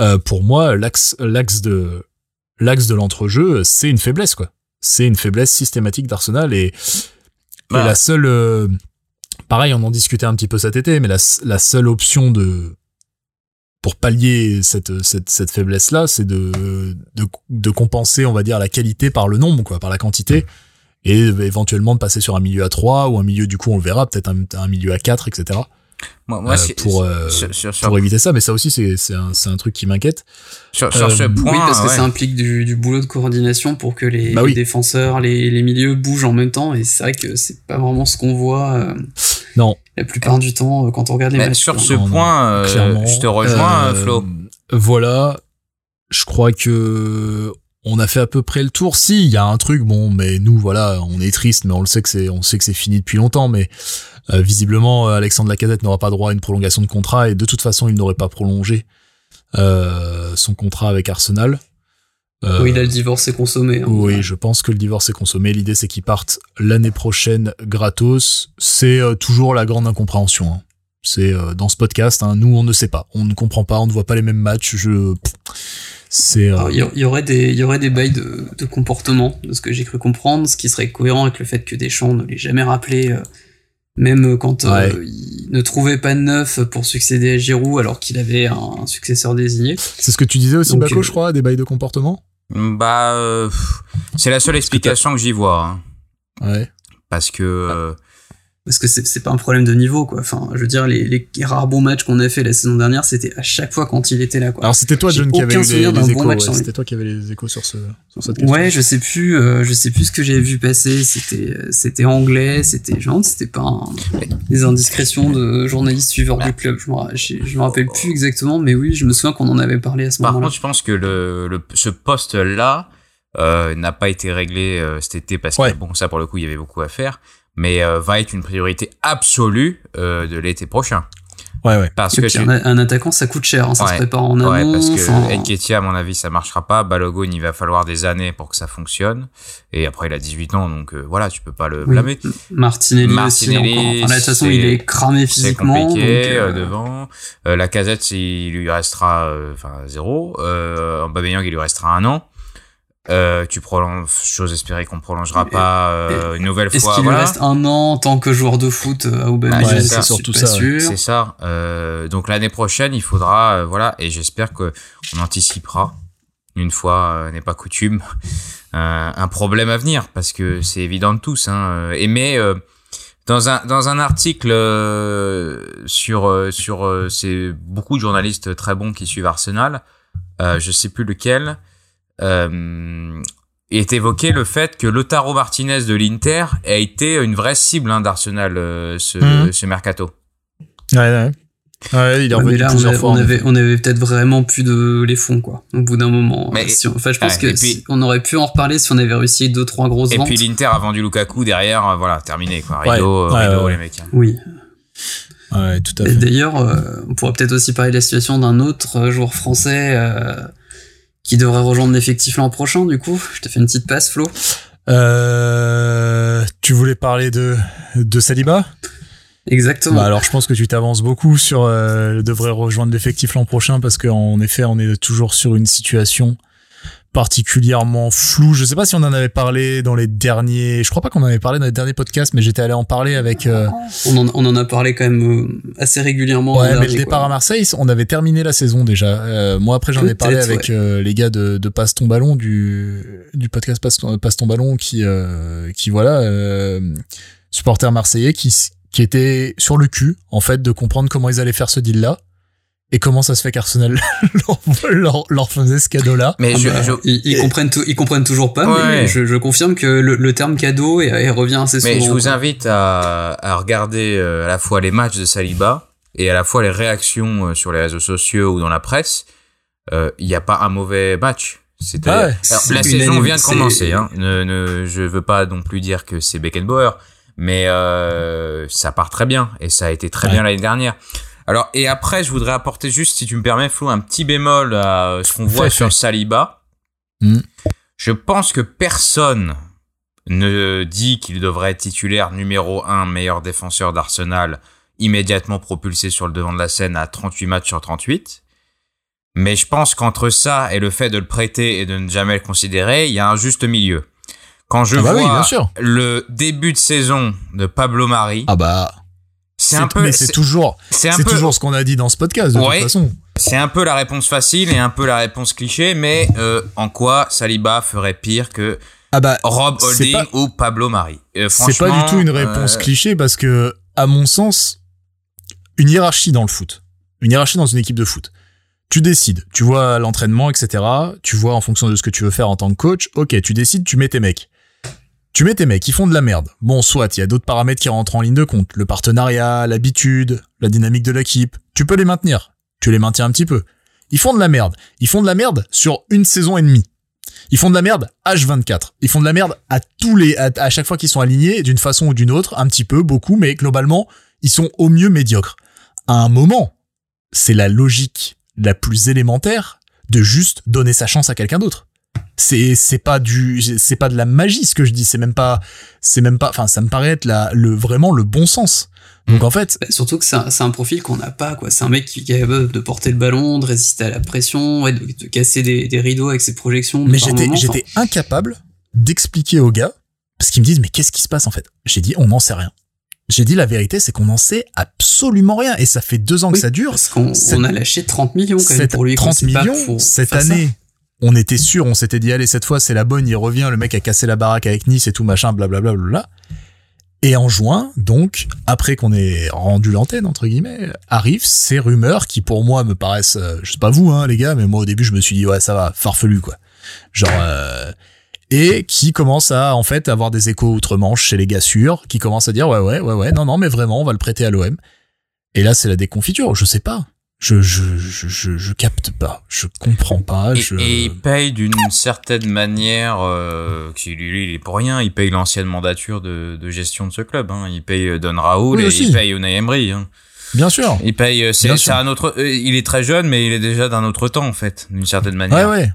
euh, pour moi, l'axe, l'axe de, l'axe de l'entrejeu, c'est une faiblesse, quoi. C'est une faiblesse systématique d'Arsenal, et, et Bah. la seule, euh, pareil, on en discutait un petit peu cet été, mais la, la seule option de, pour pallier cette, cette, cette faiblesse-là, c'est de, de, de compenser, on va dire, la qualité par le nombre, quoi, par la quantité, et éventuellement de passer sur un milieu à 3 ou un milieu, du coup, on le verra, peut-être un, un milieu à 4, etc. moi, moi Euh, c'est- pour, euh, sur, sur, sur, Pour éviter ça, mais ça aussi, c'est, c'est un, c'est un truc qui m'inquiète. sur- sur ce euh, point oui, parce que ouais. ça implique du, du boulot de coordination pour que les, Bah les défenseurs, les, les milieux bougent en même temps. Et c'est vrai que c'est pas vraiment ce qu'on voit euh, Non. la plupart du temps quand on regarde les Mais matchs. sur ce Non, non, point euh, je te rejoins Euh, Flo Voilà. Je crois que on a fait à peu près le tour. Si, il y a un truc, bon, mais nous, voilà, on est triste, mais on le sait que c'est, on sait que c'est fini depuis longtemps, mais euh, visiblement, euh, Alexandre Lacazette n'aura pas droit à une prolongation de contrat et de toute façon, il n'aurait pas prolongé euh, son contrat avec Arsenal. Euh, oui, là, le divorce est consommé. Hein. oui, je pense que le divorce est consommé. L'idée, c'est qu'il parte l'année prochaine gratos. C'est euh, toujours la grande incompréhension. Hein. C'est euh, dans ce podcast, hein, nous, on ne sait pas. On ne comprend pas, on ne voit pas les mêmes matchs. Je... C'est. Il y, aurait des, il y aurait des bails de, de comportement, de ce que j'ai cru comprendre, ce qui serait cohérent avec le fait que Deschamps ne l'ait jamais rappelé même quand il ne trouvait pas de neuf pour succéder à Giroud alors qu'il avait un successeur désigné. C'est ce que tu disais aussi, Baco, je crois, des bails de comportement? Bah, euh, c'est la seule explication que, j'y vois. Hein. Ouais. Parce que euh, parce que c'est pas un problème de niveau quoi. Enfin, je veux dire les, les rares bons matchs qu'on a fait la saison dernière, c'était à chaque fois quand il était là quoi. Alors c'était toi John qui avait les, les échos. ouais, c'était toi qui avait les échos sur ce sur cette question. Ouais, je sais plus, euh, je sais plus ce que j'avais vu passer. C'était c'était anglais, c'était genre c'était pas un, des indiscrétions de journalistes suiveurs du club. Je me je me rappelle plus exactement, mais oui, je me souviens qu'on en avait parlé à ce moment-là. Par contre, je pense que le, le ce poste là euh, n'a pas été réglé euh, cet été parce que bon ça pour le coup il y avait beaucoup à faire mais euh, va être une priorité absolue euh, de l'été prochain. Ouais, ouais. Parce que un, attaquant, ça coûte cher, hein, ça se prépare en amont. Ouais, parce que Nketiah, à mon avis, ça marchera pas. Balogun, il va falloir des années pour que ça fonctionne. Et après, il a 18 ans, donc euh, voilà, tu peux pas le blâmer. Martinelli, Martinelli aussi, enfin, de toute façon, il est cramé physiquement. C'est compliqué donc, devant. la casette, il lui restera enfin zéro. Euh, Aubameyang, il lui restera un an. Euh, tu prolonges, chose espérée qu'on prolongera pas euh, une nouvelle fois. Est-ce qu'il lui reste un an en tant que joueur de foot euh, à Aubameyang bah, C'est surtout ça. C'est ça. Euh, donc l'année prochaine, il faudra, euh, voilà, et j'espère que on anticipera une fois n'est pas coutume [LAUGHS] un problème à venir parce que c'est évident de tous. Hein. Et mais dans un dans un article sur sur c'est beaucoup de journalistes très bons qui suivent Arsenal. je sais plus lequel euh, est évoqué le fait que Lotaro Martinez de l'Inter a été une vraie cible hein, d'Arsenal euh, ce, mhm. ce mercato. Ouais, ouais. Ouais, il est revenu plusieurs on, fois. On avait, on avait peut-être vraiment plus de les fonds, quoi, au bout d'un moment. Mais, si enfin, je pense que on aurait pu en reparler si on avait réussi deux, trois grosses et ventes. Et puis l'Inter a vendu Lukaku derrière, euh, voilà, terminé, quoi. Rideau, ouais, rideau les mecs. Hein. Oui. Ouais, tout à fait. D'ailleurs, euh, on pourrait peut-être aussi parler de la situation d'un autre joueur français, euh, qui devrait rejoindre l'effectif l'an prochain, du coup. Je te fais une petite passe, Flo. Euh, tu voulais parler de, de Saliba? Exactement. Bah alors je pense que tu t'avances beaucoup sur euh, devrait rejoindre l'effectif l'an prochain parce qu'en effet on est toujours sur une situation particulièrement flou. Je sais pas si on en avait parlé dans les derniers. Je crois pas qu'on en avait parlé dans les derniers podcasts, mais j'étais allé en parler avec. Euh, on, en, on, en, a parlé quand même euh, assez régulièrement. Ouais, mais le départ à Marseille, on avait terminé la saison déjà. Euh, moi après, j'en ai parlé avec les gars de, de Passe ton ballon du du podcast Passe ton, Passe ton ballon qui qui voilà supporter marseillais qui qui était sur le cul en fait de comprendre comment ils allaient faire ce deal là et comment ça se fait qu'Arsenal [LAUGHS] leur, leur, faisait ce cadeau-là Mais je, ah bah, ils, comprennent ils comprennent toujours pas. mais je, je, confirme que le, le terme cadeau et, revient assez souvent. Mais je vous invite à, à regarder euh, à la fois les matchs de Saliba et à la fois les réactions euh, sur les réseaux sociaux ou dans la presse. Euh, il n'y a pas un mauvais match. Ah la saison vient de commencer. Hein. Ne, ne, je veux pas non plus dire que c'est Beckenbauer, mais euh, ça part très bien et ça a été très bien l'année dernière. Alors, et après, je voudrais apporter juste, si tu me permets, Flo, un petit bémol à ce qu'on voit sur Saliba. Hmm. Je pense que personne ne dit qu'il devrait être titulaire numéro 1 meilleur défenseur d'Arsenal immédiatement propulsé sur le devant de la scène à 38 matchs sur 38. Mais je pense qu'entre ça et le fait de le prêter et de ne jamais le considérer, il y a un juste milieu. Quand je ah bah vois le début de saison de Pablo Mari, ah bah c'est un peu, mais c'est toujours, c'est toujours ce qu'on a dit dans ce podcast de toute façon. C'est un peu la réponse facile et un peu la réponse cliché, mais euh, en quoi Saliba ferait pire que ah bah, Rob Holding ou Pablo Mari? Euh, C'est pas du tout une réponse euh, cliché parce que, à mon sens, une hiérarchie dans le foot, une hiérarchie dans une équipe de foot. Tu décides, tu vois l'entraînement, etc. Tu vois en fonction de ce que tu veux faire en tant que coach. Ok, tu décides, tu mets tes mecs. Tu mets tes mecs, ils font de la merde. Bon, soit il y a d'autres paramètres qui rentrent en ligne de compte, le partenariat, l'habitude, la dynamique de l'équipe. Tu peux les maintenir. Tu les maintiens un petit peu. Ils font de la merde. Ils font de la merde sur une saison et demie. Ils font de la merde H24. Ils font de la merde à tous les, à, chaque fois qu'ils sont alignés d'une façon ou d'une autre, un petit peu, beaucoup, mais globalement, ils sont au mieux médiocres. À un moment, c'est la logique la plus élémentaire de juste donner sa chance à quelqu'un d'autre. C'est c'est pas du c'est pas de la magie ce que je dis, c'est même pas c'est même pas enfin ça me paraît être la, le vraiment le bon sens. Donc en fait, Bah, surtout que c'est un, profil qu'on n'a pas, quoi. C'est un mec qui est capable de porter le ballon, de résister à la pression, ouais, de, de casser des, des rideaux avec ses projections. mais j'étais incapable d'expliquer aux gars parce qu'ils me disent mais qu'est-ce qui se passe en fait? J'ai dit on n'en sait rien. J'ai dit la vérité c'est qu'on n'en sait absolument rien et ça fait deux ans que ça dure. Parce qu'on on a lâché 30 millions quand même pour lui. quoi. 30 C'est pas millions pour cette année. On était sûr, on s'était dit allez cette fois c'est la bonne, il revient, le mec a cassé la baraque avec Nice et tout machin, blablabla. Bla, et en juin, donc après qu'on ait rendu l'antenne entre guillemets, arrivent ces rumeurs qui pour moi me paraissent, euh, je sais pas vous hein les gars, mais moi au début je me suis dit ouais ça va, farfelu quoi, genre euh, et qui commence à en fait avoir des échos outre-Manche chez les gars sûrs, qui commencent à dire ouais ouais ouais ouais non non mais vraiment on va le prêter à l'OM. Et là c'est la déconfiture, je sais pas. Je, je, je, je, je capte pas, je comprends pas. Et, je... et il paye d'une certaine manière, euh, qui lui, il est pour rien, il paye l'ancienne mandature de, de gestion de ce club. Hein. Il paye Don Raoul Oui, et il paye Unai Emery. Hein. Bien sûr. Il paye, euh, c'est un autre, euh, il est très jeune, mais il est déjà d'un autre temps en fait, d'une certaine Ouais manière. ouais.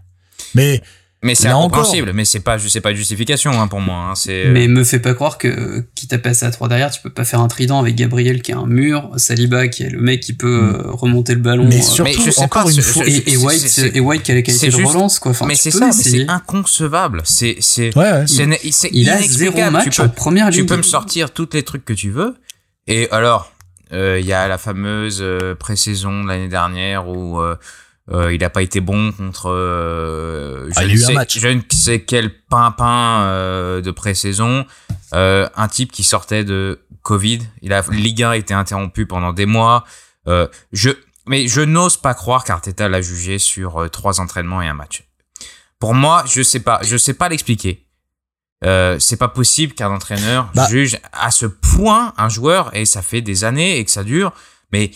Mais Mais c'est incompréhensible, mais c'est pas, c'est pas de justification hein, pour moi. Hein. C'est Mais me fais pas croire que, quitte à passer à 3 derrière, tu peux pas faire un trident avec Gabriel qui est un mur, Saliba qui est le mec qui peut Mm. euh, remonter le ballon. mais euh, surtout mais je sais encore pas, une ce- fois. et, et White, c'est- et White qui a la qualité c'est de juste- relance, quoi. Enfin, mais c'est ça, c'est inconcevable. C'est, c'est, Ouais, ouais. c'est, c'est Il a zéro match tu en peux, première tu peux me sortir toutes les trucs que tu veux. Et alors, euh, il y a la fameuse euh, pré-saison de l'année dernière où euh, euh, il a pas été bon contre euh, je, Ah, il ne y a eu un sais, match. je ne sais quel pimpin euh, de pré-saison. Euh, un type qui sortait de Covid. Il a Ligue 1 a été interrompu pendant des mois. Je mais je n'ose pas croire qu'Arteta l'a jugé sur trois entraînements et un match. Pour moi, je sais pas, je sais pas l'expliquer. Euh, c'est pas possible qu'un entraîneur Bah. juge à ce point un joueur et ça fait des années et que ça dure. Mais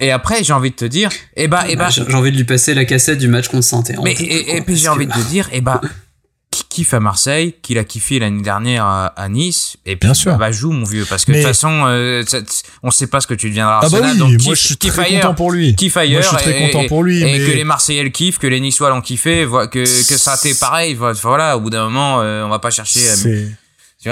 et après j'ai envie de te dire, eh bah, eh bah, J'ai j'ai envie de lui passer la cassette du match contre saint mais et, et puis j'ai envie de te dire, eh bah, [LAUGHS] qui kiffe à Marseille, qu'il a kiffé l'année dernière à, à Nice, et puis Bien sûr. bah joue mon vieux, parce que de toute façon, euh, ça- on sait pas ce que tu deviendras à Ah bah oui, donc moi je suis très ailleurs. content pour lui. Kiffe Moi ailleurs je suis très et, content pour lui. et mais... que les Marseillais le kiffent, que les Niçois l'ont kiffé, que, que ça a été pareil. vo- Voilà, au bout d'un moment, euh, on va pas chercher.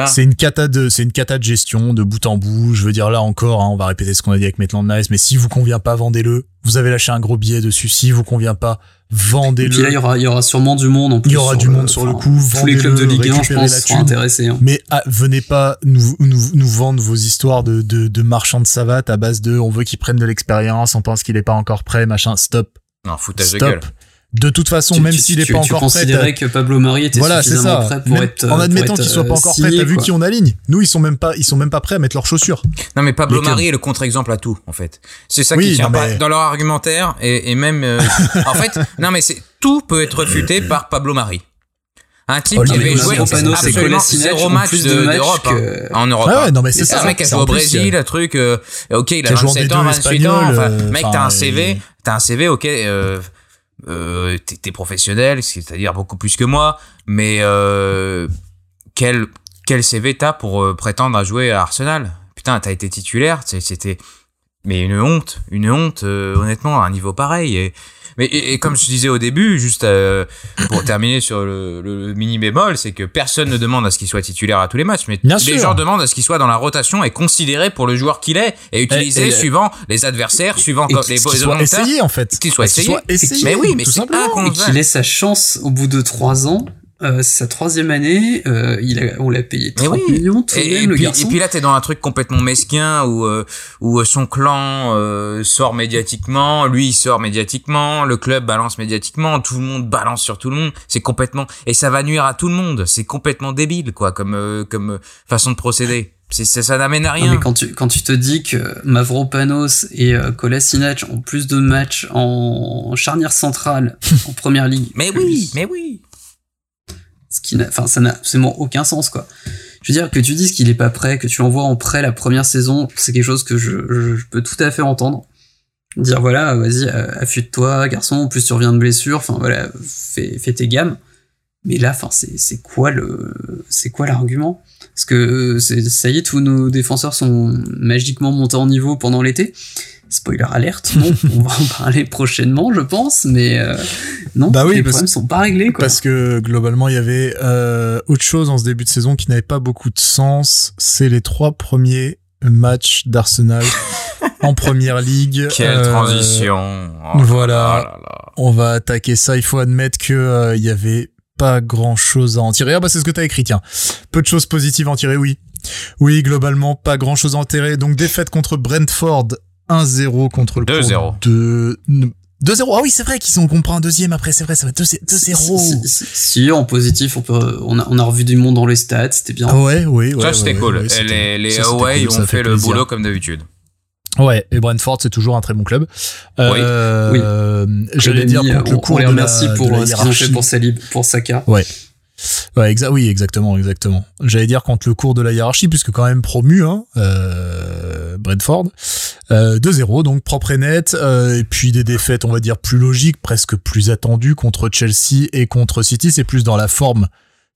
C'est une cata de c'est une cata de gestion de bout en bout. Je veux dire là encore, hein, on va répéter ce qu'on a dit avec Maitland Nice, mais si vous convient pas, vendez-le. Vous avez lâché un gros billet dessus. Si vous convient pas, Et puis là, il vendez-le. y aura, il y aura sûrement du monde en plus. Il y aura sur du monde sur le coup, Tous les clubs de vendez-le, Ligue 1, je pense, seront intéressés. hein. Mais ah, venez pas nous, nous, nous vendre vos histoires de, de, de marchands de savate à base de on veut qu'ils prennent de l'expérience, on pense qu'il est pas encore prêt, machin. Stop. Non, foutage de Stop. gueule. De toute façon, Tu- même tu- s'il est tu- pas tu encore prêt, considérais que Pablo Mari était voilà, c'est suffisamment ça. prêt pour Même- être. en pour admettant qu'il soit pas euh, encore prêt, t'as vu qui on aligne Nous, ils sont même pas, ils sont même pas prêts à mettre leurs chaussures. Non, mais Pablo. Mari est le contre-exemple à tout, en fait. C'est ça Oui, qui tient mais- dans leur argumentaire et, et même. euh, [LAUGHS] en fait, non, mais c'est tout peut être refuté par Pablo Mari. Un type qui Olivier avait joué absolument zéro match d'Europe hein, que- en Europe. Ouais, hein. ouais, non, mais c'est ça. un mec qui a C'est joué au Brésil, un truc. euh, ok, il a Qui a joué en 27 ans, D2 28 ans. Mec, euh, t'as un CV, t'as un CV, ok. Euh, t'es professionnel, c'est-à-dire beaucoup plus que moi, mais euh, quel quel CV t'as pour euh, prétendre à jouer à Arsenal? Putain, t'as été titulaire, c'était mais une honte, une honte, euh, honnêtement, à un niveau pareil. Mais et, et comme je disais au début, juste euh, pour terminer sur le, le mini bémol, c'est que personne ne demande à ce qu'il soit titulaire à tous les matchs, mais Bien les sûr. gens demandent à ce qu'il soit dans la rotation et considéré pour le joueur qu'il est et utilisé et- suivant les adversaires, suivant Et les qu'il soit essayé en fait. Qu'il soit Qu'il essayé. essayé. Mais oui, mais tout c'est simplement. Et qu'il ait sa chance au bout de trois ans. Euh, sa troisième année, euh, il a, on l'a payé Mais 30 oui. millions tout de Et, même, et le puis, garçon. et puis là, t'es dans un truc complètement mesquin où, euh, où son clan euh, sort médiatiquement, lui il sort médiatiquement, le club balance médiatiquement, tout le monde balance sur tout le monde. C'est complètement et ça va nuire à tout le monde. C'est complètement débile, quoi, comme euh, comme euh, façon de procéder. C'est ça, ça n'amène à Non, rien. mais quand tu, quand tu te dis que Mavropanos et euh, Kolasinac ont plus de matchs en, en charnière centrale en première ligue. [LAUGHS] Mais oui, mais oui. Ce qui enfin, ça n'a absolument aucun sens, quoi. Je veux dire, que tu dises qu'il est pas prêt, que tu l'envoies en prêt la première saison, c'est quelque chose que je, je, peux tout à fait entendre. Dire, voilà, vas-y, euh, affûte-toi, garçon, en plus tu reviens de blessure, enfin, voilà, fais, fais tes gammes. Mais là, enfin, c'est, quoi le, c'est quoi l'argument? Parce que, euh, ça y est, tous nos défenseurs sont magiquement montés en niveau pendant l'été. Spoiler alerte, [LAUGHS] non, on va en parler prochainement, je pense, mais euh, non, Bah oui, les problèmes sont pas réglés, quoi. Parce que globalement, il y avait euh, autre chose en ce début de saison qui n'avait pas beaucoup de sens. C'est les trois premiers matchs d'Arsenal [LAUGHS] en première ligue. Quelle Euh, transition. Oh là voilà. là là là. On va attaquer ça. Il faut admettre que euh, il y avait pas grand chose à en tirer. Ah bah c'est ce que t'as écrit, tiens. Peu de choses positives à en tirer, oui. Oui, globalement, pas grand chose à en tirer. Donc défaite contre Brentford, 1-0 contre le 2-0. de 2-0. Ah oui, c'est vrai qu'ils ont compris un deuxième après, c'est vrai, ça va 2-0. Si, si, si, en positif, on peut, on a, on a revu du monde dans les stats, c'était bien. Ah ouais, oui, ouais. ça, c'était ouais, cool. ouais, les les ça, away cool, ont fait, le boulot comme d'habitude. Ouais, et Brentford, c'est toujours un très bon club. Euh, Oui. J'allais dire contre le cours on les de la- remercie de pour la euh, ce qu'ils ont fait hiérarchie. pour Salib, pour Saka. Ouais, exa oui, exactement, exactement. J'allais dire contre le cours de la hiérarchie, puisque quand même promu, hein, euh, Brentford. Euh, 2-0, donc propre et net. euh, et puis des défaites, on va dire, plus logiques, presque plus attendues contre Chelsea et contre City. C'est plus dans la forme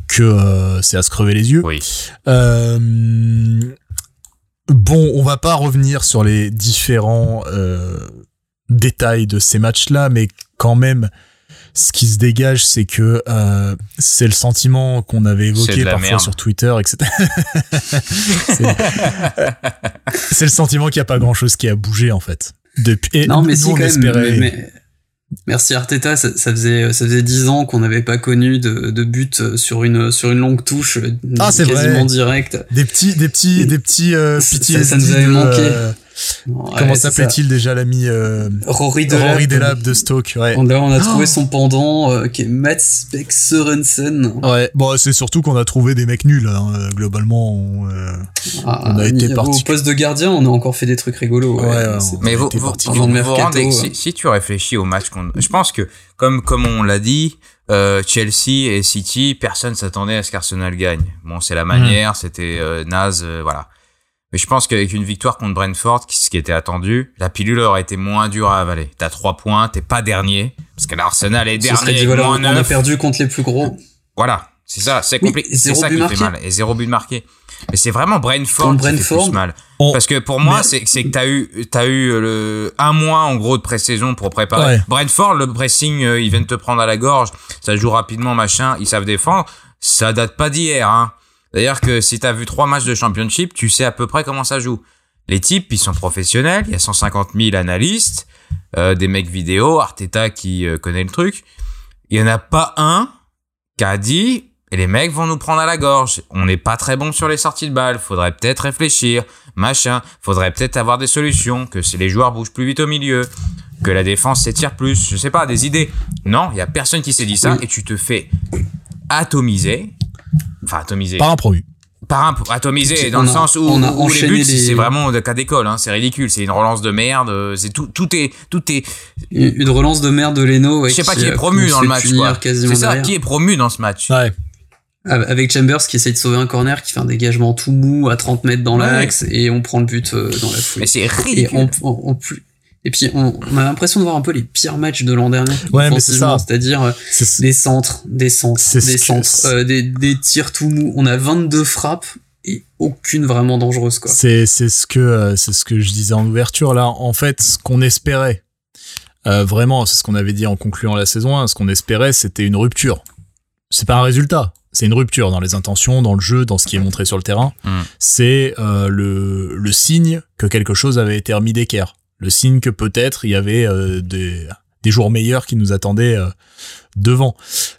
que euh, c'est à se crever les yeux. Oui. Bon, on va pas revenir sur les différents détails de ces matchs-là, mais quand même, ce qui se dégage, c'est que euh, c'est le sentiment qu'on avait évoqué parfois merde. sur Twitter, etc. [LAUGHS] c'est c'est le sentiment qu'il n'y a pas grand-chose qui a bougé en fait. Depuis, et Non, mais nous, si, on quand même. espérait- mais- mais- Merci Arteta, ça, ça faisait ça faisait dix ans qu'on n'avait pas connu de, de but sur une sur une longue touche euh, Ah, c'est quasiment vrai. directe. Des petits, des petits, des petits euh, Ça- nous avait de, manqué. euh, Comment s'appelait-il déjà l'ami euh, Rory Delap. Rory de Stoke, ouais. On a, on a trouvé Oh. son pendant euh, qui est Mats Beck Sørensen. Ouais, bon, c'est surtout qu'on a trouvé des mecs nuls, hein, euh, globalement. on, euh, Ah, On a été au parti- poste de gardien, on a encore fait des trucs rigolos. Ouais, Ouais, ouais, C'est- on- Mais vous, mercato, rendez hein. si, si tu réfléchis au match qu'on, je pense que comme comme on l'a dit, euh, Chelsea et City, personne s'attendait à ce qu'Arsenal gagne. Bon, c'est la manière, c'était euh, naze, euh, voilà. Mais je pense qu'avec une victoire contre Brentford, qui- ce qui était attendu, la pilule aurait été moins dure à avaler. T'as trois points, t'es pas dernier, parce que l'Arsenal est dernier, dit, voilà, moins on a perdu contre les plus gros. Voilà, c'est ça, c'est compliqué, c'est zéro ça but qui marqué. fait mal, et zéro but marqué. Mais c'est vraiment Brentford qui fait plus mal. on- Parce que pour moi, Mais- c'est c'est que t'as eu t'as eu euh, le un mois en gros de pré-saison pour préparer. Ouais. Brentford, le pressing, euh, ils viennent te prendre à la gorge, ça joue rapidement, machin, ils savent défendre. Ça date pas d'hier. Hein. D'ailleurs que si t'as vu trois matchs de championship, tu sais à peu près comment ça joue. Les types, ils sont professionnels. Il y a 150 000 analystes, euh, des mecs vidéo, Arteta qui euh, connaît le truc. Il y en a pas un qui a dit et les mecs vont nous prendre à la gorge. On n'est pas très bon sur les sorties de balles. Faudrait peut-être réfléchir, machin. Faudrait peut-être avoir des solutions. Que si les joueurs bougent plus vite au milieu, que la défense s'étire plus. Je sais pas, des idées. Non, il y a personne qui s'est dit ça et tu te fais atomiser. Enfin, atomiser. Par un promu. Par un atomisé dans On le a- sens où, on a où les buts les- c'est vraiment de cas d'école hein, c'est ridicule c'est une relance de merde euh, c'est tout tout est tout est Une une relance de merde de Leno. ouais, je sais pas qui, qui est promu dans le match c'est ça derrière. qui est promu dans ce match Ouais. Avec Chambers qui essaye de sauver un corner, qui fait un dégagement tout mou à 30 mètres dans Ouais. l'axe, et on prend le but euh, dans la foulée. mais c'est Et, ridicule on, on- et puis on, on a l'impression de voir un peu les pires matchs de l'an dernier. Ouais, mais c'est ça. C'est-à-dire euh, des centres, des centres, des centres, euh, des, des tirs tout mous. On a 22 frappes et aucune vraiment dangereuse quoi. C'est c'est ce que euh, c'est ce que je disais en ouverture là. En fait, ce qu'on espérait, euh, vraiment, c'est ce qu'on avait dit en concluant la saison 1. Ce qu'on espérait, c'était une rupture. C'est pas un résultat. C'est une rupture dans les intentions, dans le jeu, dans ce qui est montré sur le terrain. Mm. C'est euh, le le signe que quelque chose avait été remis d'équerre. Le signe que peut-être il y avait euh, des des jours meilleurs qui nous attendaient euh, devant.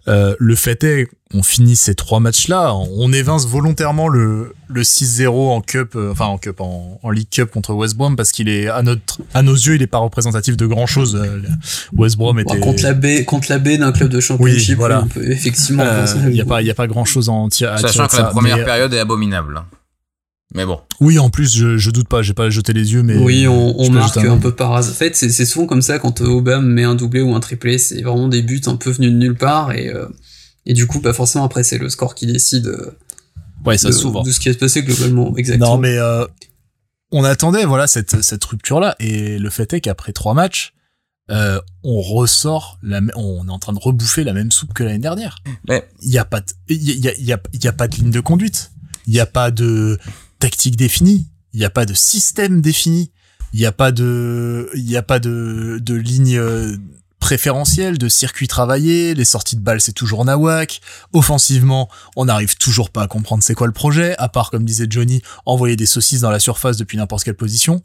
Euh, le fait est, on finit ces trois matchs-là, on évince volontairement le, le 6-0 en cup, euh, enfin en cup, en, en League Cup contre West Brom parce qu'il est à notre, à nos yeux, il est pas représentatif de grand chose. West Brom était. Bon, contre la baie, contre la baie d'un club de championship, Oui, voilà. on peut effectivement. Euh, Il y a pas, il y a pas grand chose à en tirer. sachant que la ça, première mais, euh, période est abominable hein. Mais bon Oui, en plus, je, je doute pas, j'ai pas jeté les yeux, mais. Oui, on, on marque un peu par hasard. En fait, c'est souvent comme ça quand Aubame met un doublé ou un triplé, c'est vraiment des buts un peu venus de nulle part et euh, et du coup, pas forcément après c'est le score qui décide euh, Ouais, ça de, s'ouvre. de ce qui va se passer globalement. Exactement. Non, mais euh, on attendait voilà cette cette rupture là et le fait est qu'après trois matchs, euh, on ressort la, on est en train de rebouffer la même soupe que l'année dernière. Mais- Il y a pas de, il y a, y a, y a, il y a pas de ligne de conduite. Il y a pas de tactique définie. Il y a pas de système défini. Il n'y a pas de, il y a pas de, de ligne euh, préférentielle, de circuit travaillé. Les sorties de balles, c'est toujours nawak. Offensivement, on n'arrive toujours pas à comprendre c'est quoi le projet, à part, comme disait Johnny, envoyer des saucisses dans la surface depuis n'importe quelle position.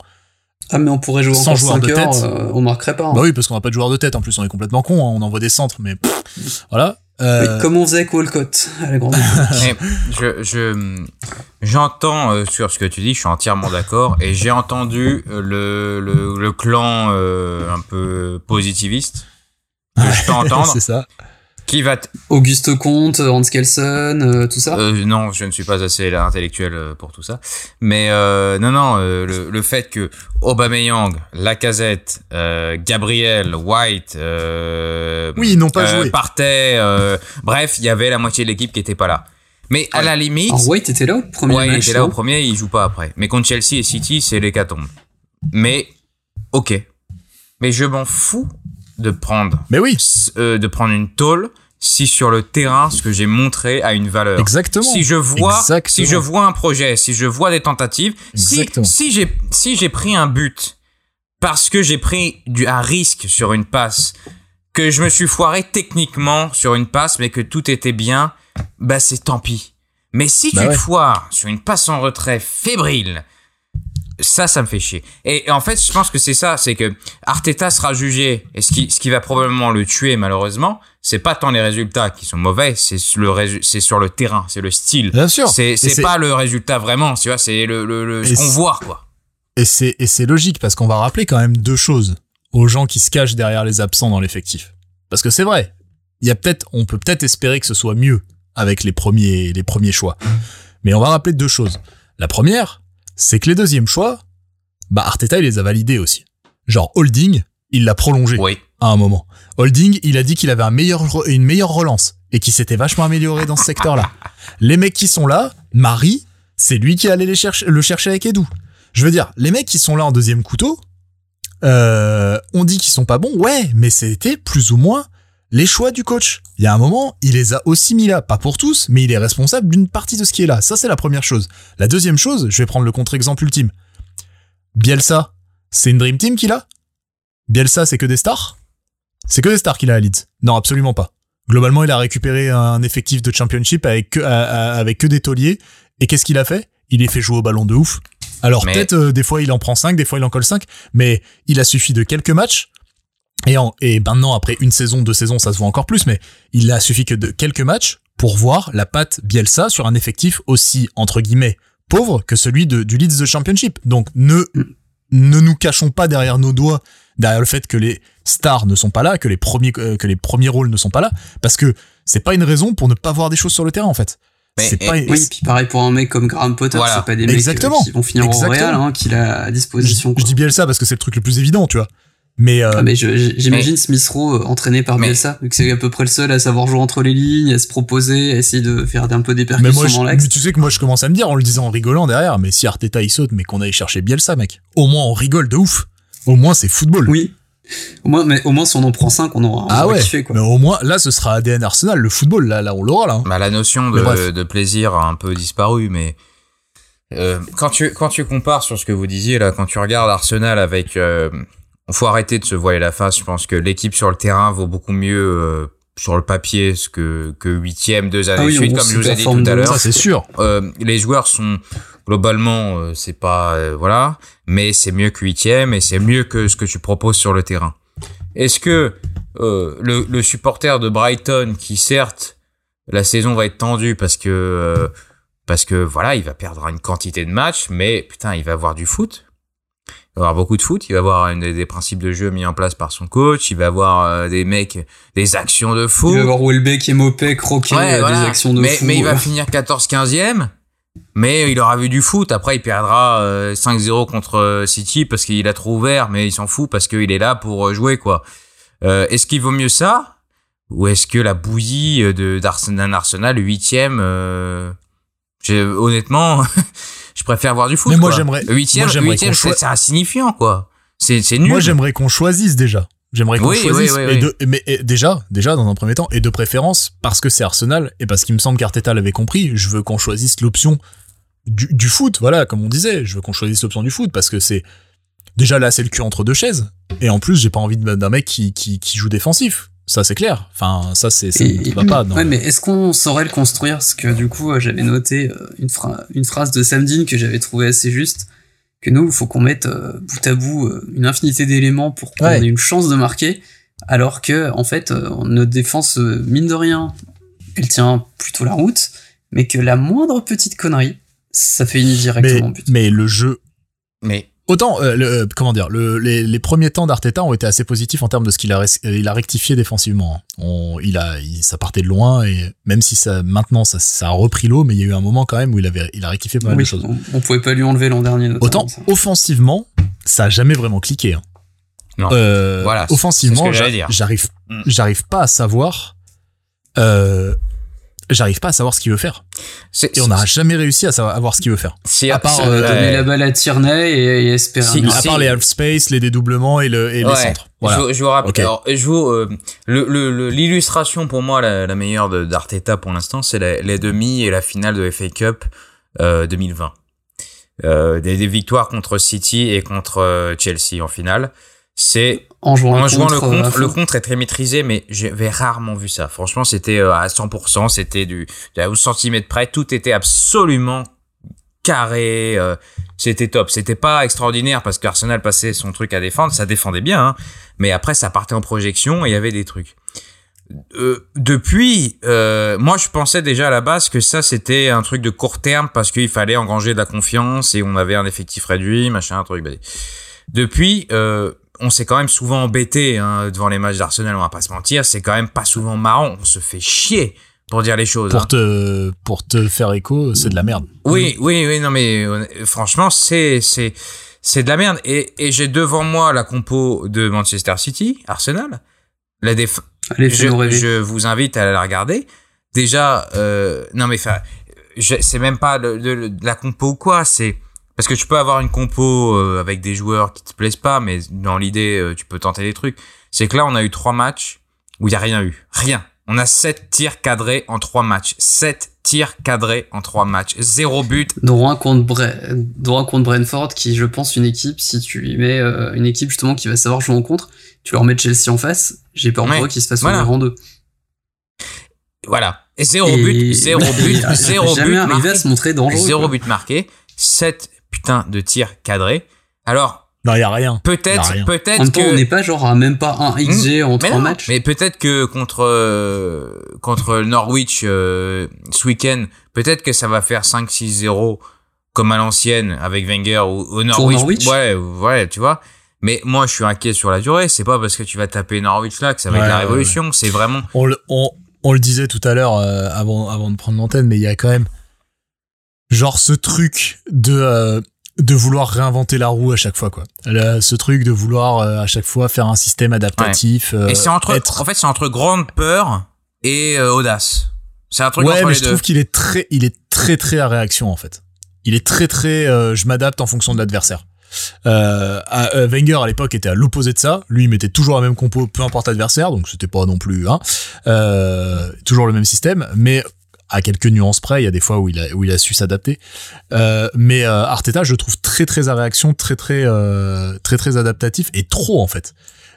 Ah, mais on pourrait jouer Sans joueur 5 de heures, tête. euh, on marquerait pas. hein. Bah oui, parce qu'on n'a pas de joueur de tête. En plus, on est complètement con. hein. On envoie des centres, mais pff, voilà. Euh, Oui, comme on faisait avec Walcott à la grande Mais [LAUGHS] je, je, j'entends euh, sur ce que tu dis, je suis entièrement d'accord, et j'ai entendu euh, le, le, le clan euh, un peu positiviste que je peux [LAUGHS] entendre, c'est ça. Qui va, t- Auguste Comte, Hans Kelsen, euh, tout ça. euh, non, je ne suis pas assez intellectuel euh, pour tout ça, mais euh, non, non, euh, le, le fait que Aubameyang, Lacazette, euh, Gabriel, White, euh, Oui, ils n'ont pas euh, joué. partaient, euh, bref, il y avait la moitié de l'équipe qui était pas là. Mais à la limite, Alors White était là au premier ouais, il match. était là au premier, il joue pas après. Mais contre Chelsea et City, c'est l'hécatombe. Mais, ok. Mais je m'en fous de prendre, Mais oui, euh, de prendre une tôle si sur le terrain, ce que j'ai montré a une valeur. exactement. Si je vois, Exactement. si je vois un projet, si je vois des tentatives, si, si j'ai, si j'ai pris un but parce que j'ai pris du, un risque sur une passe, que je me suis foiré techniquement sur une passe, mais que tout était bien, bah c'est tant pis. Mais si Bah tu ouais. te foires sur une passe en retrait fébrile, ça, ça me fait chier. Et, et en fait, je pense que c'est ça, c'est que Arteta sera jugé, et ce qui, ce qui va probablement le tuer malheureusement, c'est pas tant les résultats qui sont mauvais, c'est le c'est sur le terrain, c'est le style. Bien sûr. C'est c'est pas le résultat vraiment, tu vois, c'est le, le, le- ce qu'on voit quoi. Et c'est et c'est logique parce qu'on va rappeler quand même deux choses aux gens qui se cachent derrière les absents dans l'effectif. Parce que c'est vrai, il y a peut-être on peut peut-être espérer que ce soit mieux avec les premiers les premiers choix. Mais on va rappeler deux choses. La première, c'est que les deuxièmes choix, bah Arteta il les a validés aussi. Genre Holding, il l'a prolongé Oui. à un moment. Holding, il a dit qu'il avait un meilleur, re- une meilleure relance et qu'il s'était vachement amélioré dans ce secteur-là. [LAUGHS] Les mecs qui sont là, Marie, c'est lui qui allait les chercher, le chercher avec Edu. Je veux dire, les mecs qui sont là en deuxième couteau, euh, on dit qu'ils sont pas bons, ouais, mais c'était plus ou moins les choix du coach. Il y a un moment, il les a aussi mis là, pas pour tous, mais il est responsable d'une partie de ce qui est là. Ça, c'est la première chose. La deuxième chose, je vais prendre le contre-exemple ultime. Bielsa, c'est une Dream Team qu'il a? Bielsa, c'est que des stars? C'est que des stars qu'il a à Leeds? Non, absolument pas. Globalement, il a récupéré un effectif de championship avec que, à- à- avec que des tauliers. Et qu'est-ce qu'il a fait? Il les fait jouer au ballon de ouf. Alors Mais- peut-être euh, des fois il en prend 5, des fois il en colle 5, mais il a suffi de quelques matchs. Et, en, et maintenant, après une saison, deux saisons, ça se voit encore plus, mais il a suffi que de quelques matchs pour voir la patte Bielsa sur un effectif aussi, entre guillemets, pauvre que celui de, du Leeds de Championship. Donc ne, ne nous cachons pas derrière nos doigts, derrière le fait que les stars ne sont pas là, que les premiers, euh, que les premiers rôles ne sont pas là, parce que c'est pas une raison pour ne pas voir des choses sur le terrain, en fait. Mais- C'est et- pas, Oui, puis pareil pour un mec comme Graham Potter, Voilà. c'est pas des mecs euh, Exactement. qui vont finir Exactement. au Real, hein, qu'il a à disposition. je dis Bielsa parce que c'est le truc le plus évident, tu vois. Mais, euh, Ah, mais j'imagine Smith Rowe euh, entraîné par Mais- Bielsa, vu que c'est à peu près le seul à savoir jouer entre les lignes, à se proposer, à essayer de faire un peu des Mais percussions moi, je- dans l'axe. mais tu sais que moi, je commence à me dire en le disant en rigolant derrière, mais si Arteta il saute, mais qu'on aille chercher Bielsa, mec. Au moins, on rigole de ouf. Au moins, c'est football. Oui. Au moins, mais au moins, si on en prend 5, on aura, on ah aura ouais. kiffé, quoi. Mais au moins, là, ce sera ADN Arsenal, le football. Là, là, on l'aura, là. hein. Bah, la notion Mais de plaisir a un peu disparu, mais euh, quand tu quand tu compares sur ce que vous disiez là, quand tu regardes Arsenal avec, euh, faut arrêter de se voiler la face. Je pense que l'équipe sur le terrain vaut beaucoup mieux euh, sur le papier ce que que huitième deux années Ah oui, suite, on comme je vous ai dit tout à l'heure. C'est sûr. Euh, les joueurs sont globalement, euh, c'est pas euh, voilà, mais c'est mieux que huitième et c'est mieux que ce que tu proposes sur le terrain. Est-ce que euh, le, le supporter de Brighton, qui certes la saison va être tendue parce que euh, parce que voilà, il va perdre une quantité de matchs, mais putain, il va avoir du foot. Il va avoir beaucoup de foot, il va avoir une- des principes de jeu mis en place par son coach, il va avoir euh, des mecs, des actions de fou. Il va avoir Welbeck et Mopé croquer Ouais, à voilà. des actions de mais, fou. mais il va euh. finir 14-15e. Mais il aura vu du foot. Après, il perdra euh, 5-0 contre euh, City parce qu'il a trop ouvert, mais il s'en fout parce qu'il est là pour euh, jouer, quoi. Euh, est-ce qu'il vaut mieux ça? Ou est-ce que la bouillie euh, d'un Arsenal huitième euh, Honnêtement, [LAUGHS] je préfère voir du foot. Mais moi, j'aimerais- Huitième, huitième, qu'on c'est insignifiant, quoi. C'est nul. Moi, j'aimerais qu'on choisisse déjà. J'aimerais qu'on Oui, choisisse. oui, oui, et oui. de- mais et déjà, déjà, dans un premier temps, et de préférence, parce que c'est Arsenal, et parce qu'il me semble qu'Arteta l'avait compris, je veux qu'on choisisse l'option du, du foot. Voilà, comme on disait, je veux qu'on choisisse l'option du foot, parce que c'est déjà là c'est le cul entre deux chaises et en plus j'ai pas envie d'un mec qui, qui, qui joue défensif ça c'est clair enfin ça c'est ça Et- ne va pas non. Ouais, mais est-ce qu'on saurait le construire? Parce que du coup, euh, j'avais noté euh, une, phra- une phrase de Sam Dean que j'avais trouvé assez juste. Que nous, il faut qu'on mette euh, bout à bout une infinité d'éléments pour qu'on Ouais. ait une chance de marquer. Alors que, en fait, notre défense, mine de rien, elle tient plutôt la route. Mais que la moindre petite connerie, ça fait une directement en but. mais le jeu Mais Autant, euh, le, euh, comment dire, le, les, les premiers temps d'Arteta ont été assez positifs en termes de ce qu'il a, il a rectifié défensivement. On, il a, il, ça partait de loin et même si ça, maintenant, ça, ça a repris l'eau, mais il y a eu un moment quand même où il avait, il a rectifié pas mal Oui, de choses. on, on pouvait pas lui enlever l'an dernier. notamment, Autant, ça. offensivement, ça a jamais vraiment cliqué. hein. Non. Euh, Voilà, c'est- offensivement, c'est ce que j'allais j'a- dire. j'arrive, Mm. j'arrive pas à savoir, euh, j'arrive pas à savoir ce qu'il veut faire. Et on n'a jamais réussi à savoir, ce qu'il veut faire. c'est à part, euh. Donner la balle à Tierney et, et espérer Si-. À si. part les half space, les dédoublements et, le, et les centres. Voilà. Je, vous- je vous rappelle. Alors, je vous, euh, le, le, le- l'illustration pour moi la, la meilleure de- d'Arteta pour l'instant, c'est les demi et la finale de FA Cup euh, 2020. Euh, des, des victoires contre City et contre euh, Chelsea en finale. C'est en jouant, en le, jouant contre, le euh, contre, le contre est très maîtrisé, mais j'avais rarement vu ça. Franchement, c'était euh, à 100%, c'était du 12 cm près, tout était absolument carré, euh, c'était top. C'était pas extraordinaire parce qu'Arsenal passait son truc à défendre, ça défendait bien, hein, mais après ça partait en projection et il y avait des trucs. Euh, depuis, euh, moi je pensais déjà à la base que ça c'était un truc de court terme parce qu'il fallait engranger de la confiance et on avait un effectif réduit, machin, un truc. bah, Depuis, euh, on s'est quand même souvent embêté hein, devant les matchs d'Arsenal, on va pas se mentir, c'est quand même pas souvent marrant, on se fait chier pour dire les choses. hein. Pour te, pour te faire écho, c'est de la merde. Oui, oui, oui, non, mais euh, franchement, c'est, c'est, c'est de la merde. Et, et j'ai devant moi la compo de Manchester City, Arsenal. La déf- Allez, je, vous invite à la regarder. Déjà, euh, non, mais enfin, c'est même pas de, de- de la compo ou quoi, c'est parce que tu peux avoir une compo euh, avec des joueurs qui te plaisent pas, mais dans l'idée, euh, tu peux tenter des trucs. C'est que là, on a eu trois matchs où il y a rien eu, rien. On a sept tirs cadrés en trois matchs, sept tirs cadrés en trois matchs, zéro but, Dont un contre, Bre- dont un contre Brentford, qui, je pense, une équipe, si tu lui mets euh, une équipe justement qui va savoir jouer en contre, tu leur mets Chelsea en face, j'ai peur Ouais, pour eux qu'ils se fassent voilà. en deux. Voilà. Et zéro Et- [LAUGHS] but, zéro but, zéro jamais but arrivé à se montrer dangereux. Zéro quoi. but marqué. Sept de tirs cadrés. Alors, Non, il y a rien. Peut-être. En peut-être temps, on que. n'est pas genre à même pas un XG en mais trois non, matchs. mais peut-être que contre euh, contre Norwich euh, ce week-end, peut-être que ça va faire 5-6-0 comme à l'ancienne avec Wenger ou, ou Norwich. Norwich? Ouais, ouais, tu vois. Mais moi, je suis inquiet sur la durée. C'est pas parce que tu vas taper Norwich là que ça va Ouais, être la ouais, révolution. C'est vraiment. On le, on, on le disait tout à l'heure euh, avant, avant de prendre l'antenne, mais il y a quand même genre ce truc de euh, de vouloir réinventer la roue à chaque fois quoi. Ce truc de vouloir euh, à chaque fois faire un système adaptatif. euh, Et c'est entre, être- en fait, c'est entre grande peur et euh, audace. C'est un truc ouais, entre mais les je deux. trouve qu'il est très, il est très très à réaction en fait. Il est très très, euh, je m'adapte en fonction de l'adversaire. Euh, à- euh, Wenger à l'époque était à l'opposé de ça. Lui, il mettait toujours la même compo, peu importe l'adversaire, donc c'était pas non plus, hein, euh, toujours le même système, mais à quelques nuances près, il y a des fois où il a où il a su s'adapter. Euh, mais euh, Arteta, je le trouve très très à réaction, très très euh, très très adaptatif et trop en fait.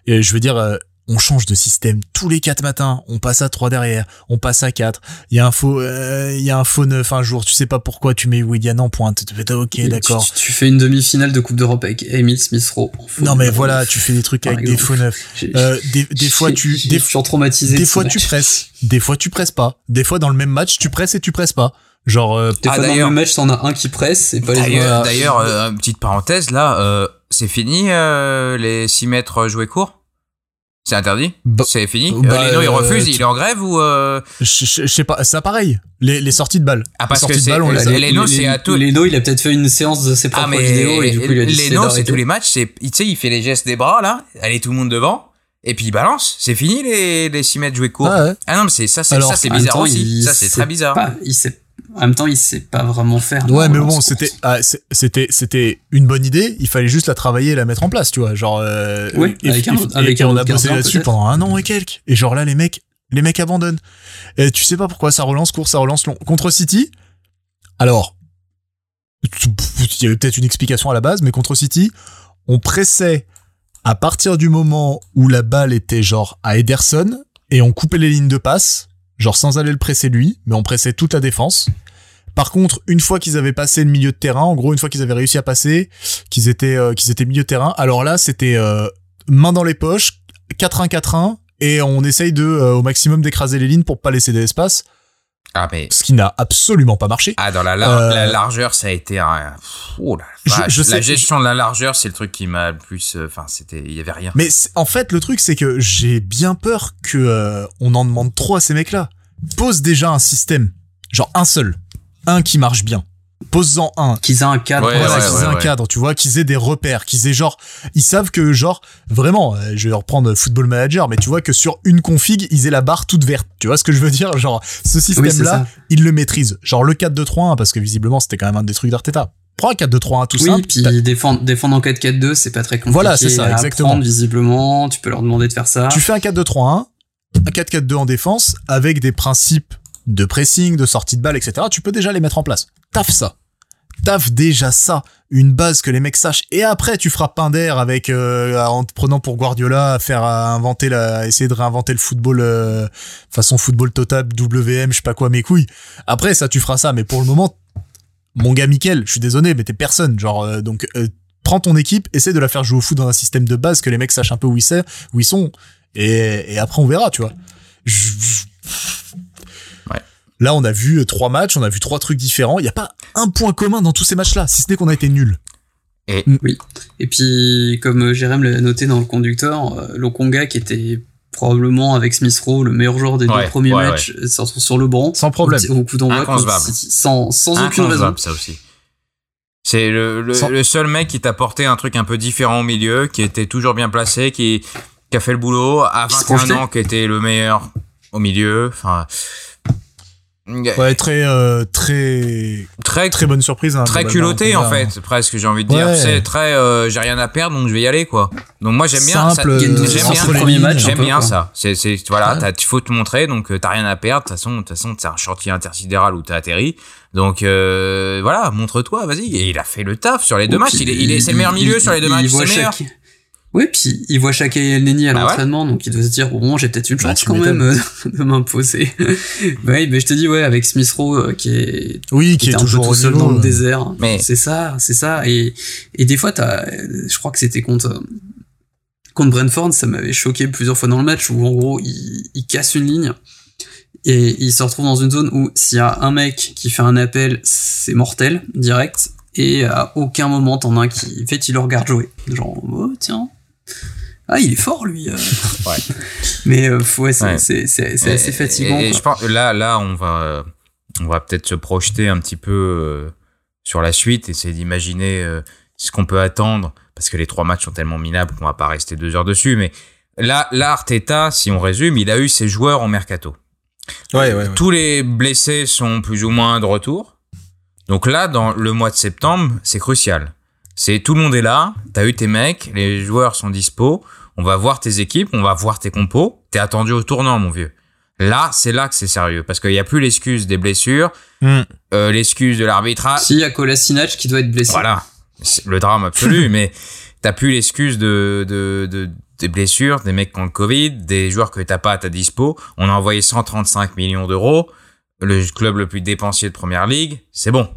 Et je veux dire, euh, on change de système tous les quatre matins. On passe à trois derrière, on passe à quatre. Il y a un faux, euh, il y a un faux neuf un jour. Tu sais pas pourquoi tu mets Willian en pointe. Tu fais ok, d'accord. Tu, tu fais une demi-finale de Coupe d'Europe avec Emile Smith-Rowe. en faux Non mais voilà, tu fais des trucs avec des faux neufs. Euh, des, des fois tu, des, je suis traumatisé. des de ce fois tu presses, des fois tu presses pas. Des fois dans le même match tu presses et tu presses pas. Genre euh, Des Ah, fois dans le d'ailleurs- même match, t'en as un qui presse et pas les D'ailleurs, autres. d'ailleurs, euh, une petite parenthèse là, euh, c'est fini euh, les 6 mètres joués courts? C'est interdit Bah- C'est fini bah, euh, Leno il euh, refuse, tu- il est en grève ou euh... je, je- je sais pas, c'est pareil. Les, les sorties de balles. Ah les parce que sorties de c'est balles, on les a- les- Leno c'est à tout. Leno, il a peut-être fait une séance de ses Ah propres mais vidéos et du coup il a décidé Leno c'est tous les matchs, c'est tu sais il fait les gestes des bras là, allez tout le monde devant et puis il balance, c'est fini les les 6 mètres joués courts. Ah ouais. Ah non mais c'est ça c'est Alors, ça c'est bizarre temps, aussi, ça c'est très bizarre. pas- il sait, en même temps, il sait pas vraiment faire. Ouais, mais bon, c'était ah, c'était c'était une bonne idée. Il fallait juste la travailler et la mettre en place, tu vois. Genre, euh, Oui, et, avec un- et- avec et un on a bossé là-dessus pendant un an et quelques. Et genre là, les mecs, les mecs abandonnent. Et tu sais pas pourquoi ça relance court, ça relance long. Contre City, alors, il y avait peut-être une explication à la base, mais contre City, on pressait à partir du moment où la balle était genre à Ederson et on coupait les lignes de passe, genre sans aller le presser lui, mais on pressait toute la défense. Par contre, une fois qu'ils avaient passé le milieu de terrain, en gros, une fois qu'ils avaient réussi à passer, qu'ils étaient euh, qu'ils étaient milieu de terrain, alors là, c'était euh, main dans les poches, 4-1-4-1 et on essaye de euh, au maximum d'écraser les lignes pour pas laisser d'espace. Ah mais ce qui n'a absolument pas marché. Ah dans la, la largeur ça a été un oh la, je, la gestion de la largeur c'est le truc qui m'a le plus enfin c'était il y avait rien. Mais en fait le truc c'est que j'ai bien peur que on en demande trop à ces mecs là. Pose déjà un système genre un seul un qui marche bien. Pose-en un. Qu'ils aient un cadre. voilà, qu'ils aient un cadre, tu vois, qu'ils aient des repères, qu'ils aient genre, ils savent que genre, vraiment, euh, je vais reprendre Football Manager, mais tu vois que sur une config, ils aient la barre toute verte. Tu vois ce que je veux dire? Genre, ce système-là, ils le maîtrisent. Genre le 4-2-3-1, parce que visiblement, c'était quand même un des trucs d'Arteta. Prends un 4-2-3-1 tout oui, simple. puis défendre, défendre en 4-4-2, c'est pas très compliqué. Voilà, c'est ça, exactement. visiblement, tu peux leur demander de faire ça. Tu fais un 4-2-3-1, un 4-4-2 en défense, avec des principes de pressing, de sortie de balle, etc., tu peux déjà les mettre en place. Taf ça. Taf déjà ça, une base que les mecs sachent. Et après, tu feras pain d'air avec euh, en te prenant pour Guardiola, faire inventer la, essayer de réinventer le football euh, façon football total, WM, je sais pas quoi, mes couilles. Après, ça, tu feras ça. Mais pour le moment, mon gars Mikel, je suis désolé, mais t'es personne. Genre, euh, donc, prends ton équipe, essaie de la faire jouer au foot dans un système de base que les mecs sachent un peu où ils, sont. Et, et après, on verra, tu vois. Je, Là, on a vu trois matchs, on a vu trois trucs différents. Il n'y a pas un point commun dans tous ces matchs-là, si ce n'est qu'on a été nuls. Et... Mm. Oui. Et puis, comme euh, Jérém l'a noté dans le conducteur, euh, Lokonga, qui était probablement avec Smith Rowe le meilleur joueur des deux premiers matchs, euh, se retrouve sur le banc. Sans problème. Au coup d'envoi. Sans, sans aucune raison. ça aussi. C'est le, le, seul mec qui t'a porté un truc un peu différent au milieu, qui était toujours bien placé, qui, qui a fait le boulot, à 21 ans, qui était le meilleur au milieu. Enfin, Ouais, très, euh, très, très, très bonne surprise. Hein, très culotté en fait, presque j'ai envie de dire. C'est très, euh, j'ai rien à perdre donc je vais y aller quoi. Donc moi j'aime bien. Simple, j'aime bien premier match. J'aime bien ça. C'est, c'est, voilà, il faut te montrer donc euh, t'as rien à perdre. De toute façon, de toute façon, c'est un chantier intersidéral où t'as atterri. Donc voilà, montre-toi, vas-y. Et il a fait le taf sur les deux matchs. Il est, il est, c'est le meilleur milieu sur les deux matchs. C'est meilleur. Oui, puis il voit chaque Neni à bah l'entraînement, donc il doit se dire bon, j'ai peut-être une bah, chance quand même euh, [LAUGHS] de m'imposer. [LAUGHS] oui, mais je te dis ouais, avec Smith Rowe euh, qui est oui, qui, est, toujours tout seul dans le désert. Mais c'est ça, c'est ça. Et et des fois, t'as, je crois que c'était contre contre Brentford, ça m'avait choqué plusieurs fois dans le match où en gros il, il casse une ligne et il se retrouve dans une zone où s'il y a un mec qui fait un appel, c'est mortel direct. Et à aucun moment t'en as un qui fait il le regarde jouer. Genre oh tiens ah, il est fort, lui. Euh. [LAUGHS] ouais. Mais euh, ouais, c'est assez fatigant. Et, je pense là, là, on va, on va peut-être se projeter un petit peu euh, sur la suite, essayer d'imaginer ce qu'on peut attendre, parce que les trois matchs sont tellement minables qu'on va pas rester deux heures dessus. Mais là, là, Arteta, si on résume, il a eu ses joueurs en mercato. Ouais, ouais, Tous les blessés sont plus ou moins de retour. Donc là, dans le mois de septembre, c'est crucial. C'est tout le monde est là, t'as eu tes mecs, les joueurs sont dispo, on va voir tes équipes, on va voir tes compos, t'es attendu au tournant, mon vieux. Là, c'est là que c'est sérieux, parce qu'il n'y a plus l'excuse des blessures, hmm. euh, l'excuse de l'arbitrage. Si, il y a Kolasinac qui doit être blessé. Voilà, le drame absolu, [LAUGHS] mais t'as plus l'excuse de, de, de, des blessures, des mecs qui ont le Covid, des joueurs que t'as pas à ta dispo. On a envoyé 135 millions d'euros, le club le plus dépensier de première ligue, c'est bon.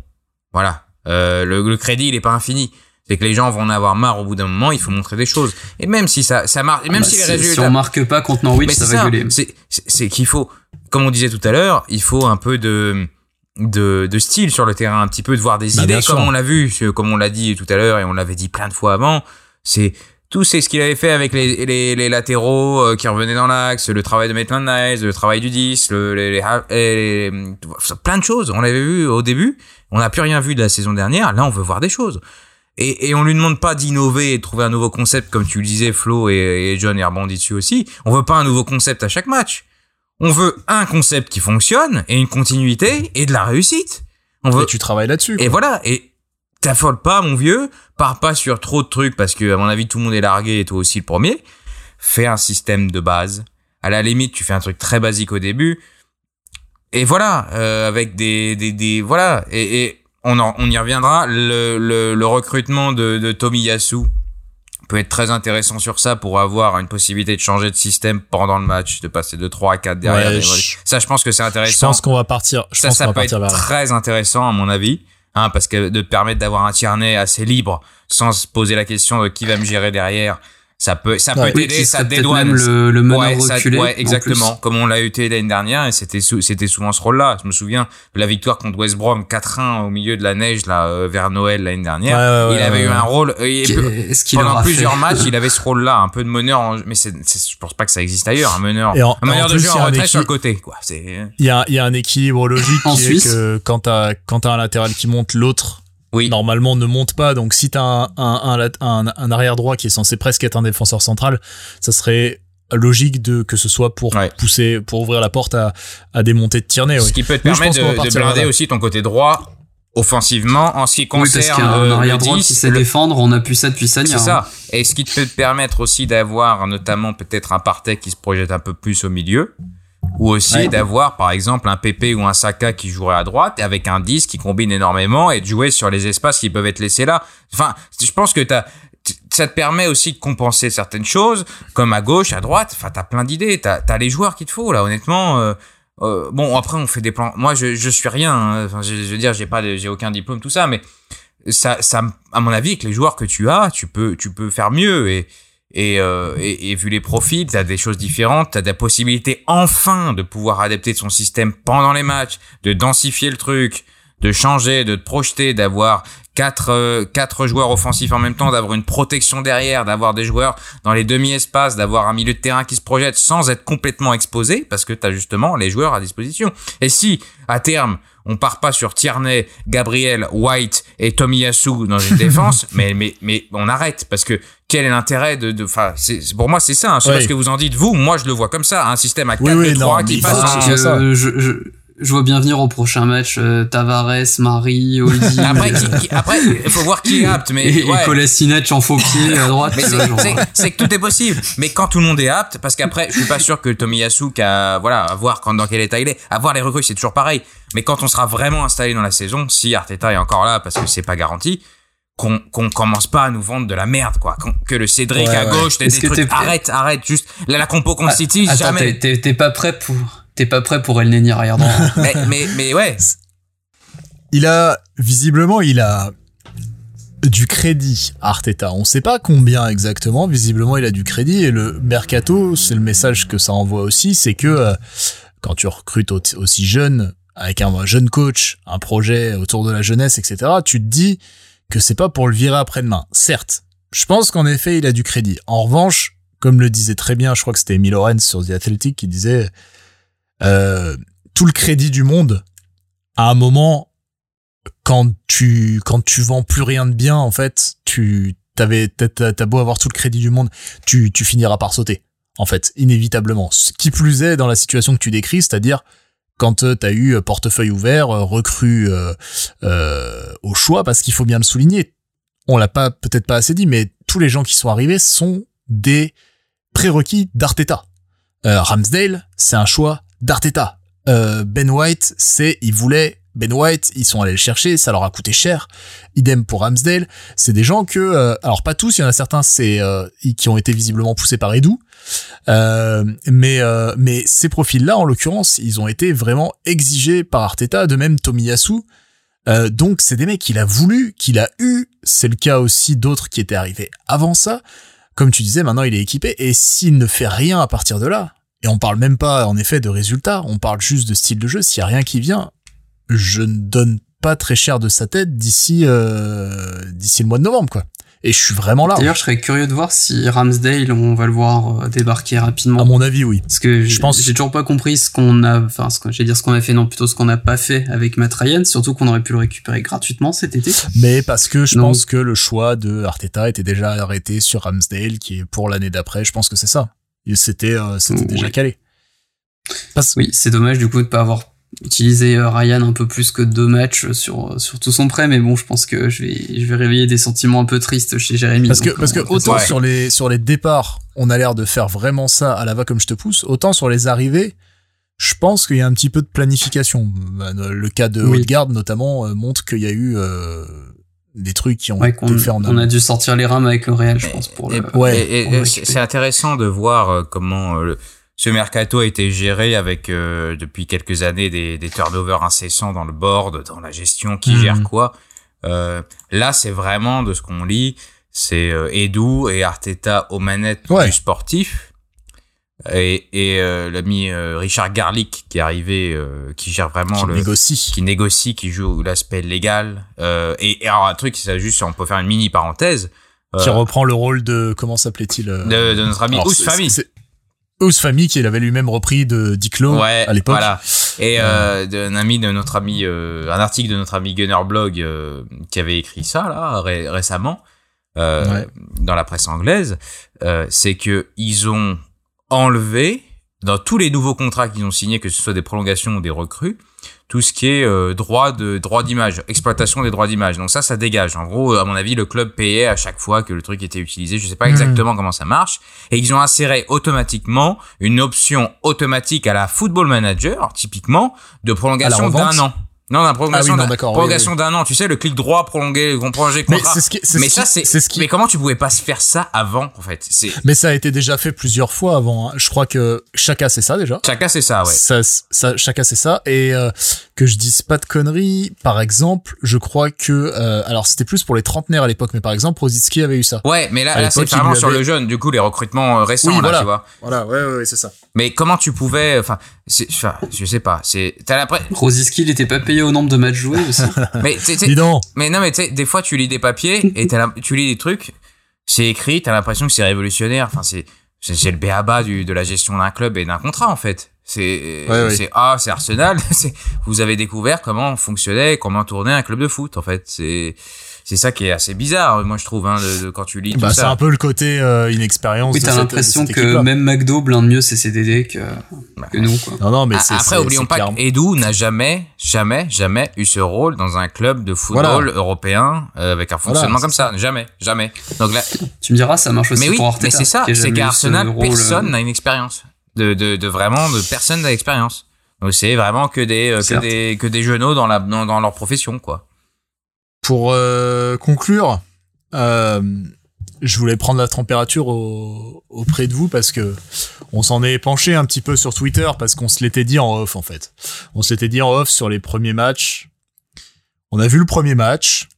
Voilà, euh, le, le crédit, il est pas infini c'est que les gens vont en avoir marre au bout d'un moment, il faut montrer des choses. Et même si ça, ça marche, même ah bah si les résultats. Si on marque pas contre Norwich, ça va gueuler. C'est qu'il faut, comme on disait tout à l'heure, il faut un peu de, de, de style sur le terrain, un petit peu de voir des bah, idées, comme on l'a vu, comme on l'a dit tout à l'heure et on l'avait dit plein de fois avant. C'est, tout c'est ce qu'il avait fait avec les, les, les latéraux euh, qui revenaient dans l'axe, le travail de Maitland Nice, le travail du 10, le, les, les, plein de choses. On l'avait vu au début. On n'a plus rien vu de la saison dernière. Là, on veut voir des choses. Et, et on lui demande pas d'innover et de trouver un nouveau concept, comme tu le disais, Flo et, John et rebondit dessus aussi. On veut pas un nouveau concept à chaque match. On veut un concept qui fonctionne et une continuité et de la réussite. On veut. Et tu travailles là-dessus. Et voilà. Et t'affole pas, mon vieux. Pars pas sur trop de trucs parce que, à mon avis, tout le monde est largué et toi aussi le premier. Fais un système de base. À la limite, tu fais un truc très basique au début. Et voilà, euh, avec des, des, des voilà. Et, et on, on y reviendra. Le, le, le recrutement de, de Tomiyasu, peut être très intéressant sur ça pour avoir une possibilité de changer de système pendant le match, de passer de 3 à 4 derrière. Ouais, je- ça, je pense que c'est intéressant. Je pense qu'on va partir. Je ça, pense ça peut être vers très intéressant à mon avis, hein, parce que de permettre d'avoir un Tierney assez libre, sans se poser la question de qui va me gérer derrière, ça peut, ça Ouais. peut Oui, t'aider, ça dédouane. le, le meneur Ouais, ça- reculé. ouais, en exactement. plus. Comme on l'a eu l'année dernière, et c'était c'était souvent ce rôle-là. Je me souviens de la victoire contre West Brom 4-1 au milieu de la neige là euh, vers Noël l'année dernière. Ouais, ouais, il ouais, avait eu ouais. un rôle. qu'il pendant plusieurs matchs, [LAUGHS] il avait ce rôle-là, un peu de meneur. en- mais c'est, c'est- je pense pas que ça existe ailleurs, un meneur, Et en- un meneur en de plus, jeu il y a en un retrait sur le équilibre- côté, quoi. C'est Il y a, il y a un équilibre logique En qui Suisse. est que quand t'as quand t'as un latéral qui monte, l'autre oui. normalement ne monte pas. Donc si t'as un, un, un, lat- un, un arrière droit qui est censé presque être un défenseur central, ça serait logique de que ce soit pour Ouais. pousser pour ouvrir la porte à, à des montées de Tierney. Ce Oui. qui peut te permettre de, blinder aussi ton côté droit offensivement en ce qui Oui, parce concerne euh, arrière droit 10, qui sait le- défendre, on a pu ça depuis Sagna. C'est ça. Et ce qui peut te permettre aussi d'avoir notamment peut-être un Partey qui se projette un peu plus au milieu. Ou aussi Ouais. d'avoir par exemple un PP ou un Saka qui jouerait à droite avec un 10 qui combine énormément et de jouer sur les espaces qui peuvent être laissés là. Enfin, je pense que t'as ça te permet aussi de compenser certaines choses, comme à gauche, à droite. Enfin, t'as plein d'idées. T'as as les joueurs qu'il te faut là. Honnêtement, euh, euh, bon après on fait des plans. Moi, je je suis rien. hein. Enfin, je, je veux dire, j'ai pas, j'ai aucun diplôme, tout ça, mais ça, ça, à mon avis, avec les joueurs que tu as, tu peux, tu peux faire mieux et et, euh, et, et vu les profils, t'as des choses différentes, t'as des possibilités enfin de pouvoir adapter son système pendant les matchs, de densifier le truc, de changer, de te projeter, d'avoir quatre euh, quatre joueurs offensifs en même temps, d'avoir une protection derrière, d'avoir des joueurs dans les demi-espaces, d'avoir un milieu de terrain qui se projette sans être complètement exposé parce que t'as justement les joueurs à disposition. Et si à terme on part pas sur Tierney, Gabriel, White et Tomiyasu dans une [LAUGHS] défense, mais mais mais on arrête parce que quel est l'intérêt de de enfin c'est c'est- pour moi c'est ça hein, sais Oui. que vous en dites vous moi je le vois comme ça un système à 4 Oui, oui, 2 non, 3 mais qui passe. Euh, je, je, je vois bien venir au prochain match euh, Tavares, Marie, [LAUGHS] après qui- qui- après il faut voir qui est apte mais [LAUGHS] et, et ouais. Kolasinac en faux pied à droite. C'est- que tout est possible. Mais quand tout le monde est apte, parce qu'après, je suis pas sûr que Tomiyasu, qu'à, voilà, à voir quand, dans quel état il est, à voir les recrues, c'est toujours pareil. Mais quand on sera vraiment installé dans la saison, si Arteta est encore là, parce que c'est pas garanti, qu'on qu'on commence pas à nous vendre de la merde, quoi. Qu'on- que le Cédric Ouais, à ouais. gauche, des, Est-ce des trucs, arrête, arrête, juste, là, la compo contre City, Attends, jamais. t'es pas prêt pour t'es pas prêt pour El Neni arrière droit. [LAUGHS] mais, mais, mais ouais. Il a visiblement il a du crédit Arteta. On sait pas combien exactement. Visiblement il a du crédit et le mercato c'est le message que ça envoie aussi, c'est que euh, quand tu recrutes au- aussi jeune avec un jeune coach, un projet autour de la jeunesse, etc. Tu te dis que c'est pas pour le virer après-demain. Certes, je pense qu'en effet il a du crédit. En revanche, comme le disait très bien, je crois que c'était Emile Lorenz sur The Athletic qui disait euh, tout le crédit du monde à un moment quand tu quand tu vends plus rien de bien en fait tu t'avais t'as, beau avoir tout le crédit du monde tu tu finiras par sauter en fait inévitablement. Ce qui plus est dans la situation que tu décris c'est-à-dire quand euh, t'as eu euh, portefeuille ouvert recrue euh, euh, au choix parce qu'il faut bien le souligner. On l'a pas peut-être pas assez dit mais tous les gens qui sont arrivés sont des prérequis d'Arteta. Euh, Ramsdale c'est un choix d'Arteta euh, Ben White, c'est ils voulaient Ben White, ils sont allés le chercher, ça leur a coûté cher. Idem pour Ramsdale, c'est des gens que, euh, alors pas tous, il y en a certains, c'est euh, qui ont été visiblement poussés par Edu, euh, mais euh, mais ces profils-là, en l'occurrence, ils ont été vraiment exigés par Arteta, de même Tomiyasu. Euh, donc c'est des mecs qu'il a voulu, qu'il a eu. C'est le cas aussi d'autres qui étaient arrivés avant ça. Comme tu disais, maintenant il est équipé et s'il ne fait rien à partir de là, et on parle même pas en effet de résultats, on parle juste de style de jeu. S'il y a rien qui vient, je ne donne pas très cher de sa tête d'ici euh, d'ici le mois de novembre quoi. Et je suis vraiment là. D'ailleurs, je serais curieux de voir si Ramsdale, on va le voir euh, débarquer rapidement. À mon avis, oui. Parce que Je pense- j'ai toujours pas compris ce qu'on a, enfin, ce que, dire ce qu'on a fait, non, plutôt ce qu'on n'a pas fait avec Matt Ryan, surtout qu'on aurait pu le récupérer gratuitement cet été. Mais parce que je pense que le choix de Arteta était déjà arrêté sur Ramsdale, qui est pour l'année d'après. Je pense que c'est ça. C'était euh, c'était Oui. déjà calé. Parce Oui, c'est dommage du coup de pas avoir utilisé euh, Ryan un peu plus que deux matchs sur, sur tout son prêt, mais bon, je pense que je vais, je vais réveiller des sentiments un peu tristes chez Jérémy. Parce que, donc, parce que euh, autant Ouais. sur les, sur les départs, on a l'air de faire vraiment ça à la va comme je te pousse, autant sur les arrivées, je pense qu'il y a un petit peu de planification. Euh, Le cas de Oui. Haute-Garde, notamment, euh, montre qu'il y a eu, euh, des trucs qui ont Ouais, été qu'on faits en on amont. a dû sortir les rames avec le Real, je pense, pour Et- le. Ouais. et- et- pour le et c'est intéressant de voir euh, comment euh, le- ce mercato a été géré avec euh, depuis quelques années des, des turnovers incessants dans le board, dans la gestion, qui Mhm. gère quoi. Euh, là, c'est vraiment de ce qu'on lit, c'est euh, Edu et Arteta aux manettes Ouais. du sportif. Et, et euh, l'ami euh, Richard Garlick qui est arrivé, euh, qui gère vraiment qui le, négocie. qui négocie, qui joue l'aspect légal. Euh, et, et alors un truc, c'est juste, on peut faire une mini parenthèse. Qui euh, reprend le rôle de comment s'appelait-il euh, de, de notre ami Ous c'est- Fami. c'est- Ous Fami qui avait lui-même repris de Diclo Ouais, à l'époque. Voilà. Et euh, d'un ami de notre ami, euh, un article de notre ami Gunner Blog euh, qui avait écrit ça là ré- récemment euh, Ouais. dans la presse anglaise, euh, c'est que ils ont enlevé dans tous les nouveaux contrats qu'ils ont signés, que ce soit des prolongations ou des recrues, tout ce qui est euh, droit de droit d'image, exploitation des droits d'image. Donc ça, ça dégage. En gros, à mon avis, le club payait à chaque fois que le truc était utilisé. Je sais pas Mhm. exactement comment ça marche. Et ils ont inséré automatiquement une option automatique à la Football Manager, typiquement, de prolongation d'un an. Non, la prolongation, Ah oui, non, oui, prolongation d'un an. Tu sais, le clic droit prolongé, Mais contrat. c'est ce qui, Mais ce ça, c'est, ce qui, mais comment tu pouvais pas se faire ça avant, en fait? Mais ça a été déjà fait plusieurs fois avant. hein. Je crois que chacun c'est ça déjà? chacun, c'est ça, ouais. Ça, ça, chacun c'est ça. Et euh, que je dise pas de conneries. Par exemple, je crois que euh, alors c'était plus pour les trentenaires à l'époque, mais par exemple Rosicki avait eu ça. Ouais, mais là, là c'est vraiment sur le jeune, du coup, les recrutements euh, récents, Oui, là, voilà. tu vois. Voilà, ouais, ouais, ouais, c'est ça. Mais comment tu pouvais, enfin, je sais pas, c'est, t'as l'impression, Rosiski, il était pas payé au nombre de matchs joués aussi. [LAUGHS] mais, t'sais- t'sais- Dis donc. mais non, mais tu sais, des fois, tu lis des papiers et tu lis des trucs, c'est écrit, t'as l'impression que c'est révolutionnaire, enfin, c'est, c'est, c'est le béaba du, de la gestion d'un club et d'un contrat, en fait. C'est, Ouais, c'est, ah, c'est Arsenal, [LAUGHS] c'est, vous avez découvert comment fonctionnait, comment tournait un club de foot, en fait. C'est, c'est ça qui est assez bizarre, moi, je trouve, hein, de, de- quand tu lis Bah, c'est un peu le côté euh, inexpérience. Oui, t'as l'impression que même McDo blinde mieux ses CDD que, Bah, que nous, quoi. Non, non, mais A- c'est Après, oublions pas qu'Edu n'a jamais, jamais, jamais eu ce rôle dans un club de football européen euh, avec un fonctionnement Voilà, comme ça. Jamais, jamais. Donc là, Tu me diras, ça marche aussi mais oui, pour Arteta. mais c'est ça, c'est qu'à Arsenal, personne euh, n'a une expérience. De, de, de vraiment, de personne n'a d'expérience. Donc c'est vraiment que des, euh, que des, que des genoux dans la, dans, dans leur profession, quoi. Pour euh, conclure, euh, je voulais prendre la température au- auprès de vous parce que on s'en est penché un petit peu sur Twitter parce qu'on se l'était dit en off en fait. On se l'était dit en off sur les premiers matchs. On a vu le premier match.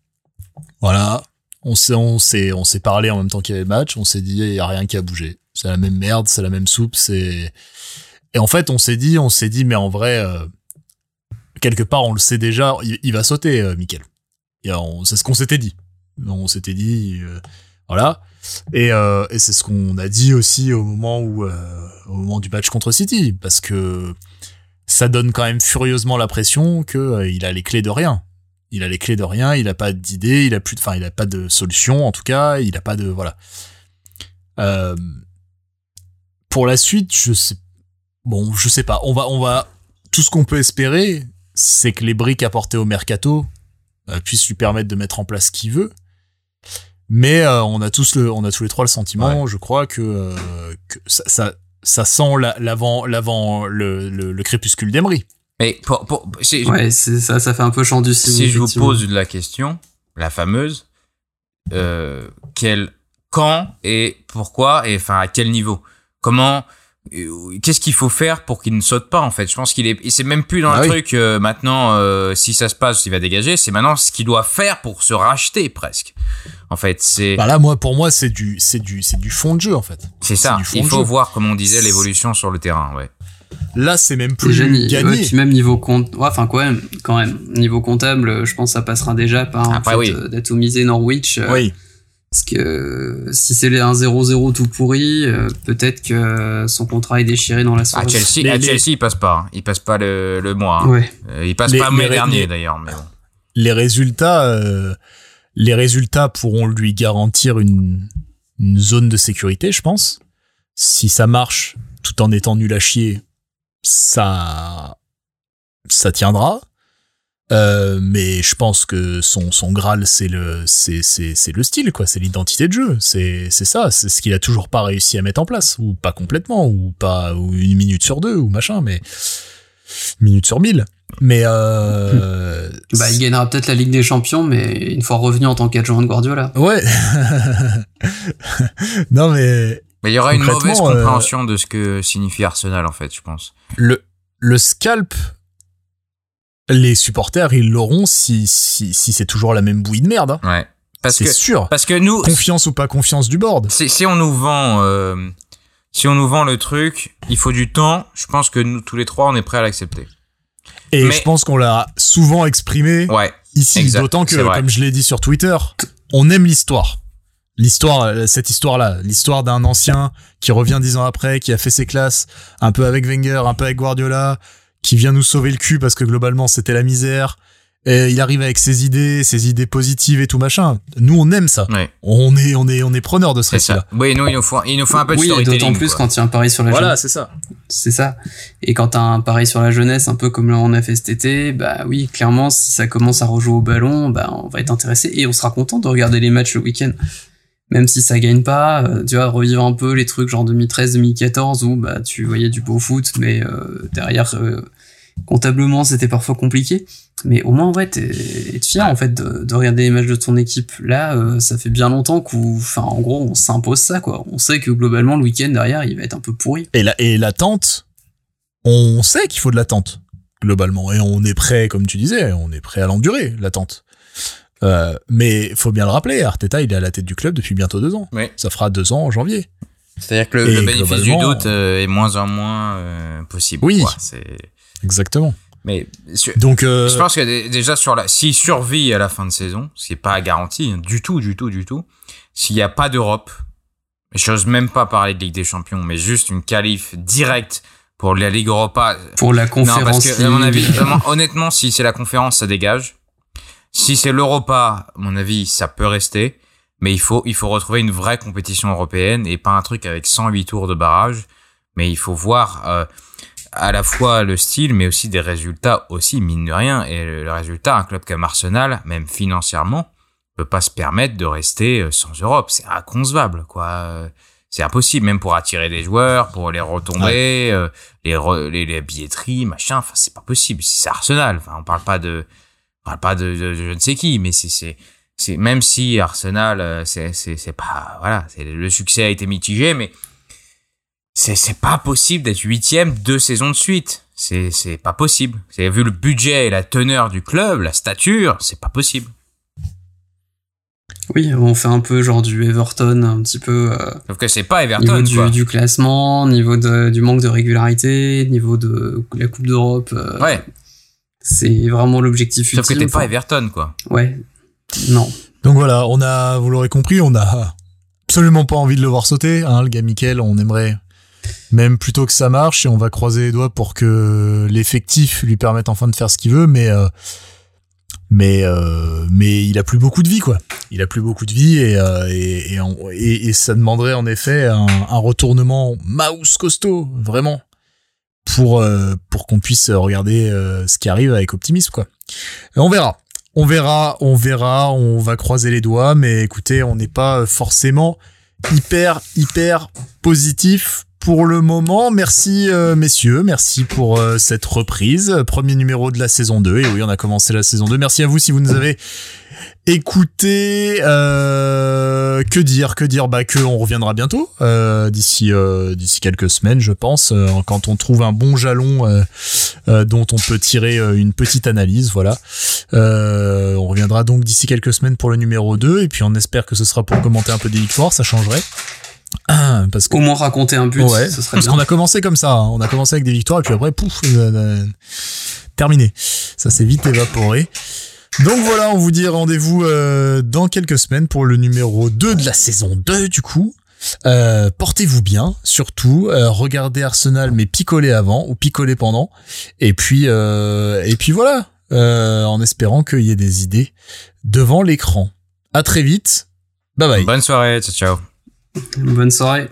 Voilà. On s'est, on s'est, on s'est parlé en même temps qu'il y avait match. On s'est dit, il y a rien qui a bougé. C'est la même merde, c'est la même soupe, c'est, et en fait, on s'est dit, on s'est dit, mais en vrai, euh, quelque part, on le sait déjà, il, va sauter, euh, C'est ce qu'on s'était dit. On s'était dit, euh, voilà. Et, euh, et c'est ce qu'on a dit aussi au moment où, au moment du match contre City, parce que ça donne quand même furieusement la pression que il a les clés de rien. Il a les clés de rien, il a pas d'idée, il a plus, de- enfin, il a pas de solution en tout cas, il a pas de, voilà. Euh, pour la suite, je sais, bon, je sais pas. On va, on va, tout ce qu'on peut espérer, c'est que les briques apportées au mercato euh, puissent lui permettre de mettre en place ce qu'il veut. Mais euh, on a tous le, on a tous les trois le sentiment, je crois que, que ça, ça, ça sent la- l'avant, l'avant, le, le, le crépuscule d'Emery. Mais pour, pour, si, Ouais, c'est ça, ça fait un peu chant du si je vous pose la question, la fameuse, euh, quel, quand et pourquoi et enfin à quel niveau? Comment euh, Qu'est-ce qu'il faut faire pour qu'il ne saute pas en fait? Je pense qu'il est, c'est même plus dans Ah le oui. truc euh, maintenant. euh, si ça se passe, il va dégager. C'est maintenant ce qu'il doit faire pour se racheter presque. En fait, c'est Bah là, moi, pour moi, c'est du, c'est du, c'est du fond de jeu en fait. c'est ça. Il faut jeu. voir comme on disait l'évolution sur le terrain. Ouais. Là, c'est même plus gagné. Ouais, puis même niveau compte, ouais, enfin quand même, quand même, niveau comptable, je pense que ça passera déjà par Après, en fait, oui. euh, d'atomiser Norwich. euh, oui. Parce que euh, si c'est les 1-0-0 tout pourri, euh, peut-être que son contrat est déchiré dans la À soirée. Chelsea, Les- à les- Chelsea, il passe pas. hein. Il passe pas le, le mois. hein. Ouais. Euh, il passe Les- pas les mai ré- dernier les- d'ailleurs. Mais bon. les résultats, euh, les résultats pourront lui garantir une, une zone de sécurité, je pense. Si ça marche, tout en étant nul à chier, ça, ça tiendra. Euh, mais je pense que son, son graal, c'est le, c'est, c'est, c'est le style, quoi. C'est l'identité de jeu. C'est, c'est ça. C'est ce qu'il a toujours pas réussi à mettre en place. Ou pas complètement, ou pas, ou une minute sur deux, ou machin, mais une minute sur mille. Mais euh, [LAUGHS] bah, il gagnera peut-être la Ligue des Champions, mais une fois revenu en tant qu'adjoint de Guardiola. Ouais. [LAUGHS] non mais. Mais il y aura une mauvaise compréhension de ce que signifie Arsenal en fait, je pense. Le le scalp, les supporters ils l'auront si si si c'est toujours la même bouillie de merde. Hein. Ouais. Parce c'est que sûr. parce que nous Confiance ou pas confiance du board. si, si on nous vend euh, si on nous vend le truc, il faut du temps. Je pense que nous tous les trois on est prêts à l'accepter. Et Mais- je pense qu'on l'a souvent exprimé Ouais. ici, d'autant que, comme je l'ai dit sur Twitter, on aime l'histoire. L'histoire, euh, cette histoire-là, l'histoire d'un ancien qui revient dix ans après, qui a fait ses classes, un peu avec Wenger, un peu avec Guardiola, qui vient nous sauver le cul parce que globalement c'était la misère. Et il arrive avec ses idées, ses idées positives et tout machin. Nous, on aime ça. Ouais. On est, on est, on est preneur de ce récit-là. Oui, nous il nous faut il nous faut un peu de Oui, et storytelling. d'autant plus quoi. quand il y a un pari sur la jeunesse. c'est ça. C'est ça. Et quand t'as un pari sur la jeunesse, un peu comme là on a fait cet été, bah oui, clairement, si ça commence à rejouer au ballon, bah on va être intéressé et on sera content de regarder les matchs le week-end. Même si ça gagne pas, euh, tu vois, revivre un peu les trucs genre 2013-2014 où bah tu voyais du beau foot, mais euh, derrière, euh, comptablement, c'était parfois compliqué. Mais au moins, ouais, t'es être fier en fait de, de regarder les matchs de ton équipe. Là, euh, ça fait bien longtemps qu'ou, enfin, en gros, on s'impose ça, quoi. On sait que globalement, le week-end derrière, il va être un peu pourri. Et la, et l'attente, on sait qu'il faut de l'attente, globalement. Et on est prêt, comme tu disais, on est prêt à l'endurer, l'attente. Euh, mais faut bien le rappeler, Arteta, il est à la tête du club depuis bientôt deux ans. Ouais. Ça fera deux ans en janvier. C'est-à-dire que le, le bénéfice du doute euh, est moins en moins euh, possible. Oui. quoi. C'est Exactement. mais sur- Donc, euh, Je pense que dé- déjà sur la, s'il survit à la fin de saison, ce qui est pas garanti hein, du tout, du tout, du tout. S'il n'y a pas d'Europe, j'ose même pas parler de Ligue des Champions, mais juste une qualif directe pour la Ligue Europa. Pour la Non, conférence. parce que à mon League. avis, vraiment, honnêtement, si c'est la conférence, ça dégage. Si c'est l'Europa, à mon avis, ça peut rester. Mais il faut, il faut retrouver une vraie compétition européenne et pas un truc avec 108 tours de barrage. Mais il faut voir euh, à la fois le style, mais aussi des résultats aussi, mine de rien. Et le, résultat, un club comme Arsenal, même financièrement, peut pas se permettre de rester euh, sans Europe. C'est inconcevable, quoi. C'est impossible, même pour attirer des joueurs, pour les retombées, euh, les, re- les, les billetteries, machin. Enfin, c'est pas possible. C'est Arsenal. Enfin, on parle pas de, parle pas de, de- de je ne sais qui, mais c'est, c'est, même si Arsenal, euh, c'est, c'est, pas, voilà, c'est, le succès a été mitigé, mais c'est, c'est pas possible d'être huitième deux saisons de suite. C'est, c'est pas possible. C'est vu le budget et la teneur du club, la stature, c'est pas possible. Oui, on fait un peu genre du Everton, un petit peu euh, Sauf que c'est pas niveau Everton, du, quoi. du classement, niveau de, du manque de régularité, niveau de la Coupe d'Europe. euh, Ouais. C'est vraiment l'objectif Sauf que ultime. t'es pas Everton, quoi. Ouais. Non. donc voilà, on a, vous l'aurez compris, on a absolument pas envie de le voir sauter. Hein, le gars Mikel, on aimerait même plutôt que ça marche et on va croiser les doigts pour que l'effectif lui permette enfin de faire ce qu'il veut, mais euh, mais euh, mais il a plus beaucoup de vie quoi. Il a plus beaucoup de vie et euh, et, et, en- et- et ça demanderait en effet un, un retournement mouse costaud vraiment pour euh, pour qu'on puisse regarder euh, ce qui arrive avec optimisme quoi. Et on verra. On verra, on verra, on va croiser les doigts, mais écoutez, on n'est pas forcément hyper, hyper positif pour le moment. Merci, euh, messieurs, merci pour euh, cette reprise. Premier numéro de la saison 2. Et oui, on a commencé la saison 2. Merci à vous si vous nous avez écouté. Euh, que dire, que dire? Bah que on reviendra bientôt, euh, d'ici euh, d'ici quelques semaines, je pense, euh, quand on trouve un bon jalon dont on peut tirer une petite analyse, voilà. On reviendra donc d'ici quelques semaines pour le numéro 2 et puis on espère que ce sera pour commenter un peu des victoires, ça changerait. Ah, Parce que Au moins raconter un but, ouais, ce serait parce bien. qu'on a commencé comme ça, hein. on a commencé avec des victoires et puis après pouf, euh, euh, terminé. Ça s'est vite évaporé. Donc voilà, on vous dit rendez-vous euh, dans quelques semaines pour le numéro 2 de la saison 2 du coup. Euh, Portez-vous bien, surtout. Euh, regardez Arsenal, mais picolez avant ou picolez pendant. Et puis, euh, et puis voilà, euh, en espérant qu'il y ait des idées devant l'écran. À très vite. Bye bye. Bonne soirée, ciao, ciao. Bonne soirée.